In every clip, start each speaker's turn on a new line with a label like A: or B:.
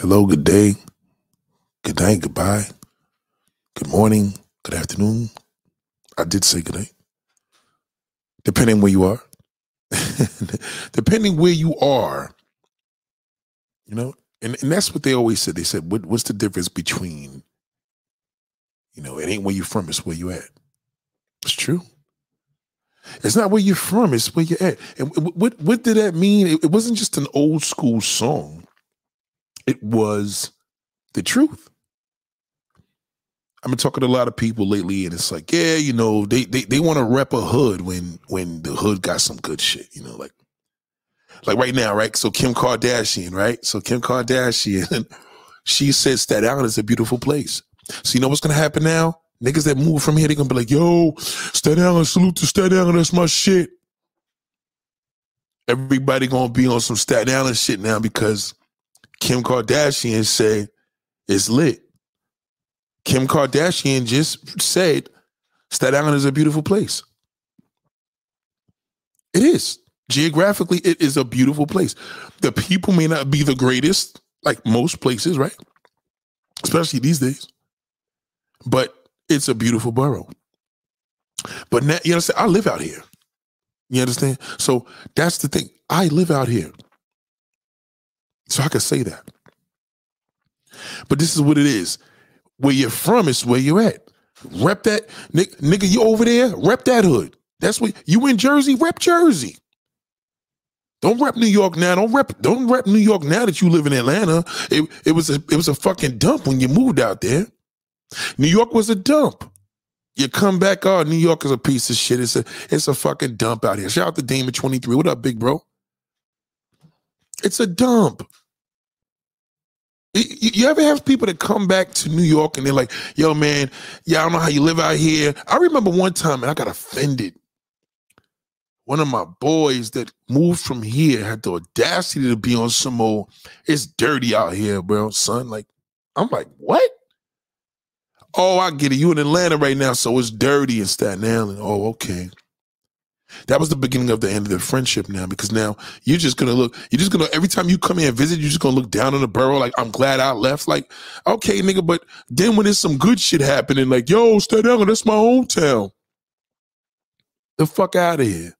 A: Hello, good day, good night, goodbye, good morning, good afternoon. I did say good night, depending where you are. depending where you are, you know, and, and that's what they always said. They said, what, what's the difference between, you know, it ain't where you from, it's where you at. It's true. It's not where you're from, it's where you're at. And what what did that mean? It, it wasn't just an old school song. It was the truth. I've been talking to a lot of people lately, and it's like, yeah, you know, they they, they want to rep a hood when when the hood got some good shit, you know, like like right now, right? So Kim Kardashian, right? So Kim Kardashian, she says Staten Island is a beautiful place. So you know what's gonna happen now? Niggas that move from here, they're gonna be like, yo, Staten Island, salute to Staten Island, that's my shit. Everybody gonna be on some Staten Island shit now because Kim Kardashian said it's lit. Kim Kardashian just said Staten Island is a beautiful place. It is. Geographically, it is a beautiful place. The people may not be the greatest, like most places, right? Especially these days. But it's a beautiful borough. But now, you understand, I live out here. You understand? So that's the thing. I live out here. So I could say that. But this is what it is. Where you're from is where you're at. Rep that nigga, you over there, rep that hood. That's what you in Jersey, rep Jersey. Don't rep New York now. Don't rep don't rep New York now that you live in Atlanta. It it was a it was a fucking dump when you moved out there. New York was a dump. You come back, oh, New York is a piece of shit. It's a it's a fucking dump out here. Shout out to Damon 23. What up, big bro? It's a dump. You ever have people that come back to New York and they're like, yo, man, yeah, I don't know how you live out here. I remember one time and I got offended. One of my boys that moved from here had the audacity to be on some old, it's dirty out here, bro, son. Like, I'm like, what? Oh, I get it. You in Atlanta right now, so it's dirty in Staten Island. Oh, okay. That was the beginning of the end of the friendship now, because now you're just gonna look, you're just gonna every time you come here and visit, you're just gonna look down on the borough like I'm glad I left. Like, okay, nigga, but then when there's some good shit happening, like, yo, Staten Island, that's my hometown. The fuck out of here.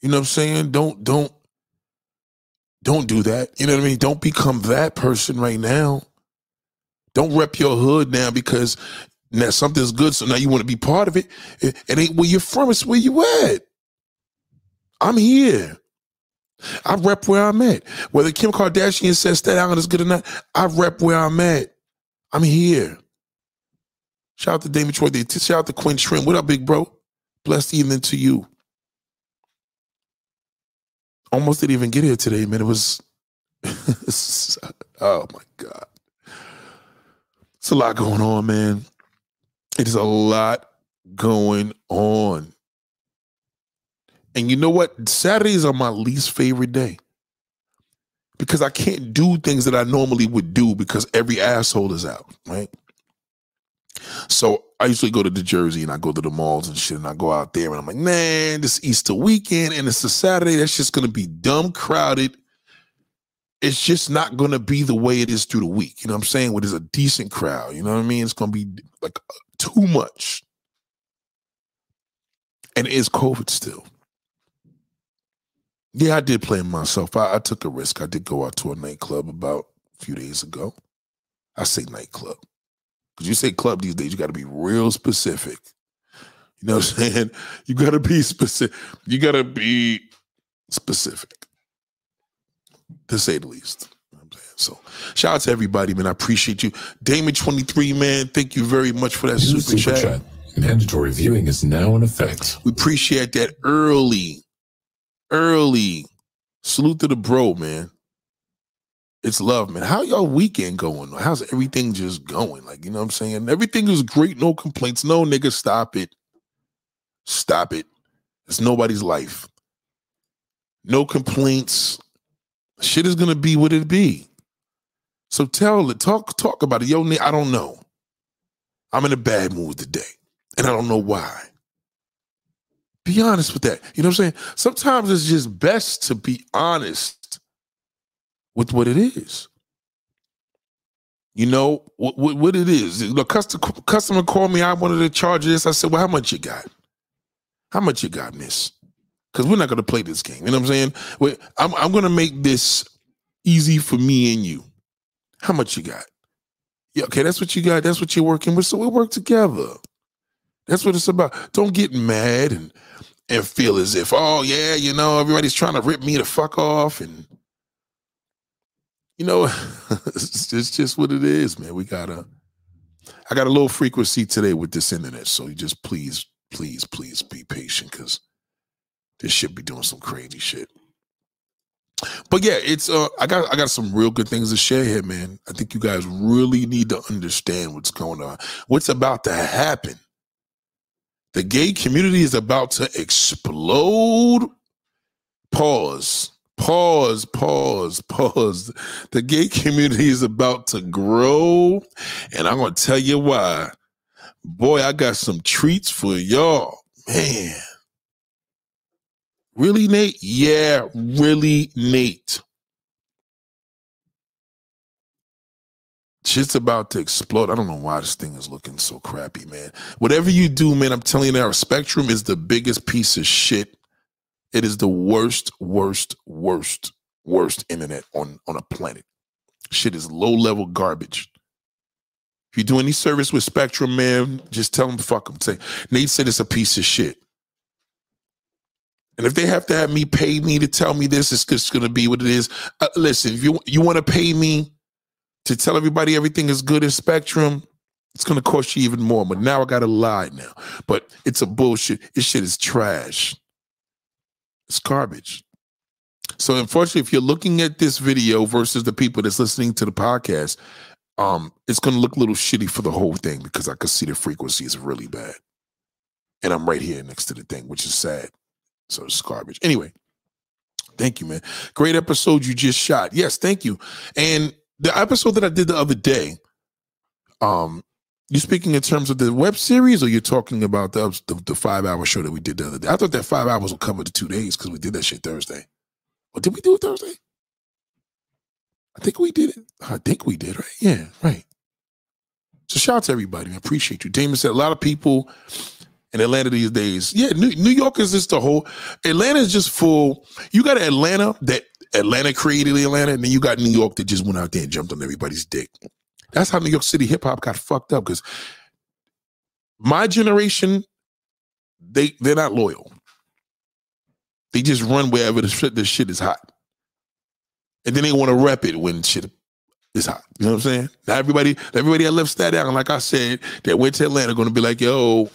A: You know what I'm saying? Don't don't don't do that. You know what I mean? Don't become that person right now. Don't rep your hood now because now something's good, so now you want to be part of it. it. It ain't where you're from, it's where you at. I'm here. I rep where I'm at. Whether Kim Kardashian says Staten Island is good or not, I rep where I'm at. I'm here. Shout out to Damon Troy. Shout out to Quinn Trim. What up, big bro? Blessed evening to you. Almost didn't even get here today, man. It was, oh my God. It's a lot going on, man. It is a lot going on. And you know what? Saturdays are my least favorite day because I can't do things that I normally would do because every asshole is out, right? So I usually go to the Jersey and I go to the malls and shit and I go out there and I'm like, man, this Easter weekend and it's a Saturday. That's just going to be dumb crowded it's just not going to be the way it is through the week. You know what I'm saying? Where there's a decent crowd. You know what I mean? It's going to be like too much. And it is COVID still. Yeah, I did play myself. I, I took a risk. I did go out to a nightclub about a few days ago. I say nightclub. Because you say club these days, you got to be real specific. You know what I'm saying? You got to be specific. You got to be specific to say the least. So shout out to everybody, man. I appreciate you. Damon23, man, thank you very much for that super, super chat. chat.
B: Mandatory viewing is now in effect.
A: We appreciate that early, early. Salute to the bro, man. It's love, man. How y'all weekend going? How's everything just going? Like, you know what I'm saying? Everything is great, no complaints. No, nigga, stop it. Stop it. It's nobody's life. No complaints shit is gonna be what it be. So tell it, talk, talk about it. Yo, I don't know. I'm in a bad mood today, and I don't know why. Be honest with that. You know what I'm saying? Sometimes it's just best to be honest with what it is. You know what, what, what it is. The customer customer called me. I wanted to charge this. I said, "Well, how much you got? How much you got, Miss? Because we're not going to play this game. You know what I'm saying? Wait, I'm I'm going to make this easy for me and you. How much you got? Yeah, okay, that's what you got. That's what you're working with. So we work together. That's what it's about. Don't get mad and and feel as if, oh yeah, you know, everybody's trying to rip me the fuck off and you know, it's just, just what it is, man. We gotta. I got a low frequency today with this internet, so you just please, please, please be patient because this should be doing some crazy shit. But yeah, it's uh I got I got some real good things to share here, man. I think you guys really need to understand what's going on. What's about to happen. The gay community is about to explode. Pause. Pause, pause, pause. The gay community is about to grow, and I'm going to tell you why. Boy, I got some treats for y'all. Man. Really, Nate? Yeah, really, Nate. Shit's about to explode. I don't know why this thing is looking so crappy, man. Whatever you do, man, I'm telling you, our spectrum is the biggest piece of shit it is the worst, worst, worst, worst internet on, on a planet. Shit is low level garbage. If you do any service with Spectrum, man, just tell them fuck them. Say Nate said it's a piece of shit. And if they have to have me pay me to tell me this, it's just going to be what it is. Uh, listen, if you you want to pay me to tell everybody everything is good in Spectrum, it's going to cost you even more. But now I got to lie now. But it's a bullshit. This shit is trash. It's garbage. So unfortunately, if you're looking at this video versus the people that's listening to the podcast, um, it's gonna look a little shitty for the whole thing because I can see the frequency is really bad. And I'm right here next to the thing, which is sad. So it's garbage. Anyway, thank you, man. Great episode you just shot. Yes, thank you. And the episode that I did the other day, um, you speaking in terms of the web series, or you're talking about the, the, the five hour show that we did the other day? I thought that five hours would cover the two days because we did that shit Thursday. What did we do it Thursday? I think we did it. I think we did, right? Yeah, right. So shout out to everybody. I appreciate you. Damon said a lot of people in Atlanta these days. Yeah, New, New York is just the whole. Atlanta is just full. You got Atlanta that Atlanta created Atlanta, and then you got New York that just went out there and jumped on everybody's dick. That's how New York City hip hop got fucked up because my generation, they they're not loyal. They just run wherever the shit, the shit is hot. And then they want to rep it when shit is hot. You know what I'm saying? Now everybody, everybody that left Staten Island, like I said, that went to Atlanta gonna be like, yo,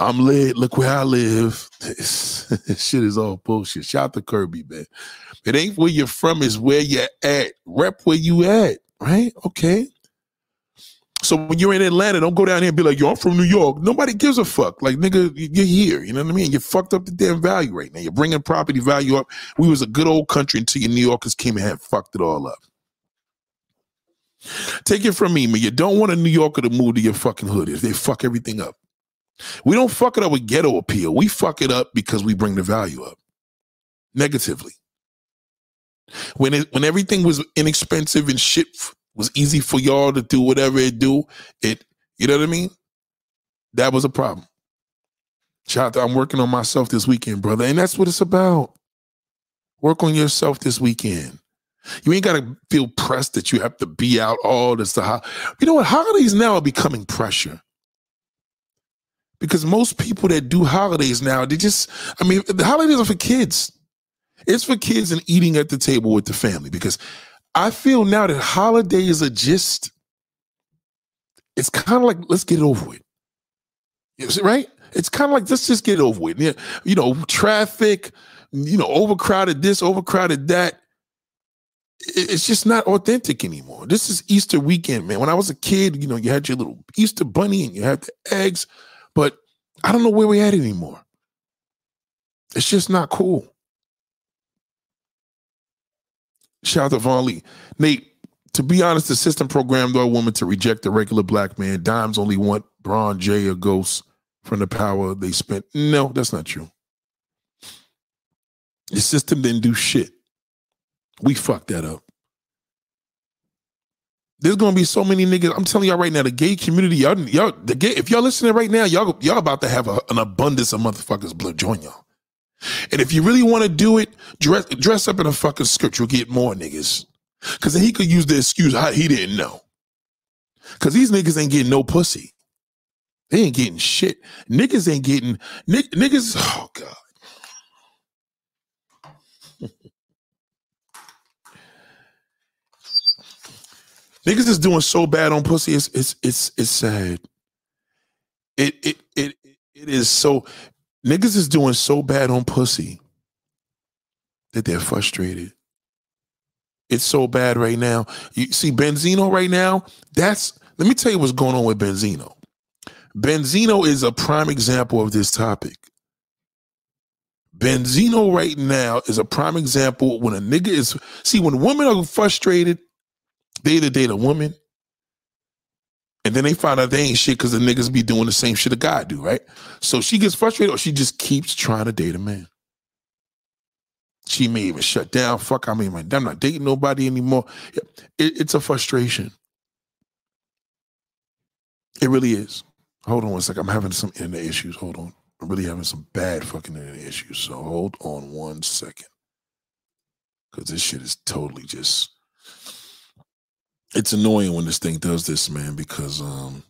A: I'm lit. Look where I live. This, shit is all bullshit. Shout out to Kirby, man. It ain't where you're from, it's where you're at. Rep where you at right? Okay. So when you're in Atlanta, don't go down here and be like, yo, I'm from New York. Nobody gives a fuck. Like, nigga, you're here. You know what I mean? You fucked up the damn value right now. You're bringing property value up. We was a good old country until your New Yorkers came and had fucked it all up. Take it from me, man. You don't want a New Yorker to move to your fucking hood if they fuck everything up. We don't fuck it up with ghetto appeal. We fuck it up because we bring the value up negatively. When it when everything was inexpensive and shit was easy for y'all to do whatever it do, it you know what I mean? That was a problem. Out, I'm working on myself this weekend, brother. And that's what it's about. Work on yourself this weekend. You ain't gotta feel pressed that you have to be out all this. The you know what? Holidays now are becoming pressure. Because most people that do holidays now, they just, I mean, the holidays are for kids. It's for kids and eating at the table with the family because I feel now that holidays are just, it's kind of like, let's get it over with. Right? It's kind of like, let's just get it over with. You know, traffic, you know, overcrowded this, overcrowded that. It's just not authentic anymore. This is Easter weekend, man. When I was a kid, you know, you had your little Easter bunny and you had the eggs, but I don't know where we're at anymore. It's just not cool. Shout out to Von Lee. Nate, to be honest, the system programmed our woman to reject the regular black man. Dimes only want Bron, Jay, or Ghost from the power they spent. No, that's not true. The system didn't do shit. We fucked that up. There's gonna be so many niggas. I'm telling y'all right now, the gay community, y'all, y'all, the gay. If y'all listening right now, y'all, y'all about to have a, an abundance of motherfuckers blood join y'all. And if you really want to do it, dress dress up in a fucking skirt. You'll get more niggas. Cause then he could use the excuse he didn't know. Cause these niggas ain't getting no pussy. They ain't getting shit. Niggas ain't getting niggas. Oh god. Niggas is doing so bad on pussy. It's it's it's it's sad. It it it it is so. Niggas is doing so bad on pussy that they're frustrated. It's so bad right now. You see Benzino right now, that's let me tell you what's going on with Benzino. Benzino is a prime example of this topic. Benzino right now is a prime example when a nigga is see when women are frustrated, they to date a woman, and then they find out they ain't shit because the niggas be doing the same shit a guy do, right? So she gets frustrated or she just keeps trying to date a man. She may even shut down. Fuck, I mean, I'm not dating nobody anymore. It, it's a frustration. It really is. Hold on one second. I'm having some internet issues. Hold on. I'm really having some bad fucking internet issues. So hold on one second. Because this shit is totally just it's annoying when this thing does this, man, because um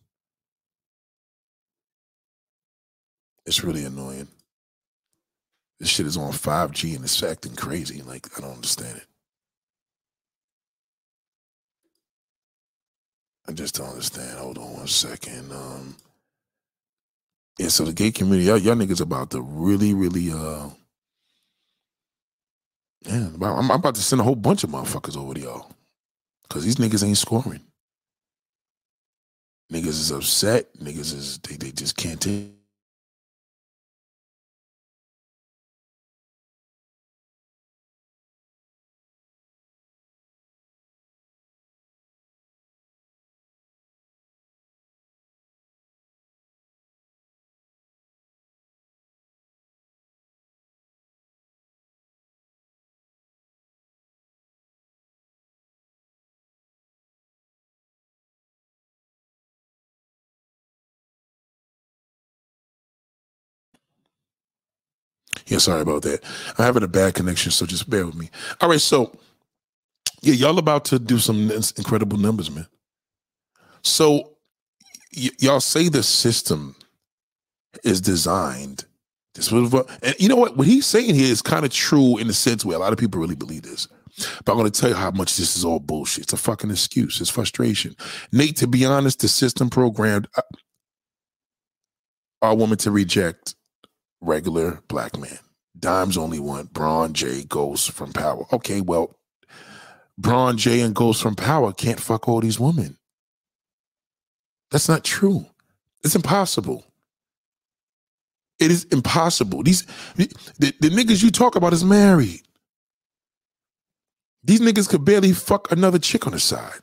A: it's really annoying. This shit is on 5G and it's acting crazy. Like, I don't understand it. I just don't understand. Hold on one second. Um Yeah, so the gay community, y'all, y'all niggas about to really, really uh yeah, I'm about to send a whole bunch of motherfuckers over to y'all. Cause these niggas ain't scoring. Niggas is upset. Niggas is they, they just can't take Yeah, sorry about that. I'm having a bad connection, so just bear with me. All right, so yeah, y'all about to do some incredible numbers, man. So y'all say the system is designed. This was, and you know what? What he's saying here is kind of true in the sense where a lot of people really believe this. But I'm going to tell you how much this is all bullshit. It's a fucking excuse. It's frustration. Nate, to be honest, the system programmed uh, our woman to reject regular black man. Dimes only want Bron J Ghost from Power. Okay, well, Braun J and Ghost from Power can't fuck all these women. That's not true. It's impossible. It is impossible. These the, the niggas you talk about is married. These niggas could barely fuck another chick on the side.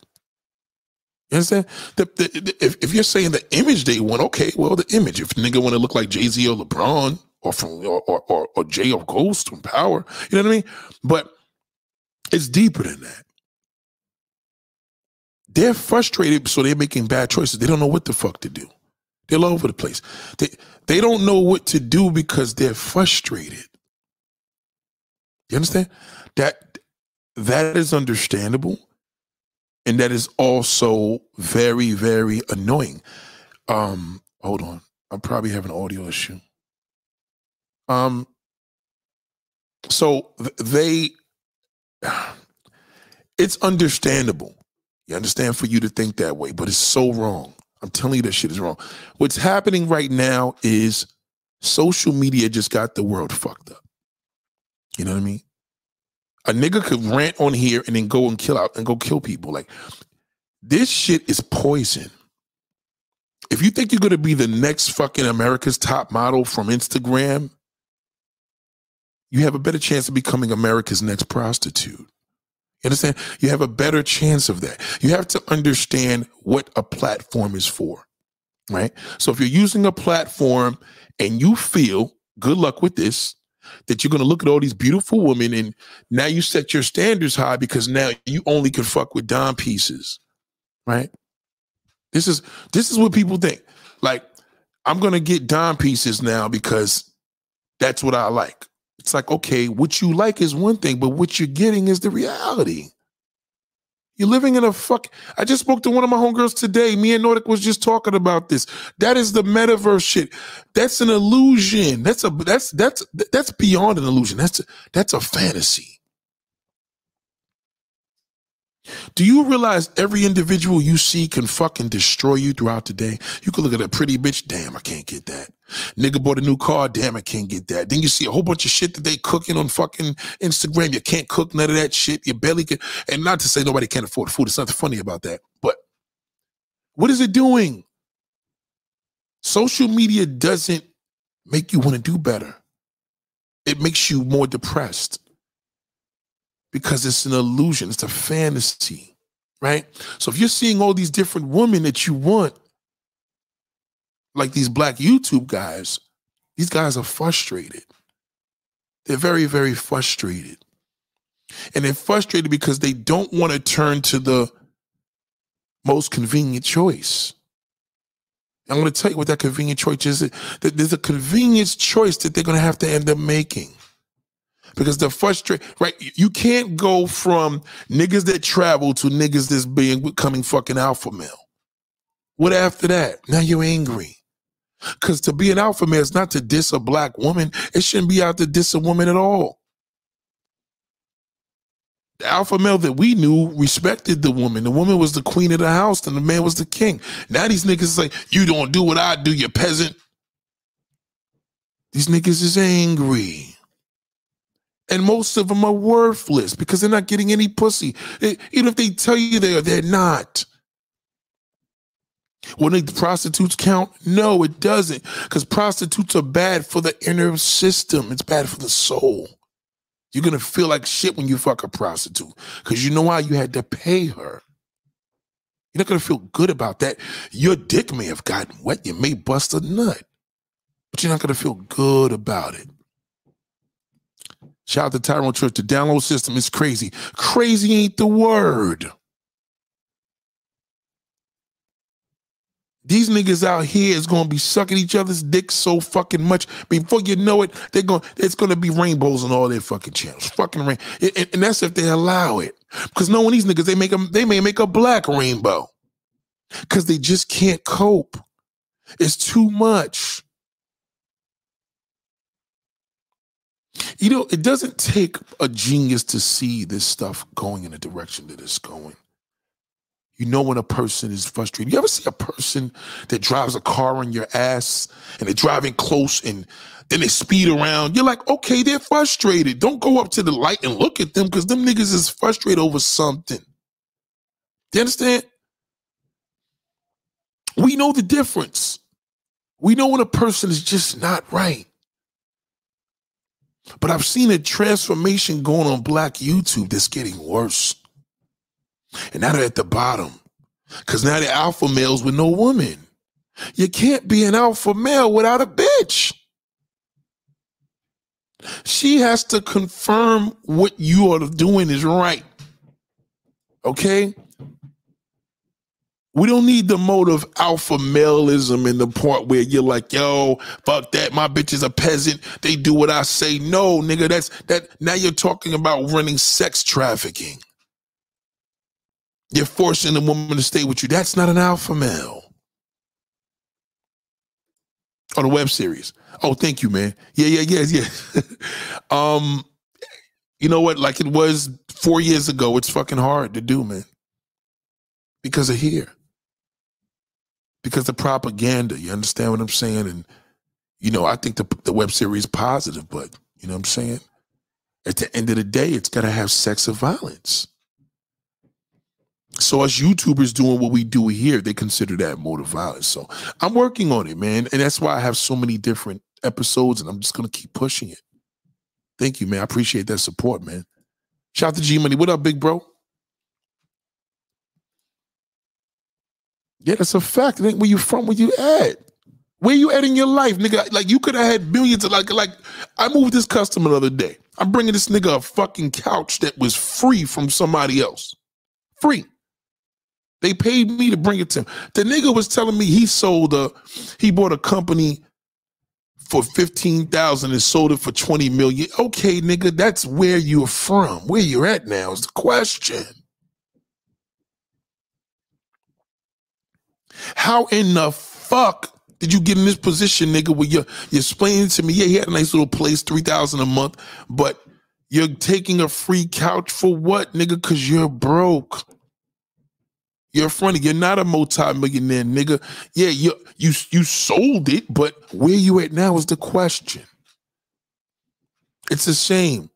A: You understand? The, the, the, if, if you're saying the image they want, okay, well, the image. If nigga want to look like Jay Z or LeBron, or from or or, or of Ghost from Power. You know what I mean? But it's deeper than that. They're frustrated, so they're making bad choices. They don't know what the fuck to do. They're all over the place. They they don't know what to do because they're frustrated. You understand? That that is understandable. And that is also very, very annoying. Um, hold on. I probably have an audio issue. Um, so they, it's understandable. You understand for you to think that way, but it's so wrong. I'm telling you that shit is wrong. What's happening right now is social media just got the world fucked up. You know what I mean? A nigga could rant on here and then go and kill out and go kill people. Like this shit is poison. If you think you're gonna be the next fucking America's top model from Instagram, you have a better chance of becoming America's next prostitute. You understand? You have a better chance of that. You have to understand what a platform is for, right? So if you're using a platform and you feel, good luck with this, that you're going to look at all these beautiful women and now you set your standards high because now you only can fuck with dime pieces, right? This is this is what people think. Like, I'm gonna get dime pieces now because that's what I like. It's like, okay, what you like is one thing, but what you're getting is the reality. You're living in a fuck. I just spoke to one of my homegirls today. Me and Nordic was just talking about this. That is the metaverse shit. That's an illusion. That's a that's that's that's beyond an illusion. That's a, that's a fantasy. Do you realize every individual you see can fucking destroy you throughout the day? You can look at a pretty bitch, damn, I can't get that. Nigga bought a new car, damn, I can't get that. Then you see a whole bunch of shit that they cooking on fucking Instagram. You can't cook none of that shit. You barely can. And not to say nobody can't afford food. It's nothing funny about that. But what is it doing? Social media doesn't make you want to do better. It makes you more depressed because it's an illusion, it's a fantasy, right? So if you're seeing all these different women that you want, like these black YouTube guys, these guys are frustrated. They're very, very frustrated. And they're frustrated because they don't want to turn to the most convenient choice. I'm going to tell you what that convenient choice is. That there's a convenience choice that they're going to have to end up making because the frustrate right you can't go from niggas that travel to niggas that's being becoming fucking alpha male what after that now you're angry because to be an alpha male is not to diss a black woman it shouldn't be out to diss a woman at all the alpha male that we knew respected the woman. The woman was the queen of the house, and the man was the king. Now these niggas say, "You don't do what I do, you peasant." These niggas is angry. And most of them are worthless because they're not getting any pussy. Even if they tell you they are, they're not. When the prostitutes count? No, it doesn't. Because prostitutes are bad for the inner system. It's bad for the soul. You're gonna feel like shit when you fuck a prostitute. Because you know why? You had to pay her. You're not gonna feel good about that. Your dick may have gotten wet, you may bust a nut, but you're not gonna feel good about it. Shout out to Tyrone Church. The download system is crazy. Crazy ain't the word. These niggas out here is gonna be sucking each other's dicks so fucking much. Before you know it, they're gonna it's gonna be rainbows on all their fucking channels. Fucking rain. And, and that's if they allow it. Because knowing these niggas, they make them, they may make a black rainbow. Cause they just can't cope. It's too much. You know, it doesn't take a genius to see this stuff going in the direction that it's going. You know when a person is frustrated. You ever see a person that drives a car on your ass and they're driving close and then they speed around? You're like, okay, they're frustrated. Don't go up to the light and look at them because them niggas is frustrated over something. Do you understand? We know the difference. We know when a person is just not right. But I've seen a transformation going on black YouTube that's getting worse. And now they're at the bottom. Cause now they're alpha males with no woman. You can't be an alpha male without a bitch. She has to confirm what you are doing is right. Okay? We don't need the mode of alpha maleism in the part where you're like, yo, fuck that. My bitch is a peasant. They do what I say. No, nigga, that's that. Now you're talking about running sex trafficking. You're forcing a woman to stay with you. That's not an alpha male. On a web series. Oh, thank you, man. Yeah, yeah, yeah, yeah. um, you know what? Like it was four years ago, it's fucking hard to do, man. Because of here because the propaganda. You understand what I'm saying? And you know, I think the the web series positive, but you know what I'm saying. At the end of the day, it's got to have sex or violence. So us YouTubers doing what we do here, they consider that mode of violence. So I'm working on it, man, and that's why I have so many different episodes, and I'm just gonna keep pushing it. Thank you, man. I appreciate that support, man. Shout out to G Money. What up, big bro? Yeah, that's a fact. Where you from? Where you at? Where you at in your life, nigga? Like you could have had millions of like like. I moved this customer the other day. I'm bringing this nigga a fucking couch that was free from somebody else, free. They paid me to bring it to him. The nigga was telling me he sold a, he bought a company for 15,000 and sold it for 20 million. Okay, nigga, that's where you're from. Where you're at now is the question. How in the fuck did you get in this position, nigga, where you're, you're explaining to me, yeah, he had a nice little place, 3000 a month, but you're taking a free couch for what, nigga? Because you're broke. You're funny. You're not a multi-millionaire, nigga. Yeah, you you you sold it, but where you at now is the question. It's a shame.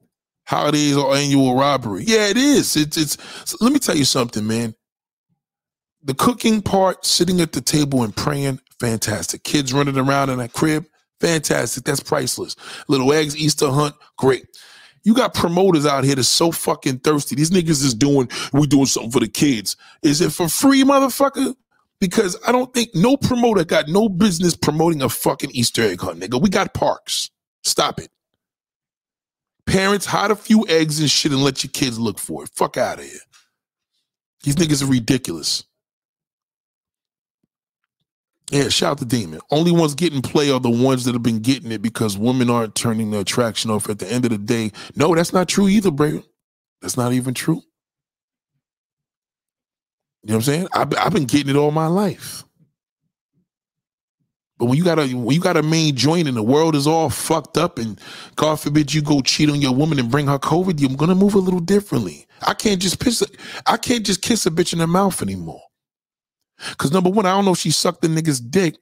A: Holidays or annual robbery. Yeah, it is. It's it's. So let me tell you something, man. The cooking part, sitting at the table and praying, fantastic. Kids running around in that crib, fantastic. That's priceless. Little eggs, Easter hunt, great. You got promoters out here that's so fucking thirsty. These niggas is doing, we doing something for the kids. Is it for free, motherfucker? Because I don't think no promoter got no business promoting a fucking Easter egg hunt, nigga. We got parks. Stop it. Parents, hide a few eggs and shit and let your kids look for it. Fuck out of here. These niggas are ridiculous. Yeah, shout out to Demon. Only ones getting play are the ones that have been getting it because women aren't turning their attraction off at the end of the day. No, that's not true either, bro. That's not even true. You know what I'm saying? I've, I've been getting it all my life. But when you got a when you got a main joint and the world is all fucked up and God forbid you go cheat on your woman and bring her COVID, you're gonna move a little differently. I can't just piss I can't just kiss a bitch in the mouth anymore. Cause number one, I don't know if she sucked the nigga's dick,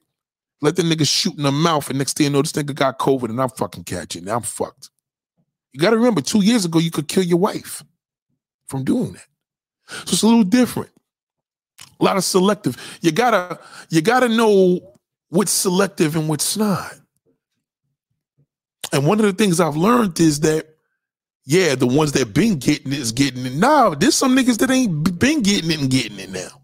A: let the nigga shoot in the mouth, and next thing you know, this nigga got COVID and I'm fucking catching. It. I'm fucked. You gotta remember, two years ago, you could kill your wife from doing that. So it's a little different. A lot of selective. You gotta, you gotta know what's selective and what's not. And one of the things I've learned is that, yeah, the ones that been getting it is getting it. Now, there's some niggas that ain't been getting it and getting it now.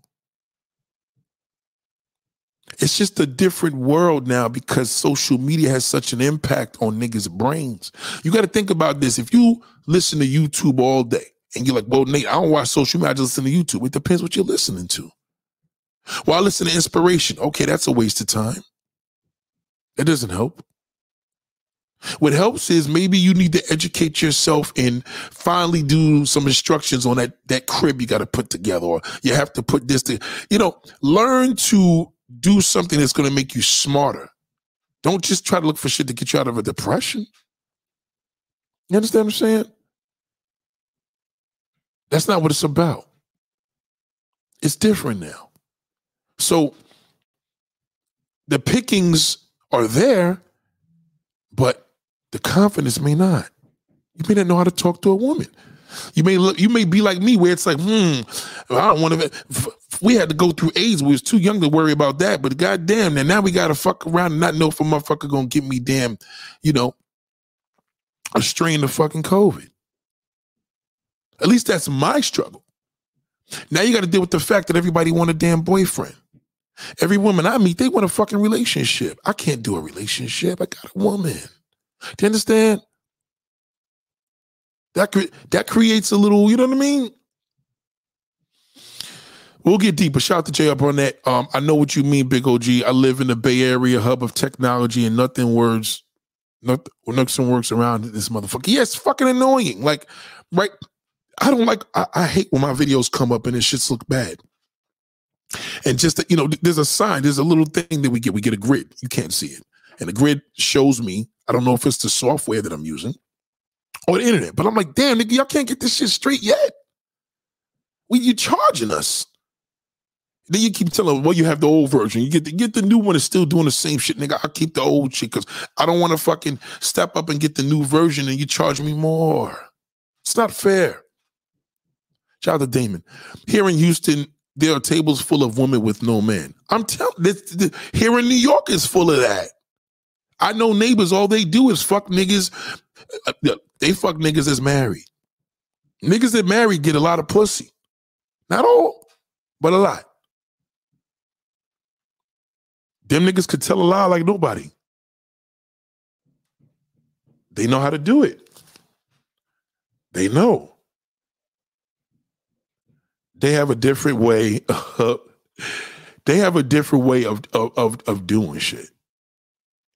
A: It's just a different world now because social media has such an impact on niggas' brains. You got to think about this. If you listen to YouTube all day and you're like, well, Nate, I don't watch social media, I just listen to YouTube. It depends what you're listening to. Well, I listen to inspiration. Okay, that's a waste of time. It doesn't help. What helps is maybe you need to educate yourself and finally do some instructions on that that crib you got to put together, or you have to put this to, you know, learn to do something that's going to make you smarter. Don't just try to look for shit to get you out of a depression. You understand what I'm saying? That's not what it's about. It's different now. So the pickings are there, but the confidence may not. You may not know how to talk to a woman. You may look, you may be like me, where it's like, hmm, I don't want to. We had to go through AIDS. We was too young to worry about that. But goddamn, and now we got to fuck around and not know if a motherfucker gonna get me damn, you know, a strain of fucking COVID. At least that's my struggle. Now you got to deal with the fact that everybody want a damn boyfriend. Every woman I meet, they want a fucking relationship. I can't do a relationship. I got a woman. Do you understand? That cre- that creates a little, you know what I mean? We'll get deeper. Shout out to Jay up on that. Um, I know what you mean, Big OG. I live in the Bay Area hub of technology, and nothing works, nothing, nothing works around this motherfucker. Yeah, it's fucking annoying. Like, right? I don't like. I, I hate when my videos come up and it shits look bad. And just you know, there's a sign. There's a little thing that we get. We get a grid. You can't see it, and the grid shows me. I don't know if it's the software that I'm using or the internet. But I'm like, damn, nigga, y'all can't get this shit straight yet. Well, you charging us. Then you keep telling, well, you have the old version. You get the get the new one is still doing the same shit, nigga. I'll keep the old shit because I don't want to fucking step up and get the new version and you charge me more. It's not fair. Shout out to Damon. Here in Houston, there are tables full of women with no men. I'm telling this, here in New York is full of that. I know neighbors, all they do is fuck niggas. Uh, they fuck niggas that's married. Niggas that married get a lot of pussy. Not all, but a lot. Them niggas could tell a lie like nobody. They know how to do it. They know. they have a different way of, they have a different way of, of of doing shit.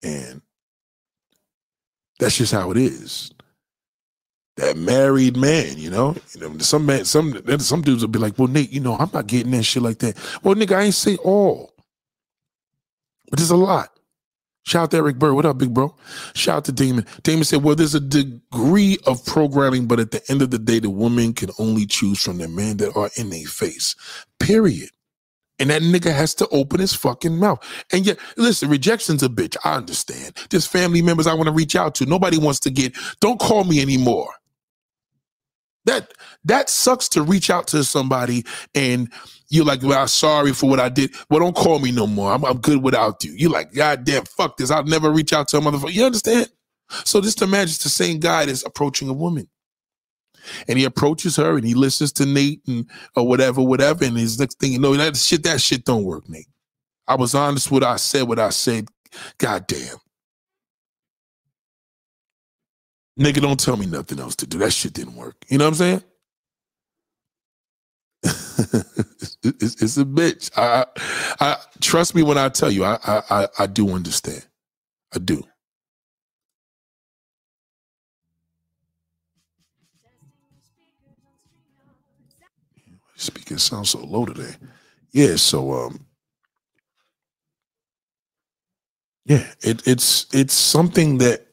A: And that's just how it is. That married man, you know, some man, some some dudes will be like, "Well, Nate, you know, I'm not getting that shit like that." Well, nigga, I ain't say all, but there's a lot. Shout out to Eric Bird. What up, big bro? Shout out to Damon. Damon said, Well, there's a degree of programming, but at the end of the day, the woman can only choose from the men that are in their face. Period. And that nigga has to open his fucking mouth. And yet, listen, rejection's a bitch. I understand. There's family members I want to reach out to. Nobody wants to get, don't call me anymore. That that sucks to reach out to somebody and you're like, well, I'm sorry for what I did. Well, don't call me no more. I'm, I'm good without you. You're like, God damn, fuck this. I'll never reach out to a motherfucker. You understand? So just imagine it's the same guy that's approaching a woman. And he approaches her and he listens to Nate and or whatever, whatever. And his next thing you know, that shit, that shit don't work, Nate. I was honest with I said what I said. God damn. Nigga, don't tell me nothing else to do. That shit didn't work. You know what I'm saying? It's, it's, a bitch. I, I, trust me when I tell you. I, I, I do understand. I do. Speaking sounds so low today. Yeah. So um. Yeah, it, it's it's something that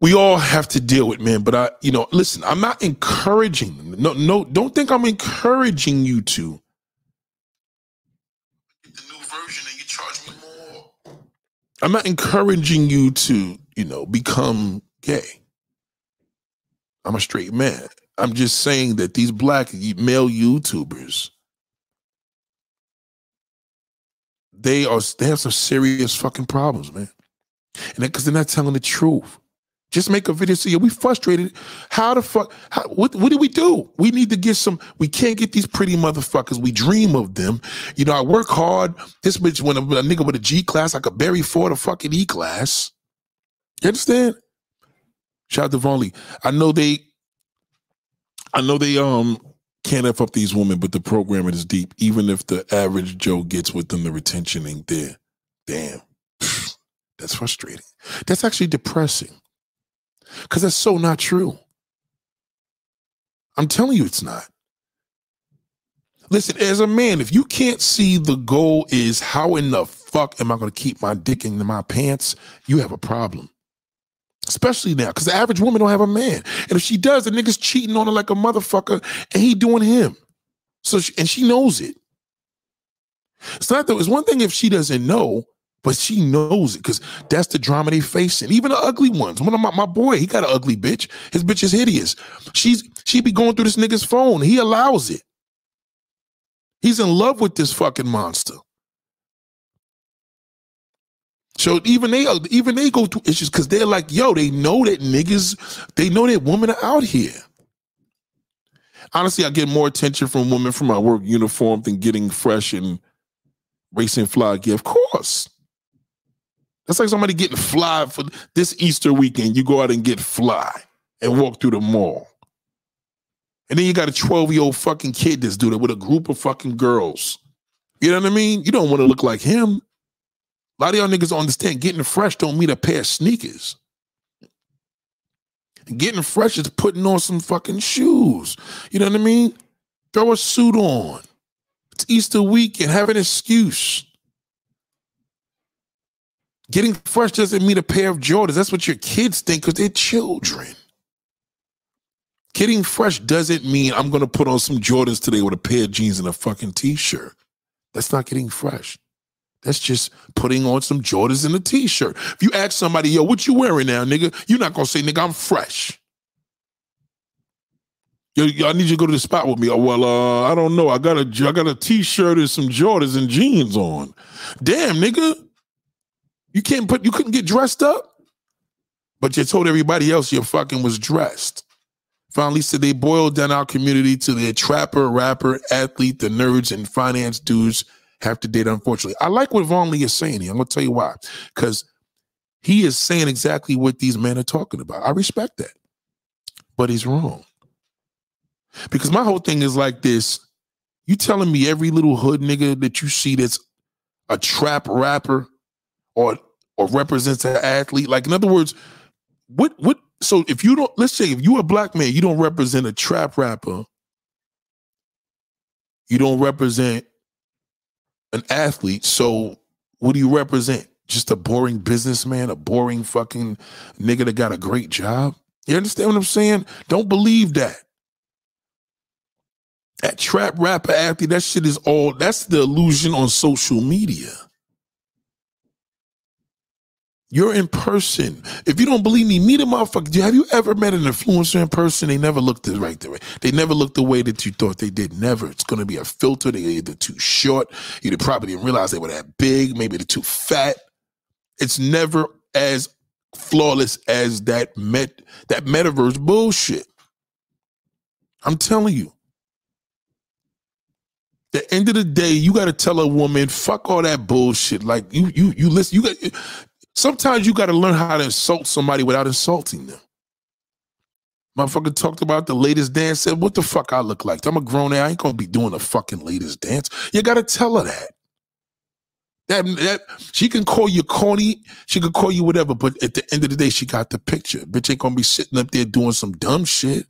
A: we all have to deal with, man. But I, you know, listen, I'm not encouraging. No, no, don't think I'm encouraging you to. Get the new version and you charge me more. I'm not encouraging you to, you know, become gay. I'm a straight man. I'm just saying that these black male YouTubers, they are they have some serious fucking problems, man. And because they're not telling the truth. Just make a video. See, we frustrated. How the fuck? How, what what do we do? We need to get some. We can't get these pretty motherfuckers. We dream of them. You know, I work hard. This bitch, when a, a nigga with a G class, I could bury for the fucking E class. You understand? Shout out to Von Lee. I know they. I know they um can't F up these women, but the programming is deep. Even if the average Joe gets with them, the retention ain't there. Damn. That's frustrating. That's actually depressing. Because that's so not true. I'm telling you, it's not. Listen, as a man, if you can't see the goal is how in the fuck am I going to keep my dick in my pants, you have a problem. Especially now, because the average woman don't have a man, and if she does, the nigga's cheating on her like a motherfucker, and he doing him. So, she, and she knows it. It's not though. It's one thing if she doesn't know, but she knows it because that's the drama they facing. Even the ugly ones. One of my, my boy, he got an ugly bitch. His bitch is hideous. She's she be going through this nigga's phone. He allows it. He's in love with this fucking monster. So even they even they go through issues because they're like, yo, they know that niggas, they know that women are out here. Honestly, I get more attention from women from my work uniform than getting fresh and racing fly gear. Of course. That's like somebody getting fly for this Easter weekend. You go out and get fly and walk through the mall. And then you got a 12 year old fucking kid that's doing it with a group of fucking girls. You know what I mean? You don't want to look like him. A lot of y'all niggas don't understand getting fresh don't mean a pair of sneakers. Getting fresh is putting on some fucking shoes. You know what I mean? Throw a suit on. It's Easter weekend. Have an excuse. Getting fresh doesn't mean a pair of Jordans. That's what your kids think because they're children. Getting fresh doesn't mean I'm going to put on some Jordans today with a pair of jeans and a fucking t shirt. That's not getting fresh. That's just putting on some Jordans and a t shirt. If you ask somebody, yo, what you wearing now, nigga? You're not going to say, nigga, I'm fresh. Yo, I need you to go to the spot with me. Oh, well, uh, I don't know. I got a I got a t-shirt and some Jordans and jeans on. Damn, nigga. You can't put you couldn't get dressed up, but you told everybody else you fucking was dressed. Finally said they boiled down our community to the trapper, rapper, athlete, the nerds, and finance dudes have to date, unfortunately. I like what Von Lee is saying here. I'm gonna tell you why. Because he is saying exactly what these men are talking about. I respect that. But he's wrong. Because my whole thing is like this. You telling me every little hood nigga that you see that's a trap rapper or or represents an athlete? Like in other words, what what so if you don't let's say if you're a black man, you don't represent a trap rapper, you don't represent an athlete. So what do you represent? Just a boring businessman, a boring fucking nigga that got a great job? You understand what I'm saying? Don't believe that. That trap rapper athlete, that shit is all that's the illusion on social media. You're in person. If you don't believe me, meet a motherfucker. Have you ever met an influencer in person? They never looked the right way. They never looked the way that you thought they did. Never. It's gonna be a filter. They're either too short. You probably didn't realize they were that big. Maybe they're too fat. It's never as flawless as that met that metaverse bullshit. I'm telling you. The end of the day, you got to tell a woman, "Fuck all that bullshit." Like you, you, you listen. You got Sometimes you got to learn how to insult somebody without insulting them. Motherfucker talked about the latest dance. Said, "What the fuck I look like? I'm a grown man. I ain't gonna be doing the fucking latest dance." You got to tell her that. That that she can call you corny. She can call you whatever. But at the end of the day, she got the picture. Bitch ain't gonna be sitting up there doing some dumb shit.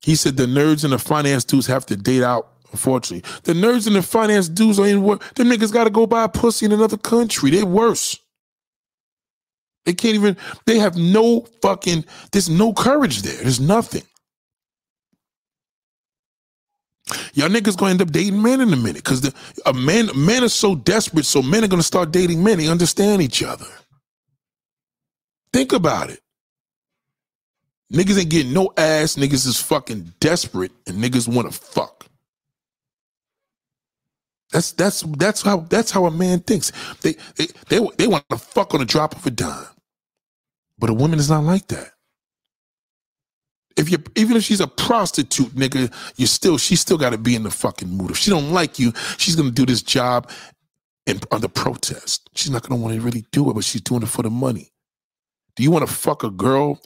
A: He said the nerds and the finance dudes have to date out Unfortunately, the nerds and the finance dudes in work. Them niggas got to go buy pussy in another country. They're worse. They can't even. They have no fucking. There's no courage there. There's nothing. Y'all niggas gonna end up dating men in a minute because the a man men are so desperate, so men are gonna start dating men. They understand each other. Think about it. Niggas ain't getting no ass. Niggas is fucking desperate, and niggas want to fuck. That's that's that's how that's how a man thinks. They they they, they want to fuck on a drop of a dime, but a woman is not like that. If you even if she's a prostitute, nigga, you still she still got to be in the fucking mood. If she don't like you, she's gonna do this job in under protest. She's not gonna want to really do it, but she's doing it for the money. Do you want to fuck a girl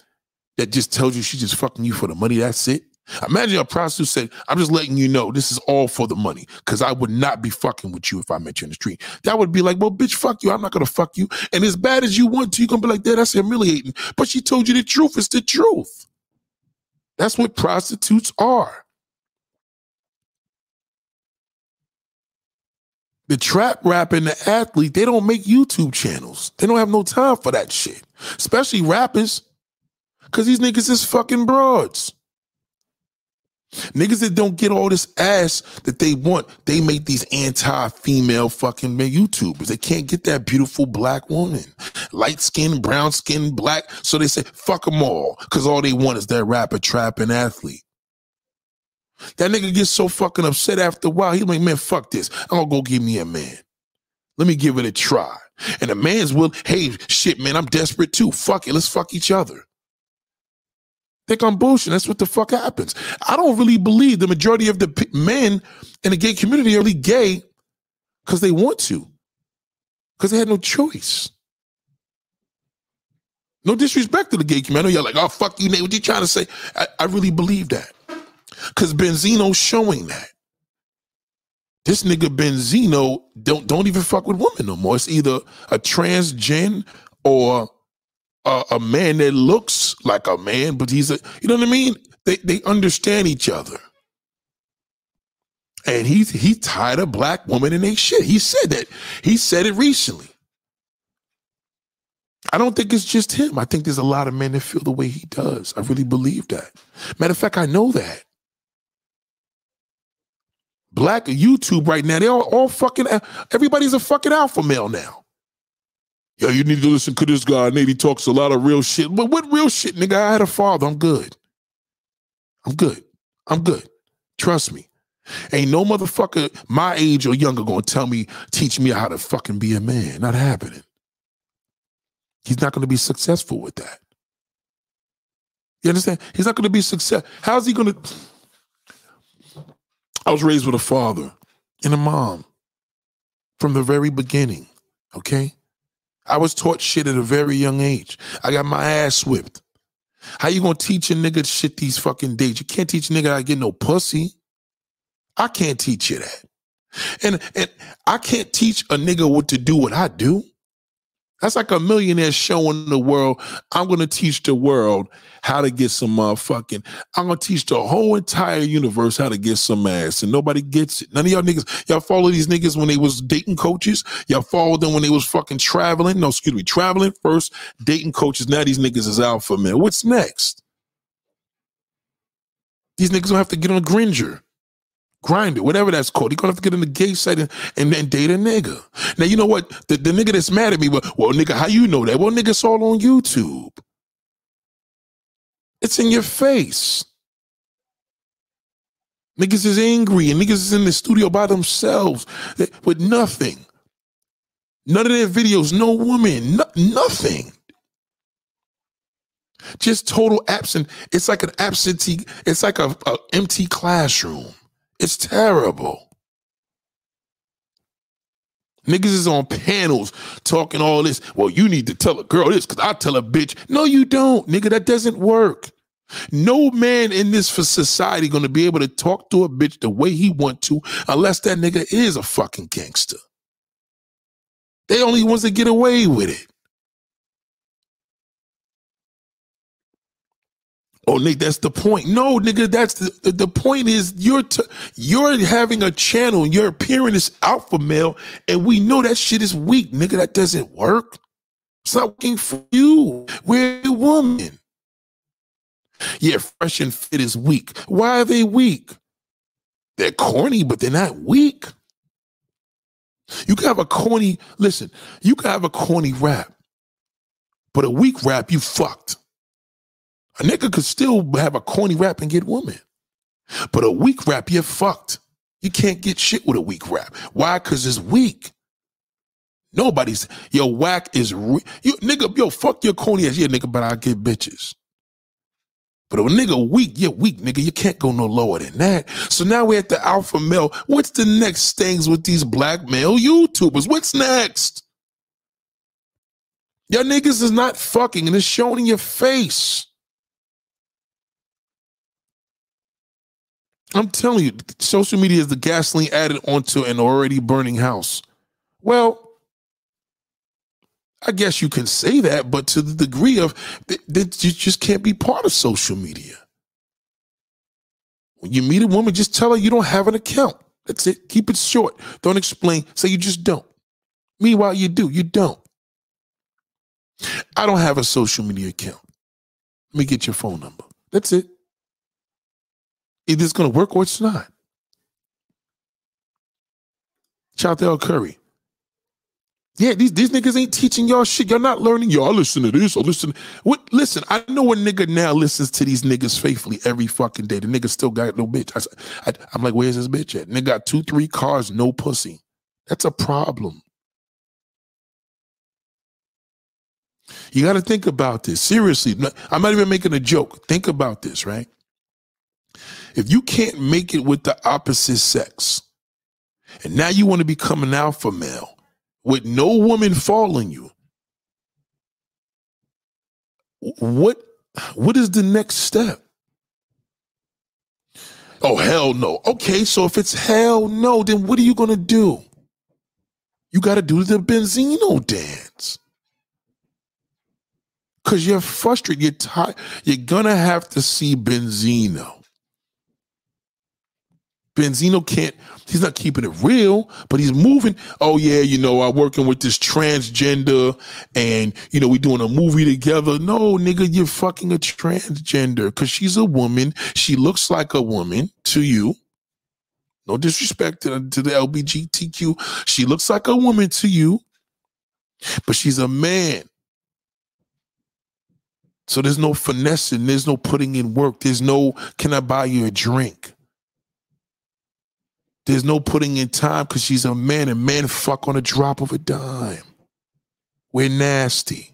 A: that just tells you she's just fucking you for the money? That's it. Imagine a prostitute said, I'm just letting you know this is all for the money because I would not be fucking with you if I met you in the street. That would be like, well, bitch, fuck you. I'm not going to fuck you. And as bad as you want to, you're going to be like, that, that's humiliating. But she told you the truth. It's the truth. That's what prostitutes are. The trap rap and the athlete, they don't make YouTube channels. They don't have no time for that shit. Especially rappers. Cause these niggas is fucking broads. Niggas that don't get all this ass that they want, they make these anti-female fucking YouTubers. They can't get that beautiful black woman. Light skin, brown skin, black. So they say, fuck them all. Cause all they want is that rapper, trapping athlete. That nigga gets so fucking upset after a while. He's like, man, fuck this. I'm gonna go give me a man. Let me give it a try. And a man's will, hey, shit, man, I'm desperate too. Fuck it, let's fuck each other think I'm bullshit. That's what the fuck happens. I don't really believe the majority of the men in the gay community are really gay because they want to, because they had no choice. No disrespect to the gay community. You're like, oh, fuck you, Nate. What you trying to say? I, I really believe that. Because Benzino's showing that. This nigga Benzino don't don't even fuck with women no more. It's either a transgen or a, a man that looks like a man, but he's a you know what I mean? They they understand each other. And he's he tied a black woman in a shit. He said that. He said it recently. I don't think it's just him. I think there's a lot of men that feel the way he does. I really believe that. Matter of fact, I know that. Black YouTube right now, they're all, all fucking, everybody's a fucking alpha male now. Yo, you need to listen to this guy. Nate, he talks a lot of real shit. But what real shit, nigga? I had a father. I'm good. I'm good. I'm good. Trust me. Ain't no motherfucker my age or younger gonna tell me, teach me how to fucking be a man. Not happening. He's not gonna be successful with that. You understand? He's not gonna be success. How's he gonna? I was raised with a father and a mom from the very beginning. Okay. I was taught shit at a very young age. I got my ass whipped. How you gonna teach a nigga shit these fucking days? You can't teach a nigga how to get no pussy. I can't teach you that. And and I can't teach a nigga what to do what I do. That's like a millionaire showing the world, I'm gonna teach the world how to get some motherfucking, I'm gonna teach the whole entire universe how to get some ass. And nobody gets it. None of y'all niggas, y'all follow these niggas when they was dating coaches. Y'all follow them when they was fucking traveling. No, excuse me, traveling first, dating coaches. Now these niggas is alpha man. What's next? These niggas gonna have to get on a Grindr. it, whatever that's called. You're gonna have to get in the gay site and, and, and date a nigga. Now you know what? The, the nigga that's mad at me, but well, nigga, how you know that? Well, nigga, it's all on YouTube. It's in your face. Niggas is angry and niggas is in the studio by themselves eh, with nothing. None of their videos, no woman, no, nothing. Just total absent. It's like an absentee, it's like a, a empty classroom. It's terrible. Niggas is on panels talking all this. Well, you need to tell a girl this because I tell a bitch. No, you don't, nigga. That doesn't work. No man in this for society gonna be able to talk to a bitch the way he want to unless that nigga is a fucking gangster. They only wants to get away with it. Oh, Nick, that's the point. No, nigga, that's the, the, point is you're t- you're having a channel, and you're appearing as alpha male, and we know that shit is weak, nigga. That doesn't work. It's not working for you. We're a woman. Yeah, fresh and fit is weak. Why are they weak? They're corny, but they're not weak. You can have a corny, listen, you can have a corny rap, but a weak rap, you fucked. A nigga could still have a corny rap and get woman. But a weak rap, you're fucked. You can't get shit with a weak rap. Why? Because it's weak. Nobody's, your whack is, re- you, nigga, yo, fuck your corny ass. Yeah, nigga, but I get bitches. But a nigga weak, you're weak, nigga. You can't go no lower than that. So now we're at the alpha male. What's the next things with these black male YouTubers? What's next? Your niggas is not fucking and it's showing in your face. I'm telling you, social media is the gasoline added onto an already burning house. Well, I guess you can say that, but to the degree of that you just can't be part of social media. When you meet a woman, just tell her you don't have an account. That's it. Keep it short. Don't explain. Say you just don't. Meanwhile, you do. You don't. I don't have a social media account. Let me get your phone number. That's it. Either it's going to work or it's not. To Curry. Yeah, these, these niggas ain't teaching y'all shit. Y'all not learning. Y'all listen to this or listen. What? Listen, I know a nigga now listens to these niggas faithfully every fucking day. The nigga still got no bitch. I, I'm like, where's this bitch at? Nigga got two, three cars, no pussy. That's a problem. You got to think about this. Seriously, I'm not even making a joke. Think about this, right? If you can't make it with the opposite sex, and now you want to become an alpha male with no woman following you, what what is the next step? Oh hell no. Okay, so if it's hell no, then what are you gonna do? You gotta do the Benzino dance. Cause you're frustrated, you're tired, you're gonna have to see Benzino. Benzino can't, he's not keeping it real, but he's moving. Oh, yeah, you know, I'm working with this transgender and, you know, we doing a movie together. No, nigga, you're fucking a transgender because she's a woman. She looks like a woman to you. No disrespect to, to the LBGTQ. She looks like a woman to you, but she's a man. So there's no finessing, there's no putting in work, there's no, can I buy you a drink? There's no putting in time because she's a man and men fuck on a drop of a dime. We're nasty.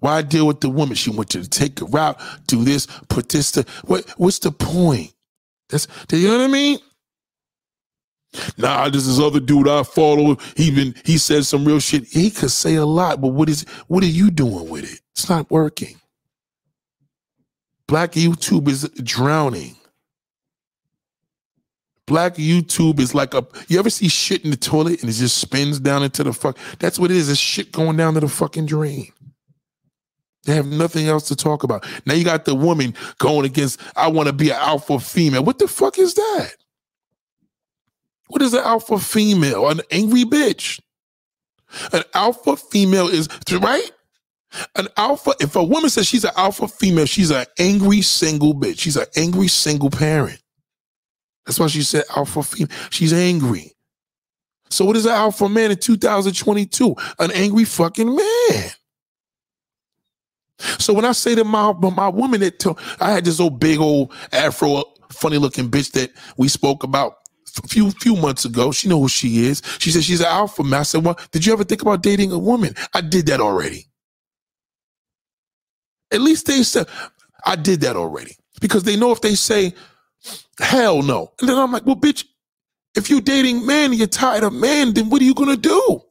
A: Why deal with the woman? She went to take a route, do this, put this to what what's the point? That's do you know what I mean? Nah, this is other dude I follow. He been he said some real shit. He could say a lot, but what is what are you doing with it? It's not working. Black YouTube is drowning. Black YouTube is like a you ever see shit in the toilet and it just spins down into the fuck? That's what it is. It's shit going down to the fucking drain. They have nothing else to talk about. Now you got the woman going against, I want to be an alpha female. What the fuck is that? What is an alpha female? An angry bitch. An alpha female is right. An alpha, if a woman says she's an alpha female, she's an angry single bitch. She's an angry single parent. That's why she said alpha female. She's angry. So what is an alpha man in 2022? An angry fucking man. So when I say to my my woman that t- I had this old big old afro funny looking bitch that we spoke about a few few months ago. She know who she is. She said she's an alpha man. I said, well, did you ever think about dating a woman? I did that already. At least they said, I did that already. Because they know if they say, hell no. And then I'm like, well, bitch, if you're dating man you're tired of man, then what are you to do?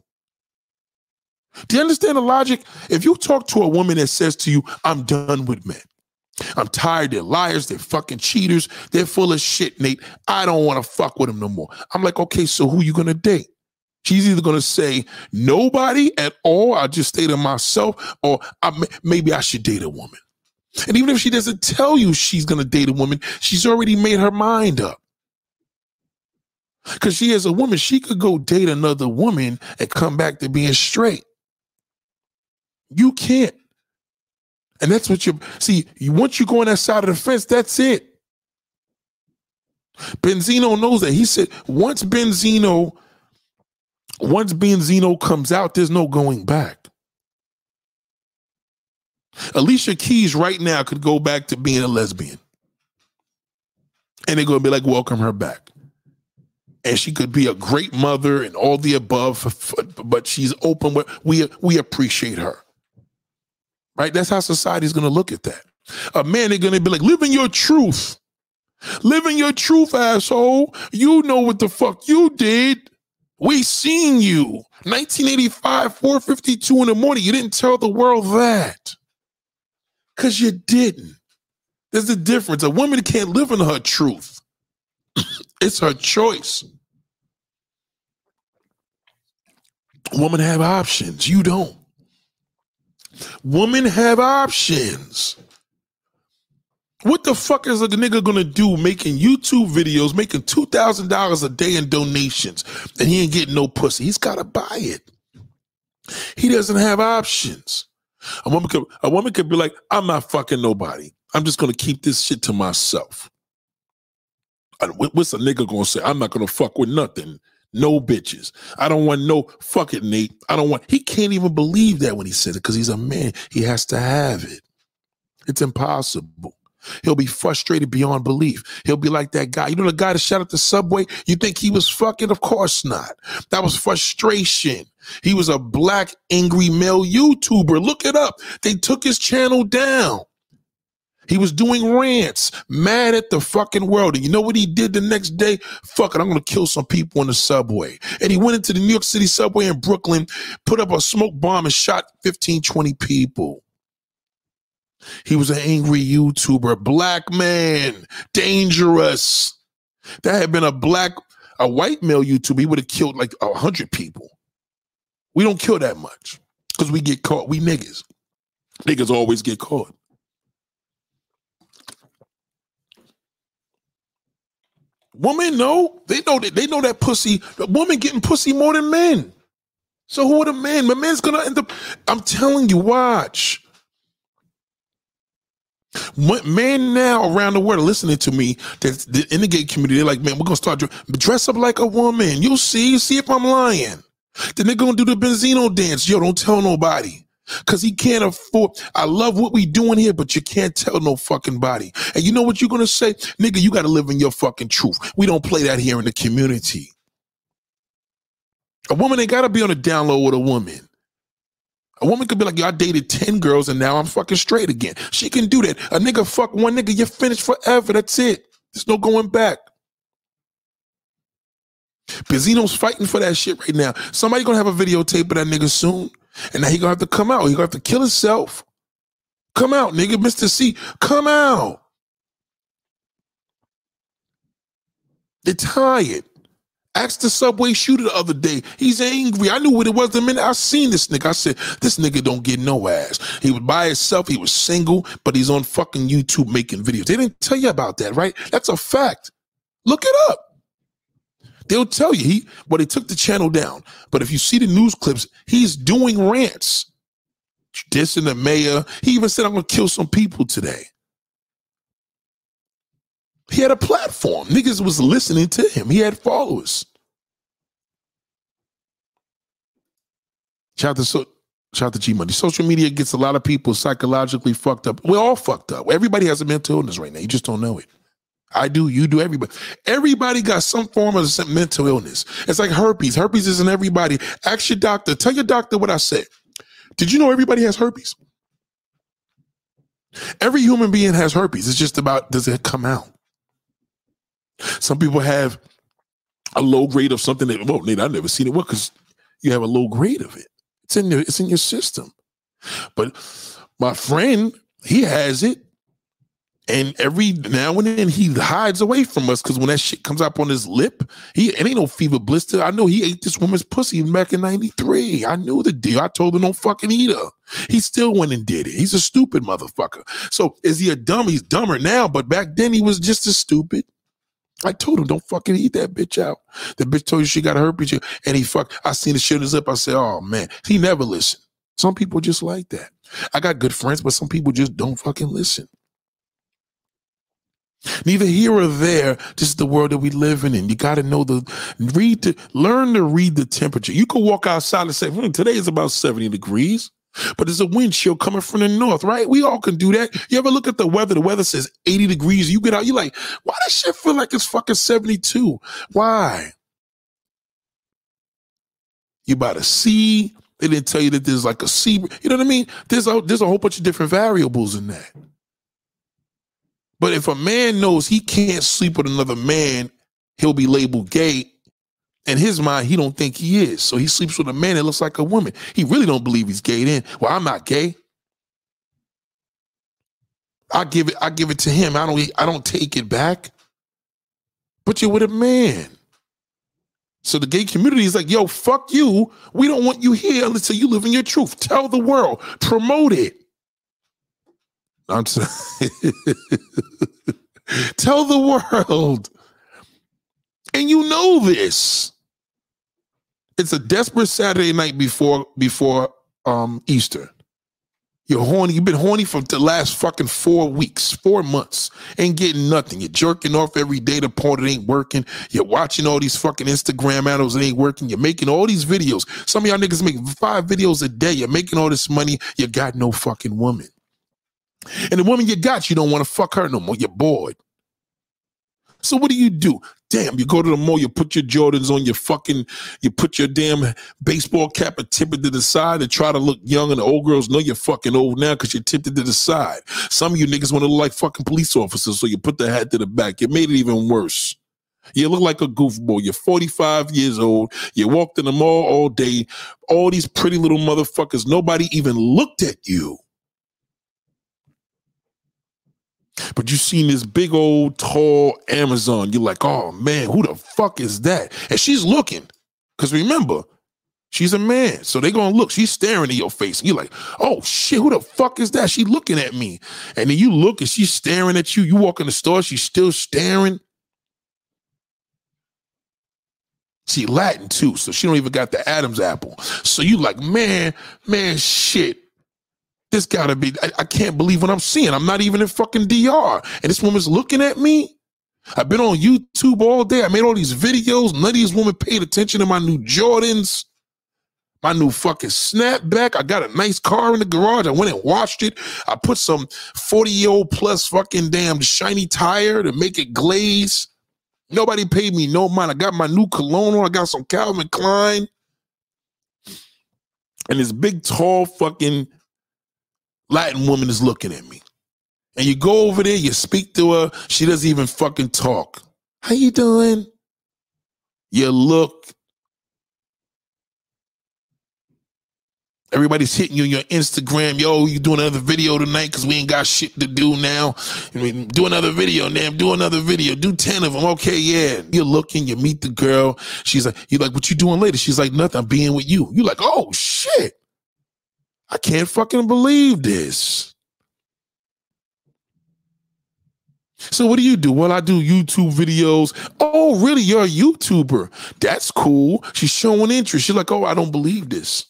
A: Do you understand the logic? If you talk to a woman that says to you, I'm done with men, I'm tired, they're liars, they're fucking cheaters, they're full of shit, Nate. I don't want to fuck with them no more. I'm like, okay, so who you to date? She's either to say nobody at all. I'll just stay to myself, or I, maybe I should date a woman. And even if she doesn't tell you she's going to date a woman, she's already made her mind up. Because she is a woman, she could go date another woman and come back to being straight. You can't. And that's what you see. Once you go on that side of the fence, that's it. Benzino knows that. He said once Benzino once Benzino comes out, there's no going back. Alicia Keys right now could go back to being a lesbian. And they're going to be like, welcome her back. And she could be a great mother and all the above, but she's open. We, we appreciate her. Right? That's how society's going to look at that. A man, they're going to be like, live in your truth. Live in your truth, asshole. You know what the fuck you did. We seen you. 1985, 452 in the morning. You didn't tell the world that. Because you didn't. There's a difference. A woman can't live in her truth. it's her choice. Women have options. You don't. Women have options. What the fuck is a nigga gonna do making YouTube videos, making two thousand dollars a day in donations, and he ain't getting no pussy? He's gotta buy it. He doesn't have options. A woman could a woman could be like, I'm not fucking nobody. I'm just gonna keep this shit to myself. What's a nigga gonna say? I'm not gonna fuck with nothing. No bitches. I don't want no fuck it, Nate. I don't want he can't even believe that when he said it because he's a man. He has to have it. It's impossible. He'll be frustrated beyond belief. He'll be like that guy. You know the guy that shot at the subway? You think he was fucking? Of course not. That was frustration. He was a black angry male YouTuber. Look it up. They took his channel down. He was doing rants, mad at the fucking world. And you know what he did the next day? Fuck it, I'm gonna kill some people on the subway. And he went into the New York City subway in Brooklyn, put up a smoke bomb and shot 15, 20 people. He was an angry YouTuber, black man, dangerous. That had been a black, a white male YouTuber, he would have killed like a hundred people. We don't kill that much because we get caught. We niggas. Niggas always get caught. Women know they know that they know that pussy. The woman getting pussy more than men. So who are the men? My man's gonna end up. I'm telling you, watch. Men now around the world listening to me that's in the gay community, they're like, man, we're gonna start dress up like a woman. You'll see, see if I'm lying. Then they're gonna do the Benzino dance. Yo, don't tell nobody. Cause he can't afford. I love what we doing here, but you can't tell no fucking body. And you know what you're gonna say, nigga? You gotta live in your fucking truth. We don't play that here in the community. A woman ain't gotta be on a download with a woman. A woman could be like, yo, I dated 10 girls and now I'm fucking straight again. She can do that. A nigga fuck one nigga, you're finished forever. That's it. There's no going back. Benzino's fighting for that shit right now. Somebody gonna have a videotape of that nigga soon. And now he gonna have to come out. He gonna have to kill himself. Come out, nigga. Mr. C, come out. They're tired. Asked the subway shooter the other day. He's angry. I knew what it was the minute I seen this nigga. I said, this nigga don't get no ass. He was by himself. He was single, but he's on fucking YouTube making videos. They didn't tell you about that, right? That's a fact. Look it up. They'll tell you he well, they took the channel down. But if you see the news clips, he's doing rants. Dissing the mayor. He even said, I'm gonna kill some people today. He had a platform. Niggas was listening to him. He had followers. Shout out to so shout out to G Money. Social media gets a lot of people psychologically fucked up. We're all fucked up. Everybody has a mental illness right now. You just don't know it. I do, you do, everybody. Everybody got some form of mental illness. It's like herpes. Herpes isn't everybody. Ask your doctor. Tell your doctor what I said. Did you know everybody has herpes? Every human being has herpes. It's just about does it come out? Some people have a low grade of something that well, Nate, I've never seen it. Well, because you have a low grade of it. It's in your, it's in your system. But my friend, he has it. And every now and then he hides away from us because when that shit comes up on his lip, he it ain't no fever blister. I know he ate this woman's pussy back in 93. I knew the deal. I told him don't fucking eat her. He still went and did it. He's a stupid motherfucker. So is he a dumb? He's dumber now, but back then he was just as stupid. I told him, don't fucking eat that bitch out. The bitch told you she got herpes, and he fuck. I seen the shit in his lip. I said, oh man, he never listened. Some people just like that. I got good friends, but some people just don't fucking listen. Neither here or there. This is the world that we live in. You got to know the read to learn to read the temperature. You can walk outside and say, hmm, today is about 70 degrees, but there's a wind chill coming from the north, right? We all can do that. You ever look at the weather? The weather says 80 degrees. You get out, you're like, why does shit feel like it's fucking 72? Why? You about to see. They didn't tell you that there's like a sea. You know what I mean? There's a there's a whole bunch of different variables in that. But if a man knows he can't sleep with another man, he'll be labeled gay. In his mind, he don't think he is. So he sleeps with a man that looks like a woman. He really don't believe he's gay then. Well, I'm not gay. I give it, I give it to him. I don't I don't take it back. But you're with a man. So the gay community is like, yo, fuck you. We don't want you here until you live in your truth. Tell the world, promote it. I'm saying, tell the world. And you know this. It's a desperate Saturday night before before um Easter. You're horny. You've been horny for the last fucking four weeks, four months. Ain't getting nothing. You're jerking off every day to porn that ain't working. You're watching all these fucking Instagram models It ain't working. You're making all these videos. Some of y'all niggas make five videos a day. You're making all this money. You got no fucking woman. And the woman you got, you don't want to fuck her no more. You're bored. So what do you do? Damn, you go to the mall, you put your Jordans on, your fucking, you put your damn baseball cap and tip it to the side and try to look young, and the old girls know you're fucking old now because you're tipped it to the side. Some of you niggas want to look like fucking police officers, so you put the hat to the back. You made it even worse. You look like a goofball. You're 45 years old. You walked in the mall all day. All these pretty little motherfuckers. Nobody even looked at you. But you seen this big old tall Amazon. You're like, oh man, who the fuck is that? And she's looking. Because remember, she's a man. So they gonna look. She's staring at your face. And you're like, oh shit, who the fuck is that? She looking at me. And then you look and she's staring at you. You walk in the store, she's still staring. She Latin too, so she don't even got the Adam's apple. So you like, man, man, shit. This gotta be, I, I, can't believe what I'm seeing. I'm not even in fucking DR. And this woman's looking at me. I've been on YouTube all day. I made all these videos. None of these women paid attention to my new Jordans, my new fucking snapback. I got a nice car in the garage. I went and washed it. I put some 40 year old plus fucking damn shiny tire to make it glaze. Nobody paid me no mind. I got my new cologne on. I got some Calvin Klein. And this big, tall fucking Latin woman is looking at me. And you go over there, you speak to her, she doesn't even fucking talk. How you doing? You look. Everybody's hitting you on your Instagram. Yo, you doing another video tonight because we ain't got shit to do now. I mean, do another video, damn. Do another video. Do 10 of them. Okay, yeah. You're looking, you meet the girl. She's like, you like, what you doing later? She's like, nothing. I'm being with you. You're like, oh shit. I can't fucking believe this. So what do you do? Well, I do YouTube videos. Oh, really? You're a YouTuber. That's cool. She's showing interest. She's like, oh, I don't believe this.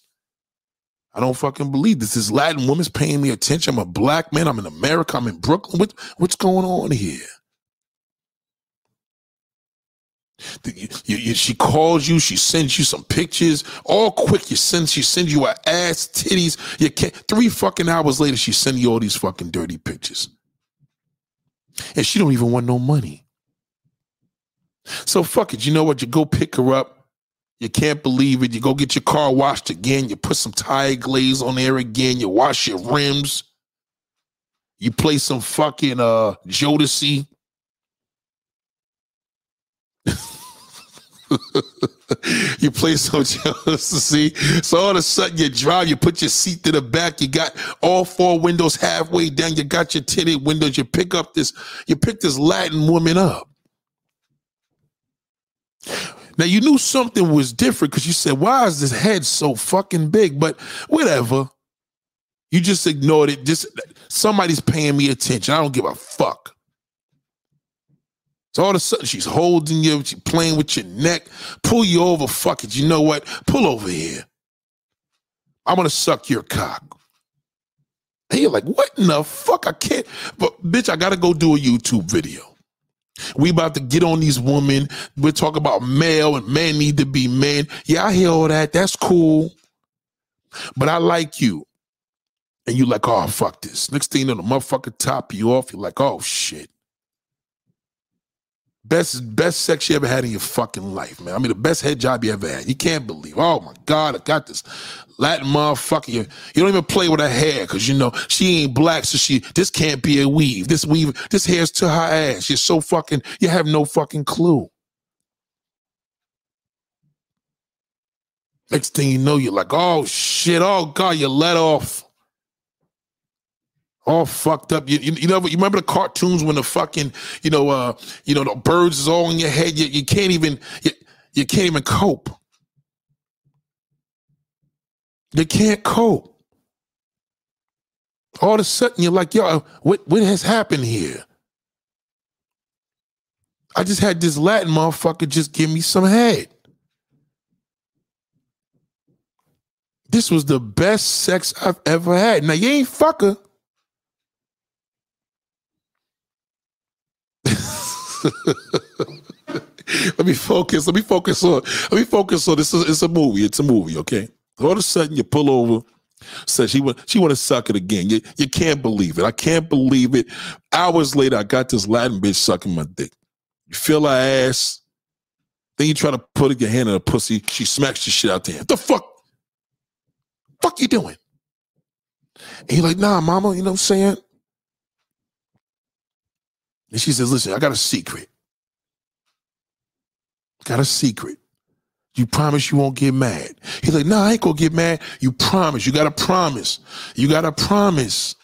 A: I don't fucking believe this. This Latin woman's paying me attention. I'm a black man. I'm in America. I'm in Brooklyn. What, what's going on here? She calls you. She sends you some pictures. All quick. You send. She sends you her ass, titties. You can't. Three fucking hours later, she send you all these fucking dirty pictures and she don't even want no money. So fuck it. You know what? You go pick her up. You can't believe it. You go get your car washed again. You put some tire glaze on there again. You wash your rims. You play some fucking uh Jodeci. you play some chance to see. So all of a sudden you drive, you put your seat to the back, you got all four windows halfway down, you got your tinted windows, you pick up this, you pick this Latin woman up. Now you knew something was different because you said, why is this head so fucking big? But whatever. You just ignored it. Just somebody's paying me attention. I don't give a fuck. So all of a sudden she's holding you, she's playing with your neck, pull you over. Fuck it. You know what? Pull over here. I'm gonna suck your cock. And you're like, what in the fuck? I can't. But bitch, I gotta go do a YouTube video. We about to get on these women. We're talking about male and men need to be men. Yeah, I hear all that. That's cool. But I like you. And you like, oh, fuck this. Next thing you know, the motherfucker top you off. You're like, oh, shit. Best best sex you ever had in your fucking life, man. I mean, the best head job you ever had. You can't believe. Oh my God, I got this Latin motherfucker. You, you don't even play with her hair because you know she ain't black, so she this can't be a weave. This weave, this hair's to her ass. You're so fucking. You have no fucking clue. Next thing you know, you're like, oh shit, oh God, you let off all fucked up. You, you, you, know, you remember the cartoons when the fucking, you know, uh, you know, the birds is all in your head. You, you can't even, you, you can't even cope. You can't cope. All of a sudden, you're like, yo, what, what has happened here? I just had this Latin motherfucker just give me some head. This was the best sex I've ever had. Now, you ain't fucker. let me focus. Let me focus on. Let me focus on this. Is, it's a movie. It's a movie. Okay. All of a sudden, you pull over. Says she want she want to suck it again. You you can't believe it. I can't believe it. Hours later, I got this Latin bitch sucking my dick. You feel her ass. Then you try to put your hand in a pussy. She smacks your shit out there. The fuck? Fuck you doing? And he like, nah, mama, you know what I'm saying? And she says, Listen, I got a secret. Got a secret. You promise you won't get mad. He's like, No, nah, I ain't gonna get mad. You promise. You got to promise. You got to promise.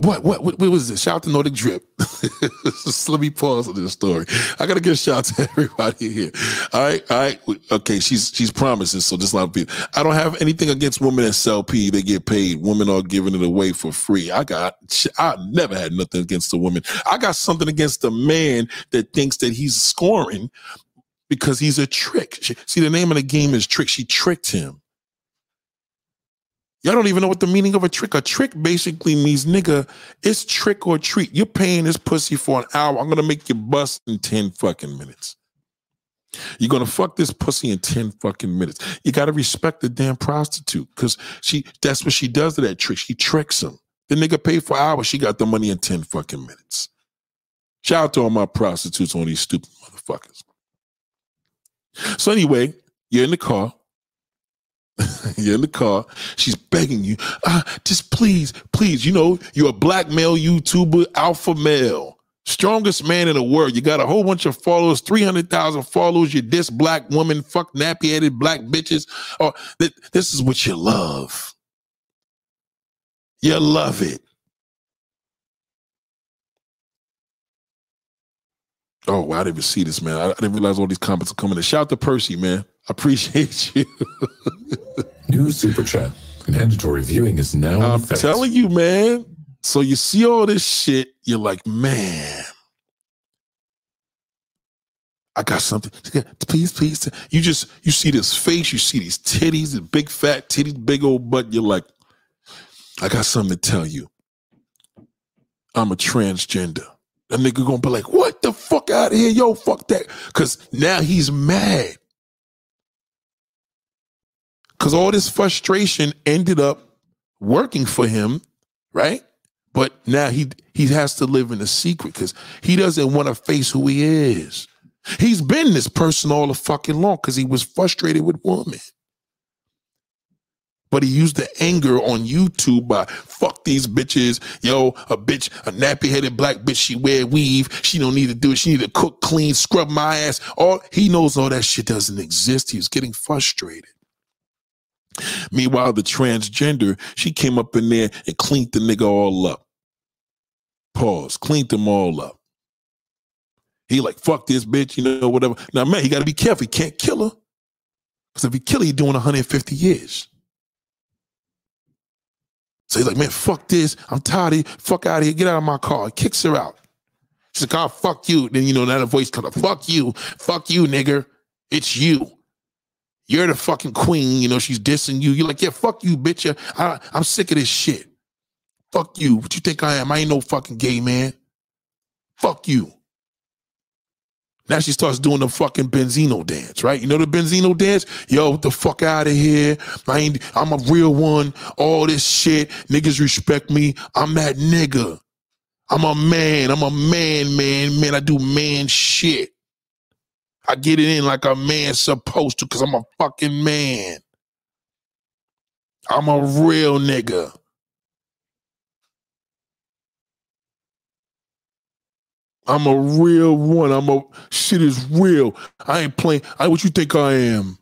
A: What, what, what, what was this? Shout out to Nordic Drip. let me pause on this story. I gotta give a shout out to everybody here. All right, all right. Okay, she's she's promising, so just a lot of people. I don't have anything against women that sell pee. They get paid. Women are giving it away for free. I got I never had nothing against the woman. I got something against the man that thinks that he's scoring because he's a trick. See, the name of the game is trick. She tricked him. Y'all don't even know what the meaning of a trick. A trick basically means, nigga, it's trick or treat. You're paying this pussy for an hour. I'm gonna make you bust in 10 fucking minutes. You're gonna fuck this pussy in 10 fucking minutes. You gotta respect the damn prostitute because she that's what she does to that trick. She tricks him. The nigga paid for hours, she got the money in 10 fucking minutes. Shout out to all my prostitutes on these stupid motherfuckers. So anyway, you're in the car. you're in the car. She's begging you, ah, just please, please. You know, you're a black male YouTuber, alpha male. Strongest man in the world. You got a whole bunch of followers, 300,000 followers. You diss black women, fuck nappy headed black bitches. Oh, th- this is what you love. You love it. Oh, wow, I didn't even see this, man. I, I didn't realize all these comments are coming in. Shout out to Percy, man. Appreciate you.
B: New super chat. Mandatory viewing is now
A: I'm telling you, man. So you see all this shit, you're like, man, I got something. Please, please. You just you see this face, you see these titties, the big fat titties, big old butt. You're like, I got something to tell you. I'm a transgender. A nigga gonna be like, what the fuck out of here? Yo, fuck that. Cause now he's mad. Cause all this frustration ended up working for him, right? But now he he has to live in a secret because he doesn't want to face who he is. He's been this person all the fucking long because he was frustrated with women. But he used the anger on YouTube by fuck these bitches. Yo, a bitch, a nappy headed black bitch, she wear weave. She don't need to do it. She need to cook, clean, scrub my ass. All he knows all that shit doesn't exist. He was getting frustrated. Meanwhile, the transgender, she came up in there and cleaned the nigga all up. Pause. Cleaned them all up. He like, fuck this bitch, you know, whatever. Now, man, he got to be careful. He can't kill her. Because if he kill her, he doing 150 years. So he's like, man, fuck this. I'm tired of you. Fuck out of here. Get out of my car. He kicks her out. She's like, oh, fuck you. Then, you know, now the voice comes up, fuck you. Fuck you, nigger. It's you. You're the fucking queen. You know, she's dissing you. You're like, yeah, fuck you, bitch. I, I'm sick of this shit. Fuck you. What you think I am? I ain't no fucking gay man. Fuck you. Now she starts doing the fucking Benzino dance, right? You know the Benzino dance? Yo, the fuck out of here. I ain't, I'm a real one. All this shit. Niggas respect me. I'm that nigga. I'm a man. I'm a man, man, man. I do man shit. I get it in like a man supposed to because I'm a fucking man. I'm a real nigga. I'm a real one. I'm a shit is real. I ain't playing. I what you think I am?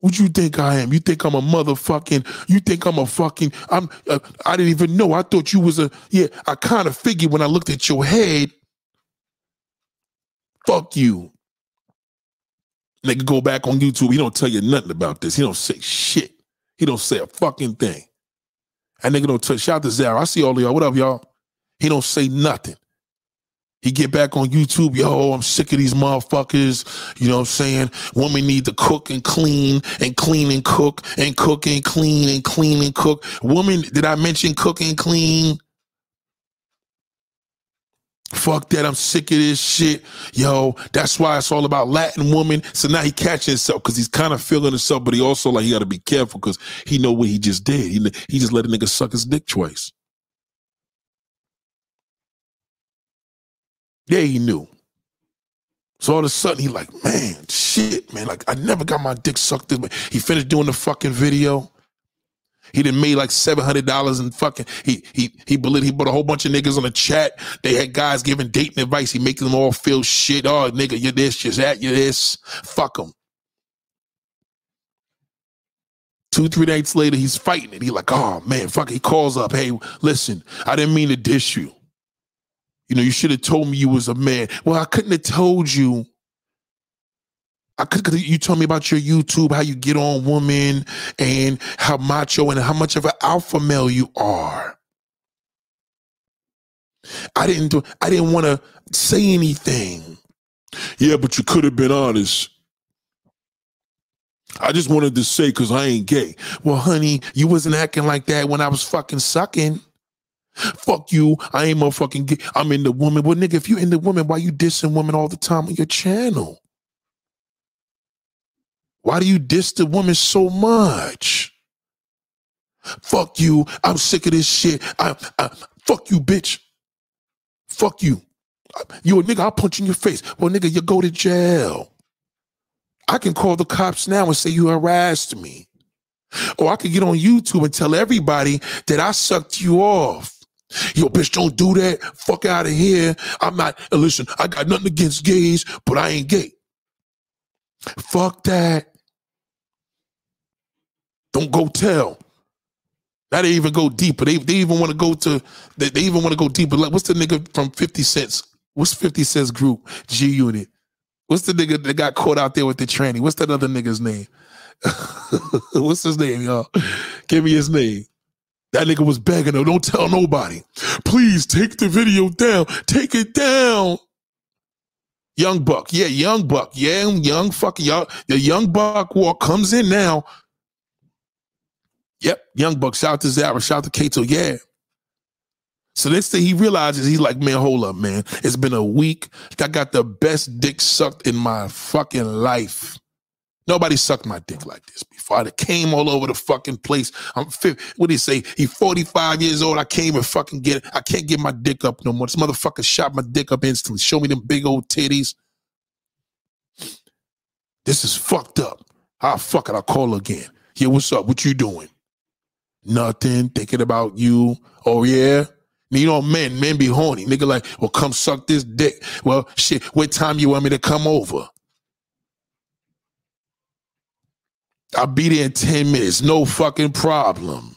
A: What you think I am? You think I'm a motherfucking? You think I'm a fucking? I'm. Uh, I didn't even know. I thought you was a. Yeah, I kind of figured when I looked at your head. Fuck you. Nigga, go back on YouTube. He don't tell you nothing about this. He don't say shit. He don't say a fucking thing. And nigga don't touch. Shout out to Zara. I see all y'all. What up, y'all? He don't say nothing. He get back on YouTube, yo, I'm sick of these motherfuckers. You know what I'm saying? Women need to cook and clean and clean and cook and cook and clean and clean and cook. Woman, did I mention cook and clean? Fuck that, I'm sick of this shit. Yo, that's why it's all about Latin woman. So now he catching himself because he's kind of feeling himself, but he also like he gotta be careful because he know what he just did. He, he just let a nigga suck his dick twice. Yeah, he knew. So all of a sudden he like, man, shit, man. Like I never got my dick sucked this way. He finished doing the fucking video. He done made like seven hundred dollars and fucking he he he believed he put a whole bunch of niggas on the chat. They had guys giving dating advice. He making them all feel shit. Oh nigga, you're this, you're that, you're this. Fuck them. Two, three nights later, he's fighting it. He like, oh man, fuck. He calls up, hey, listen, I didn't mean to dish you. You know, you should have told me you was a man. Well, I couldn't have told you. I could you told me about your YouTube, how you get on women and how macho and how much of an alpha male you are. I didn't do I didn't want to say anything. Yeah, but you could have been honest. I just wanted to say because I ain't gay. Well, honey, you wasn't acting like that when I was fucking sucking. Fuck you. I ain't motherfucking gay. I'm in the woman. Well, nigga, if you in the woman, why you dissing women all the time on your channel? Why do you diss the woman so much? Fuck you. I'm sick of this shit. I, I fuck you, bitch. Fuck you. You a nigga, I'll punch you in your face. Well, nigga, you go to jail. I can call the cops now and say you harassed me. Or I could get on YouTube and tell everybody that I sucked you off. Yo, bitch, don't do that. Fuck out of here. I'm not, listen, I got nothing against gays, but I ain't gay. Fuck that. Don't go tell. Now they even go deeper. They, they even want to go to, they, they even want to go deeper. Like, what's the nigga from 50 Cents? What's 50 Cent's group? G Unit. What's the nigga that got caught out there with the tranny? What's that other nigga's name? what's his name, y'all? Give me his name. That nigga was begging her, don't tell nobody. Please take the video down. Take it down. Young Buck. Yeah, Young Buck. Yeah, young fucking y'all. The Young Buck walk comes in now. Yep, Young Buck. Shout out to Zara. Shout out to Kato. Yeah. So next thing he realizes, he's like, man, hold up, man. It's been a week. I got the best dick sucked in my fucking life. Nobody sucked my dick like this before. I came all over the fucking place. I'm what do you say? He 45 years old. I can't even fucking get it. I can't get my dick up no more. This motherfucker shot my dick up instantly. Show me them big old titties. This is fucked up. Ah, fuck it. I'll call again. Yeah, what's up? What you doing? Nothing. Thinking about you. Oh, yeah? You know, men, men be horny. Nigga like, well, come suck this dick. Well, shit, what time you want me to come over? I'll be there in 10 minutes. No fucking problem.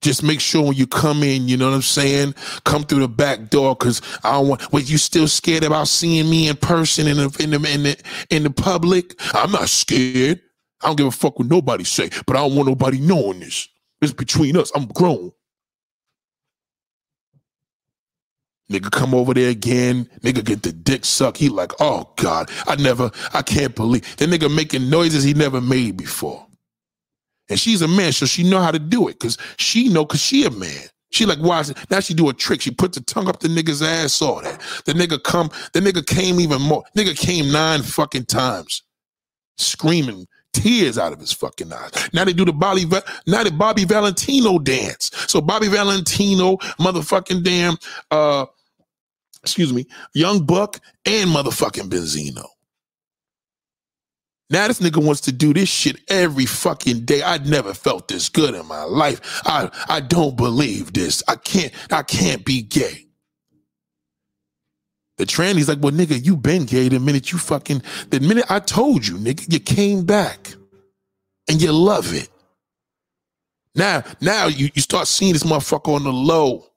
A: Just make sure when you come in, you know what I'm saying? Come through the back door because I don't want. Wait, you still scared about seeing me in person in the in the in the in the public? I'm not scared. I don't give a fuck what nobody say, but I don't want nobody knowing this. It's between us. I'm grown. Nigga come over there again. Nigga get the dick sucked. He like, oh God, I never, I can't believe that nigga making noises he never made before. And she's a man, so she know how to do it. Cause she know, cause she a man. She like, why is it? Now she do a trick. She put the tongue up the nigga's ass, all that. The nigga come, the nigga came even more. Nigga came nine fucking times. Screaming tears out of his fucking eyes. Now they do the Bobby, now the Bobby Valentino dance. So Bobby Valentino, motherfucking damn, uh, excuse me, Young Buck and motherfucking Benzino. Now this nigga wants to do this shit every fucking day. I never felt this good in my life. I I don't believe this. I can't I can't be gay. The tranny's like, well, nigga, you been gay the minute you fucking the minute I told you, nigga, you came back. And you love it. Now, now you, you start seeing this motherfucker on the low.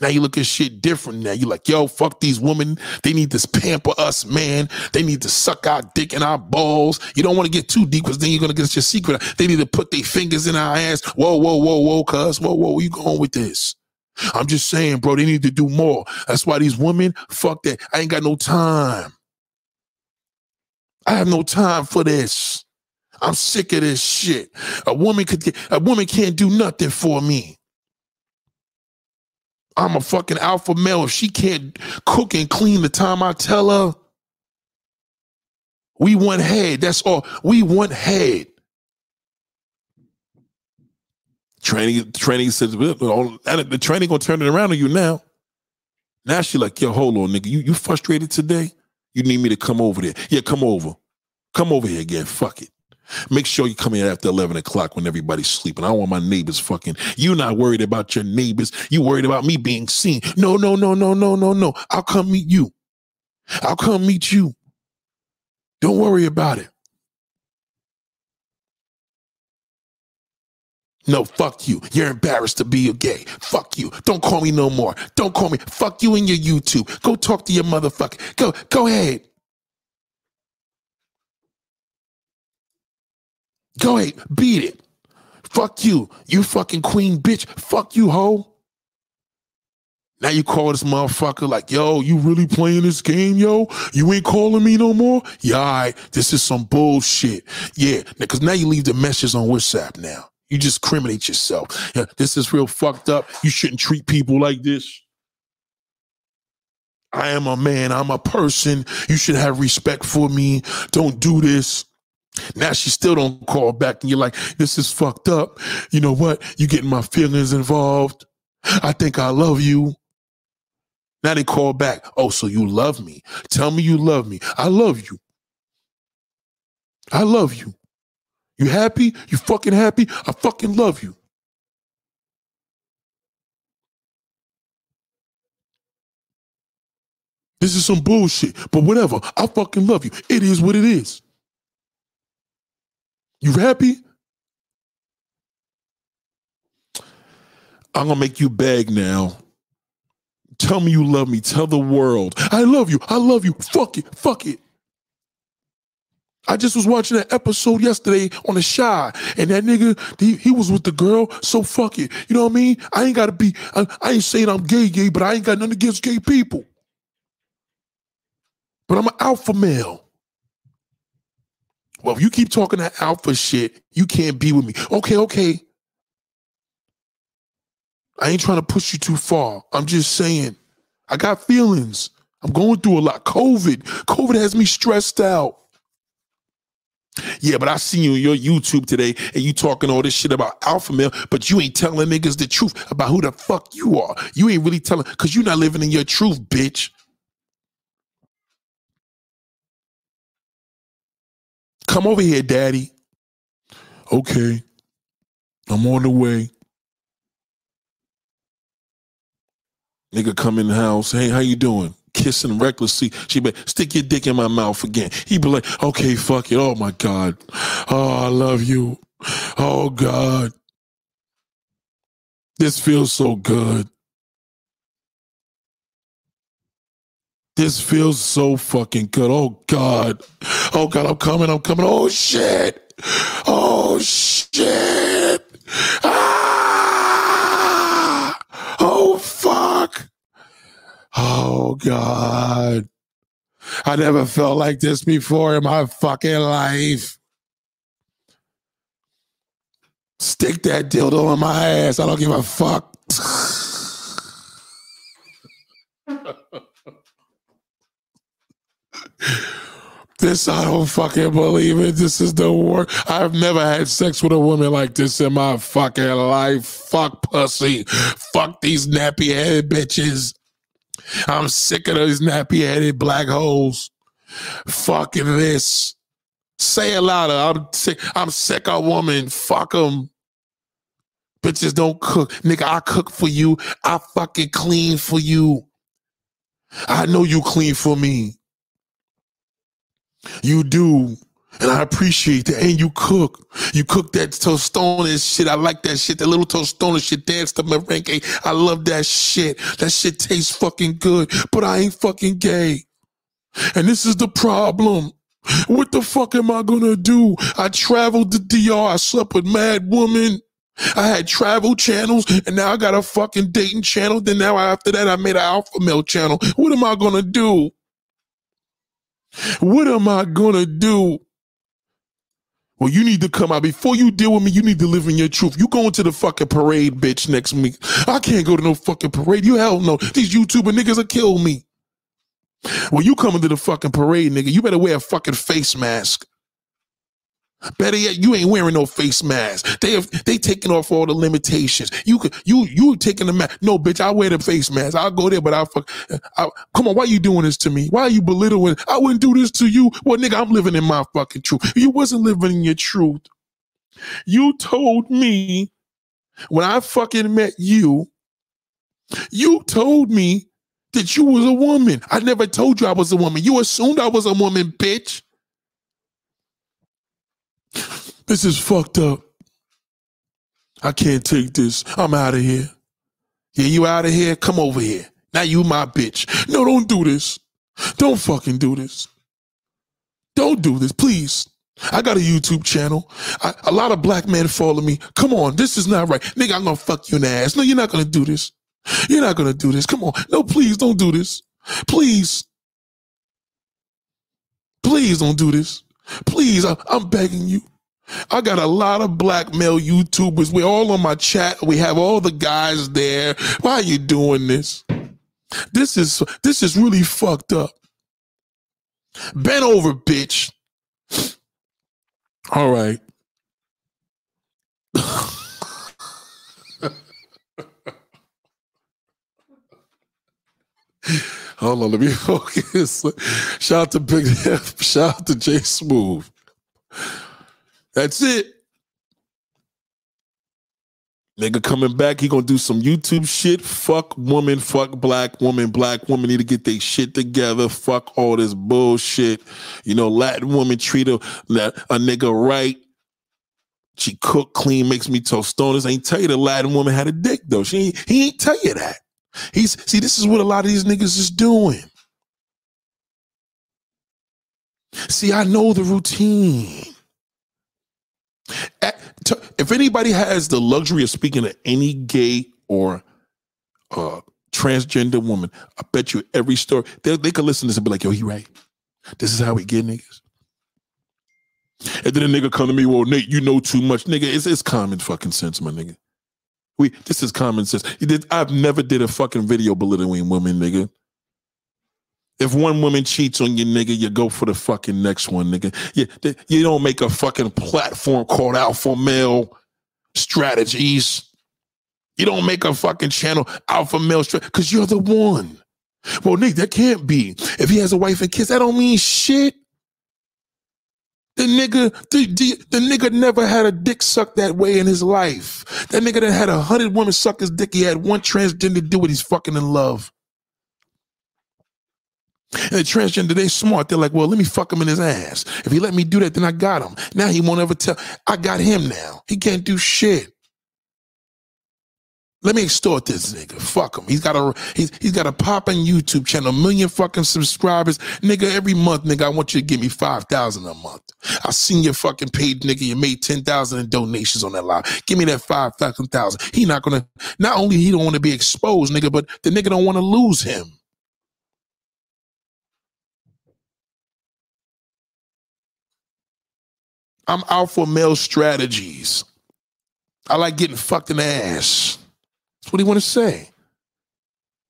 A: Now you look at shit different now. You like, yo, fuck these women. They need to pamper us, man. They need to suck our dick and our balls. You don't want to get too deep because then you're gonna get your secret. They need to put their fingers in our ass. Whoa, whoa, whoa, whoa, cuz. Whoa, whoa, where you going with this? I'm just saying, bro, they need to do more. That's why these women, fuck that. I ain't got no time. I have no time for this. I'm sick of this shit. A woman could get, a woman can't do nothing for me. I'm a fucking alpha male. If she can't cook and clean the time I tell her, we want head. That's all. We want head. Training, training says the training gonna turn it around on you now. Now she like, yo, hold on, nigga. You you frustrated today? You need me to come over there? Yeah, come over. Come over here again. Fuck it. Make sure you come in after 11 o'clock when everybody's sleeping. I don't want my neighbors fucking. You not worried about your neighbors. You worried about me being seen. No, no, no, no, no, no, no. I'll come meet you. I'll come meet you. Don't worry about it. No, fuck you. You're embarrassed to be a gay. Fuck you. Don't call me no more. Don't call me. Fuck you and your YouTube. Go talk to your motherfucker. Go, go ahead. Go ahead, beat it. Fuck you. You fucking queen bitch. Fuck you, hoe. Now you call this motherfucker like, yo, you really playing this game, yo? You ain't calling me no more? Yeah, right, this is some bullshit. Yeah, because now you leave the messages on WhatsApp now. You just criminate yourself. Yeah, this is real fucked up. You shouldn't treat people like this. I am a man. I'm a person. You should have respect for me. Don't do this. Now she still don't call back and you're like, this is fucked up. You know what? You getting my feelings involved. I think I love you. Now they call back. Oh, so you love me. Tell me you love me. I love you. I love you. You happy? You fucking happy? I fucking love you. This is some bullshit, but whatever. I fucking love you. It is what it is. You happy? I'm gonna make you beg now. Tell me you love me. Tell the world. I love you. I love you. Fuck it. Fuck it. I just was watching that episode yesterday on the Chi, and that nigga, he, he was with the girl, so fuck it. You know what I mean? I ain't gotta be, I, I ain't saying I'm gay, gay, but I ain't got nothing against gay people. But I'm an alpha male. Well, if you keep talking that alpha shit, you can't be with me. Okay, okay. I ain't trying to push you too far. I'm just saying, I got feelings. I'm going through a lot. COVID, COVID has me stressed out. Yeah, but I see you on your YouTube today and you talking all this shit about alpha male, but you ain't telling niggas the truth about who the fuck you are. You ain't really telling because you're not living in your truth, bitch. Come over here, daddy. Okay. I'm on the way. Nigga come in the house. Hey, how you doing? kissing recklessly. She be stick your dick in my mouth again. He be like, okay, fuck it. Oh my God. Oh, I love you. Oh God. This feels so good. This feels so fucking good. Oh God. Oh God, I'm coming. I'm coming. Oh shit. Oh shit. Ah. Oh fuck. Oh God. I never felt like this before in my fucking life. Stick that dildo in my ass. I don't give a fuck. this I don't fucking believe it. This is the worst. I've never had sex with a woman like this in my fucking life. Fuck pussy. Fuck these nappy headed bitches. I'm sick of those nappy headed black holes. Fucking this. Say it louder. I'm sick. I'm sick of woman. Fuck them. Bitches don't cook. Nigga, I cook for you. I fucking clean for you. I know you clean for me. You do. And I appreciate that. And you cook. You cook that tostona shit. I like that shit. That little tostona shit. Dance to merengue. I love that shit. That shit tastes fucking good. But I ain't fucking gay. And this is the problem. What the fuck am I gonna do? I traveled to DR. I slept with mad woman. I had travel channels, and now I got a fucking dating channel. Then now after that, I made an alpha male channel. What am I gonna do? What am I gonna do? Well, you need to come out before you deal with me. You need to live in your truth. You going to the fucking parade, bitch, next week. I can't go to no fucking parade. You hell no. These YouTuber niggas will kill me. Well, you coming to the fucking parade, nigga. You better wear a fucking face mask. Better yet, you ain't wearing no face mask. They have they taking off all the limitations. You could you you taking the mask. No, bitch, I wear the face mask. I'll go there, but I fuck. I, come on, why you doing this to me? Why are you belittling? I wouldn't do this to you. Well, nigga, I'm living in my fucking truth. You wasn't living in your truth. You told me when I fucking met you. You told me that you was a woman. I never told you I was a woman. You assumed I was a woman, bitch. This is fucked up. I can't take this. I'm out of here. Yeah, you out of here? Come over here. Now you my bitch. No, don't do this. Don't fucking do this. Don't do this, please. I got a YouTube channel. I, a lot of black men follow me. Come on, this is not right. Nigga, I'm gonna fuck you in the ass. No, you're not gonna do this. You're not gonna do this. Come on. No, please don't do this. Please. Please don't do this. Please, I, I'm begging you. I got a lot of black male YouTubers. We're all on my chat. We have all the guys there. Why are you doing this? This is this is really fucked up. Bend over, bitch. All right. Hold on, let me focus. Shout out to Big F. Shout out to Jay Smooth. That's it. Nigga coming back, he gonna do some YouTube shit. Fuck woman, fuck black woman. Black woman need to get their shit together. Fuck all this bullshit. You know, Latin woman treat a, a nigga right. She cook clean, makes me toast. tostones. Ain't tell you the Latin woman had a dick though. She he ain't tell you that. He's see, this is what a lot of these niggas is doing. See, I know the routine. If anybody has the luxury of speaking to any gay or uh, transgender woman, I bet you every story they, they could listen to this and be like, "Yo, he right. This is how we get niggas." And then a nigga come to me, "Well, Nate, you know too much, nigga. It's, it's common fucking sense, my nigga. We this is common sense. I've never did a fucking video belittling women, nigga. If one woman cheats on you, nigga, you go for the fucking next one, nigga. You, you don't make a fucking platform called Alpha Male Strategies. You don't make a fucking channel Alpha Male Strategies because you're the one. Well, Nick, that can't be. If he has a wife and kids, that don't mean shit. The nigga, the, the, the, nigga never had a dick sucked that way in his life. That nigga that had a hundred women suck his dick. He had one transgender do what he's fucking in love. And the transgender, they smart. They're like, well, let me fuck him in his ass. If he let me do that, then I got him. Now he won't ever tell. I got him now. He can't do shit. Let me extort this nigga. Fuck him. He's got a he's he's got a popping YouTube channel, million fucking subscribers. Nigga, every month, nigga, I want you to give me five thousand a month. I seen your fucking page, nigga. You made ten thousand in donations on that live. Give me that five fucking thousand. He not gonna not only he don't want to be exposed, nigga, but the nigga don't want to lose him. I'm alpha male strategies. I like getting fucked in the ass. That's what he want to say.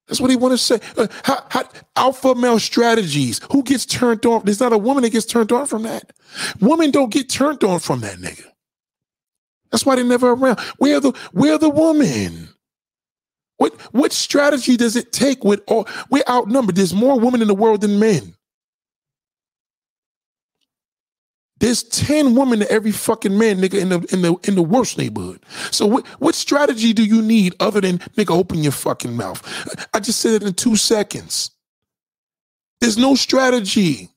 A: That's what he want to say. Uh, how, how, alpha male strategies. Who gets turned off? There's not a woman that gets turned on from that. Women don't get turned on from that nigga. That's why they're never around. Where the where the woman? What what strategy does it take with all we're outnumbered? There's more women in the world than men. There's 10 women to every fucking man, nigga, in the in the in the worst neighborhood. So what what strategy do you need other than nigga open your fucking mouth? I just said it in two seconds. There's no strategy.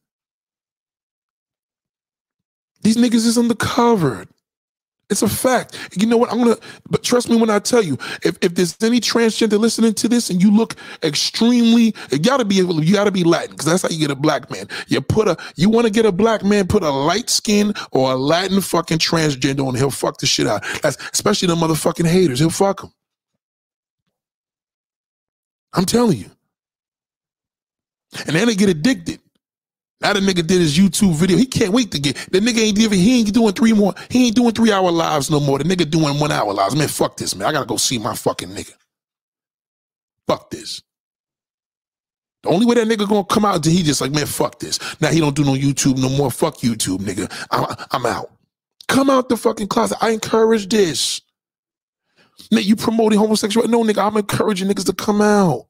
A: These niggas is undercovered. It's a fact. You know what? I'm gonna, but trust me when I tell you, if, if there's any transgender listening to this and you look extremely, you gotta be able, you gotta be Latin because that's how you get a black man. You put a, you want to get a black man, put a light skin or a Latin fucking transgender on, he'll fuck the shit out. That's especially the motherfucking haters. He'll fuck them. I'm telling you. And then they get addicted. Now the nigga did his YouTube video. He can't wait to get the nigga ain't even he ain't doing three more. He ain't doing three hour lives no more. The nigga doing one hour lives. Man, fuck this, man. I gotta go see my fucking nigga. Fuck this. The only way that nigga gonna come out is he just like, man, fuck this. Now he don't do no YouTube no more. Fuck YouTube, nigga. I, I'm out. Come out the fucking closet. I encourage this. Nigga, you promoting homosexuality? No, nigga, I'm encouraging niggas to come out.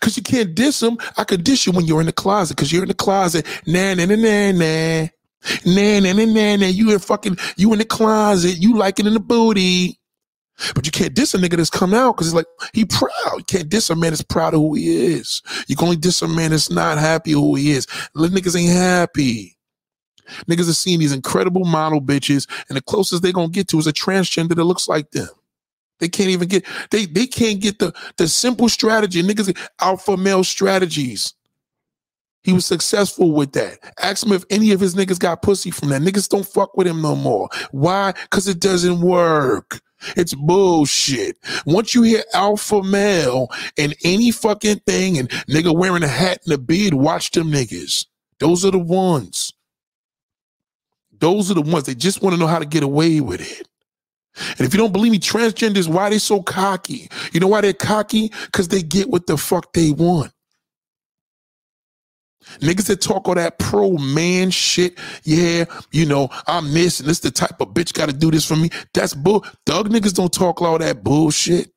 A: Cause you can't diss them. I could diss you when you're in the closet, cause you're in the closet. Nah, nah, nah, nah, nah. Nah, nah, nah, nah, nah. You in fucking, you in the closet. You like it in the booty. But you can't diss a nigga that's come out because it's like he proud. You can't diss a man that's proud of who he is. You can only diss a man that's not happy who he is. Little niggas ain't happy. Niggas are seeing these incredible model bitches, and the closest they gonna get to is a transgender that looks like them. They can't even get they they can't get the the simple strategy. Niggas alpha male strategies. He was successful with that. Ask him if any of his niggas got pussy from that. Niggas don't fuck with him no more. Why? Because it doesn't work. It's bullshit. Once you hear alpha male and any fucking thing and nigga wearing a hat and a beard, watch them niggas. Those are the ones. Those are the ones. They just want to know how to get away with it. And if you don't believe me, transgenders, why they so cocky? You know why they're cocky? Because they get what the fuck they want. Niggas that talk all that pro man shit, yeah, you know, I'm this and this the type of bitch gotta do this for me. That's bull. Thug niggas don't talk all that bullshit.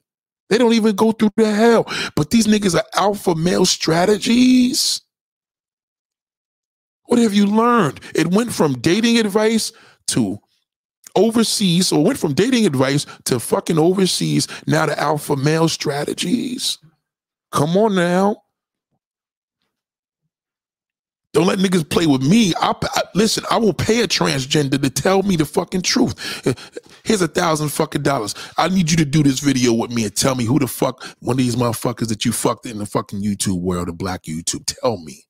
A: They don't even go through the hell. But these niggas are alpha male strategies. What have you learned? It went from dating advice to overseas. So it went from dating advice to fucking overseas. Now to alpha male strategies. Come on now. Don't let niggas play with me. I, I, listen. I will pay a transgender to tell me the fucking truth. Here's a thousand fucking dollars. I need you to do this video with me and tell me who the fuck one of these motherfuckers that you fucked in the fucking YouTube world, the black YouTube. Tell me.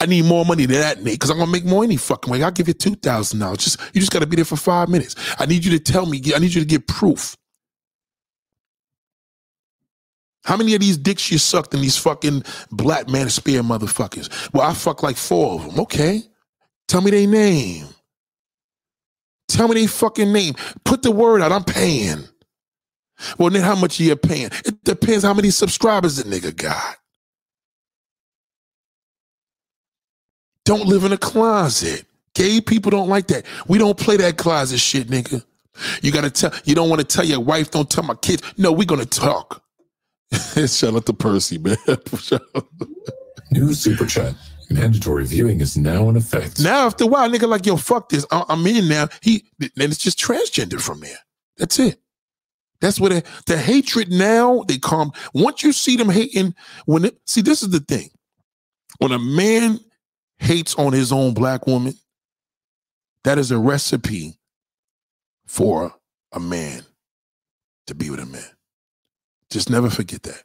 A: I need more money than that, Nate, because I'm gonna make more any fucking way. I'll give you two thousand dollars. Just you just gotta be there for five minutes. I need you to tell me. I need you to get proof. How many of these dicks you sucked in these fucking black manosphere motherfuckers? Well, I fuck like four of them. Okay. Tell me their name. Tell me their fucking name. Put the word out. I'm paying. Well, then how much are you paying? It depends how many subscribers the nigga got. Don't live in a closet. Gay people don't like that. We don't play that closet shit, nigga. You gotta tell you don't want to tell your wife, don't tell my kids. No, we're gonna talk. Shout out to Percy, man.
B: New super chat. Mandatory viewing is now in effect.
A: Now, after a while, nigga, like, yo, fuck this. I- am in now. He then it's just transgender from there. That's it. That's what the, the hatred now they come. Once you see them hating, when it, see, this is the thing. When a man hates on his own black woman, that is a recipe for a man to be with a man. Just never forget that.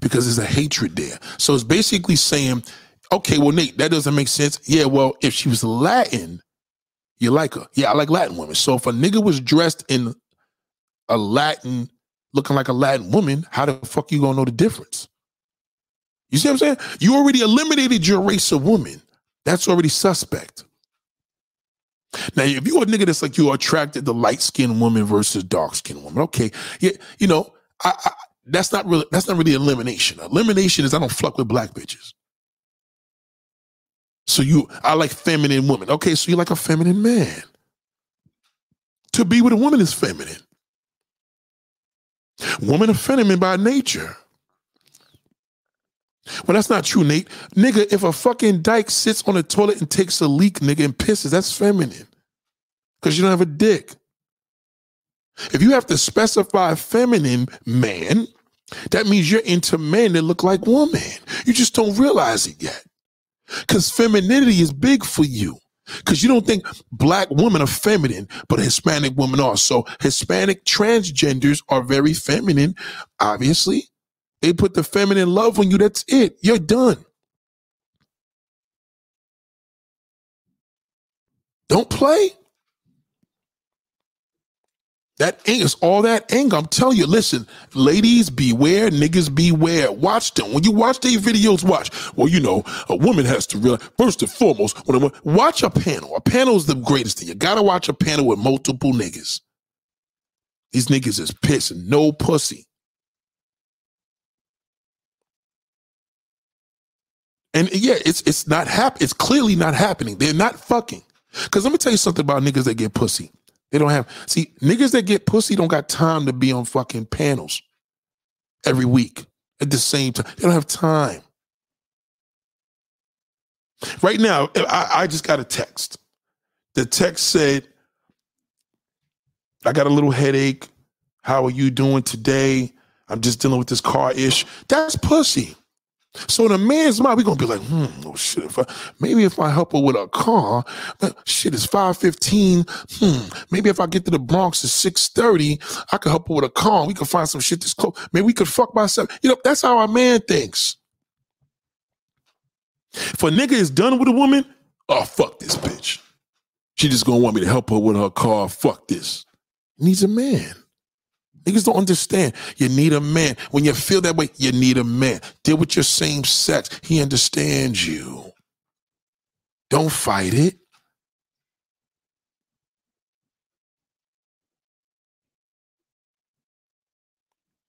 A: Because there's a hatred there. So it's basically saying, okay, well, Nate, that doesn't make sense. Yeah, well, if she was Latin, you like her. Yeah, I like Latin women. So if a nigga was dressed in a Latin, looking like a Latin woman, how the fuck you gonna know the difference? You see what I'm saying? You already eliminated your race of woman. That's already suspect. Now, if you're a nigga that's like you're attracted to light skinned woman versus dark skinned woman, okay, yeah, you know, I, I, that's not really that's not really elimination. Elimination is I don't fuck with black bitches. So you, I like feminine women. Okay, so you like a feminine man. To be with a woman is feminine. Women are feminine by nature. Well, that's not true, Nate. Nigga, if a fucking dyke sits on a toilet and takes a leak, nigga, and pisses, that's feminine. Because you don't have a dick. If you have to specify feminine man, that means you're into men that look like women. You just don't realize it yet. Because femininity is big for you. Because you don't think black women are feminine, but Hispanic women are. So Hispanic transgenders are very feminine, obviously. They put the feminine love on you. That's it. You're done. Don't play. That anger is all that anger. I'm telling you, listen, ladies, beware, niggas, beware. Watch them. When you watch these videos, watch. Well, you know, a woman has to realize, first and foremost, when a, watch a panel. A panel is the greatest thing. You gotta watch a panel with multiple niggas. These niggas is pissing, no pussy. And yeah, it's it's not hap- It's clearly not happening. They're not fucking. Cause let me tell you something about niggas that get pussy. They don't have see niggas that get pussy don't got time to be on fucking panels every week at the same time. They don't have time. Right now, I, I just got a text. The text said, I got a little headache. How are you doing today? I'm just dealing with this car ish. That's pussy. So in a man's mind, we're gonna be like, hmm, oh shit, if I, maybe if I help her with a car, shit, it's 515. Hmm, maybe if I get to the Bronx at 630, I could help her with a car. We could find some shit that's close. Maybe we could fuck seven. You know, that's how a man thinks. If a nigga is done with a woman, oh fuck this bitch. She just gonna want me to help her with her car. Fuck this. Needs a man. Niggas don't understand. You need a man. When you feel that way, you need a man. Deal with your same sex. He understands you. Don't fight it.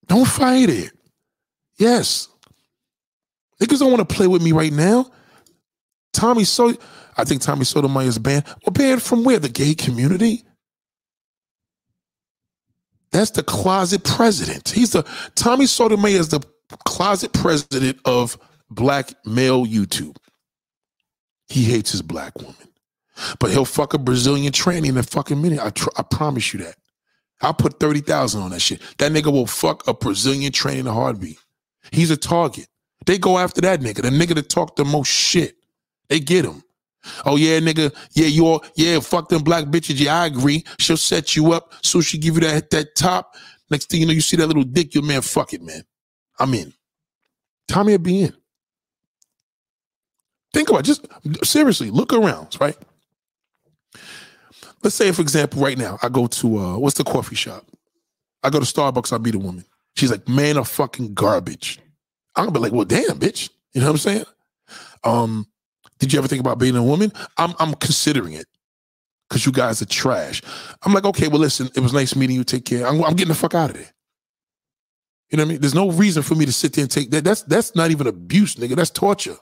A: Don't fight it. Yes. Niggas don't want to play with me right now. Tommy so I think Tommy Sotomayor's banned. Well, banned from where? The gay community? That's the closet president. He's the Tommy Sotomayor is the closet president of black male YouTube. He hates his black woman. But he'll fuck a Brazilian tranny in a fucking minute. I tr- I promise you that. I'll put 30,000 on that shit. That nigga will fuck a Brazilian tranny in a heartbeat. He's a target. They go after that nigga, the nigga that talk the most shit. They get him. Oh yeah, nigga. Yeah, you all yeah, fuck them black bitches. Yeah, I agree. She'll set you up. So she give you that that top. Next thing you know, you see that little dick, you man, fuck it, man. I'm in. Tommy will be in. Think about it. just seriously, look around, right? Let's say, for example, right now, I go to uh what's the coffee shop? I go to Starbucks, I meet a woman. She's like, man, a fucking garbage. I'm gonna be like, well, damn, bitch. You know what I'm saying? Um, did you ever think about being a woman? I'm I'm considering it because you guys are trash. I'm like, okay, well, listen, it was nice meeting you. Take care. I'm, I'm getting the fuck out of there. You know what I mean? There's no reason for me to sit there and take that. That's that's not even abuse, nigga. That's torture.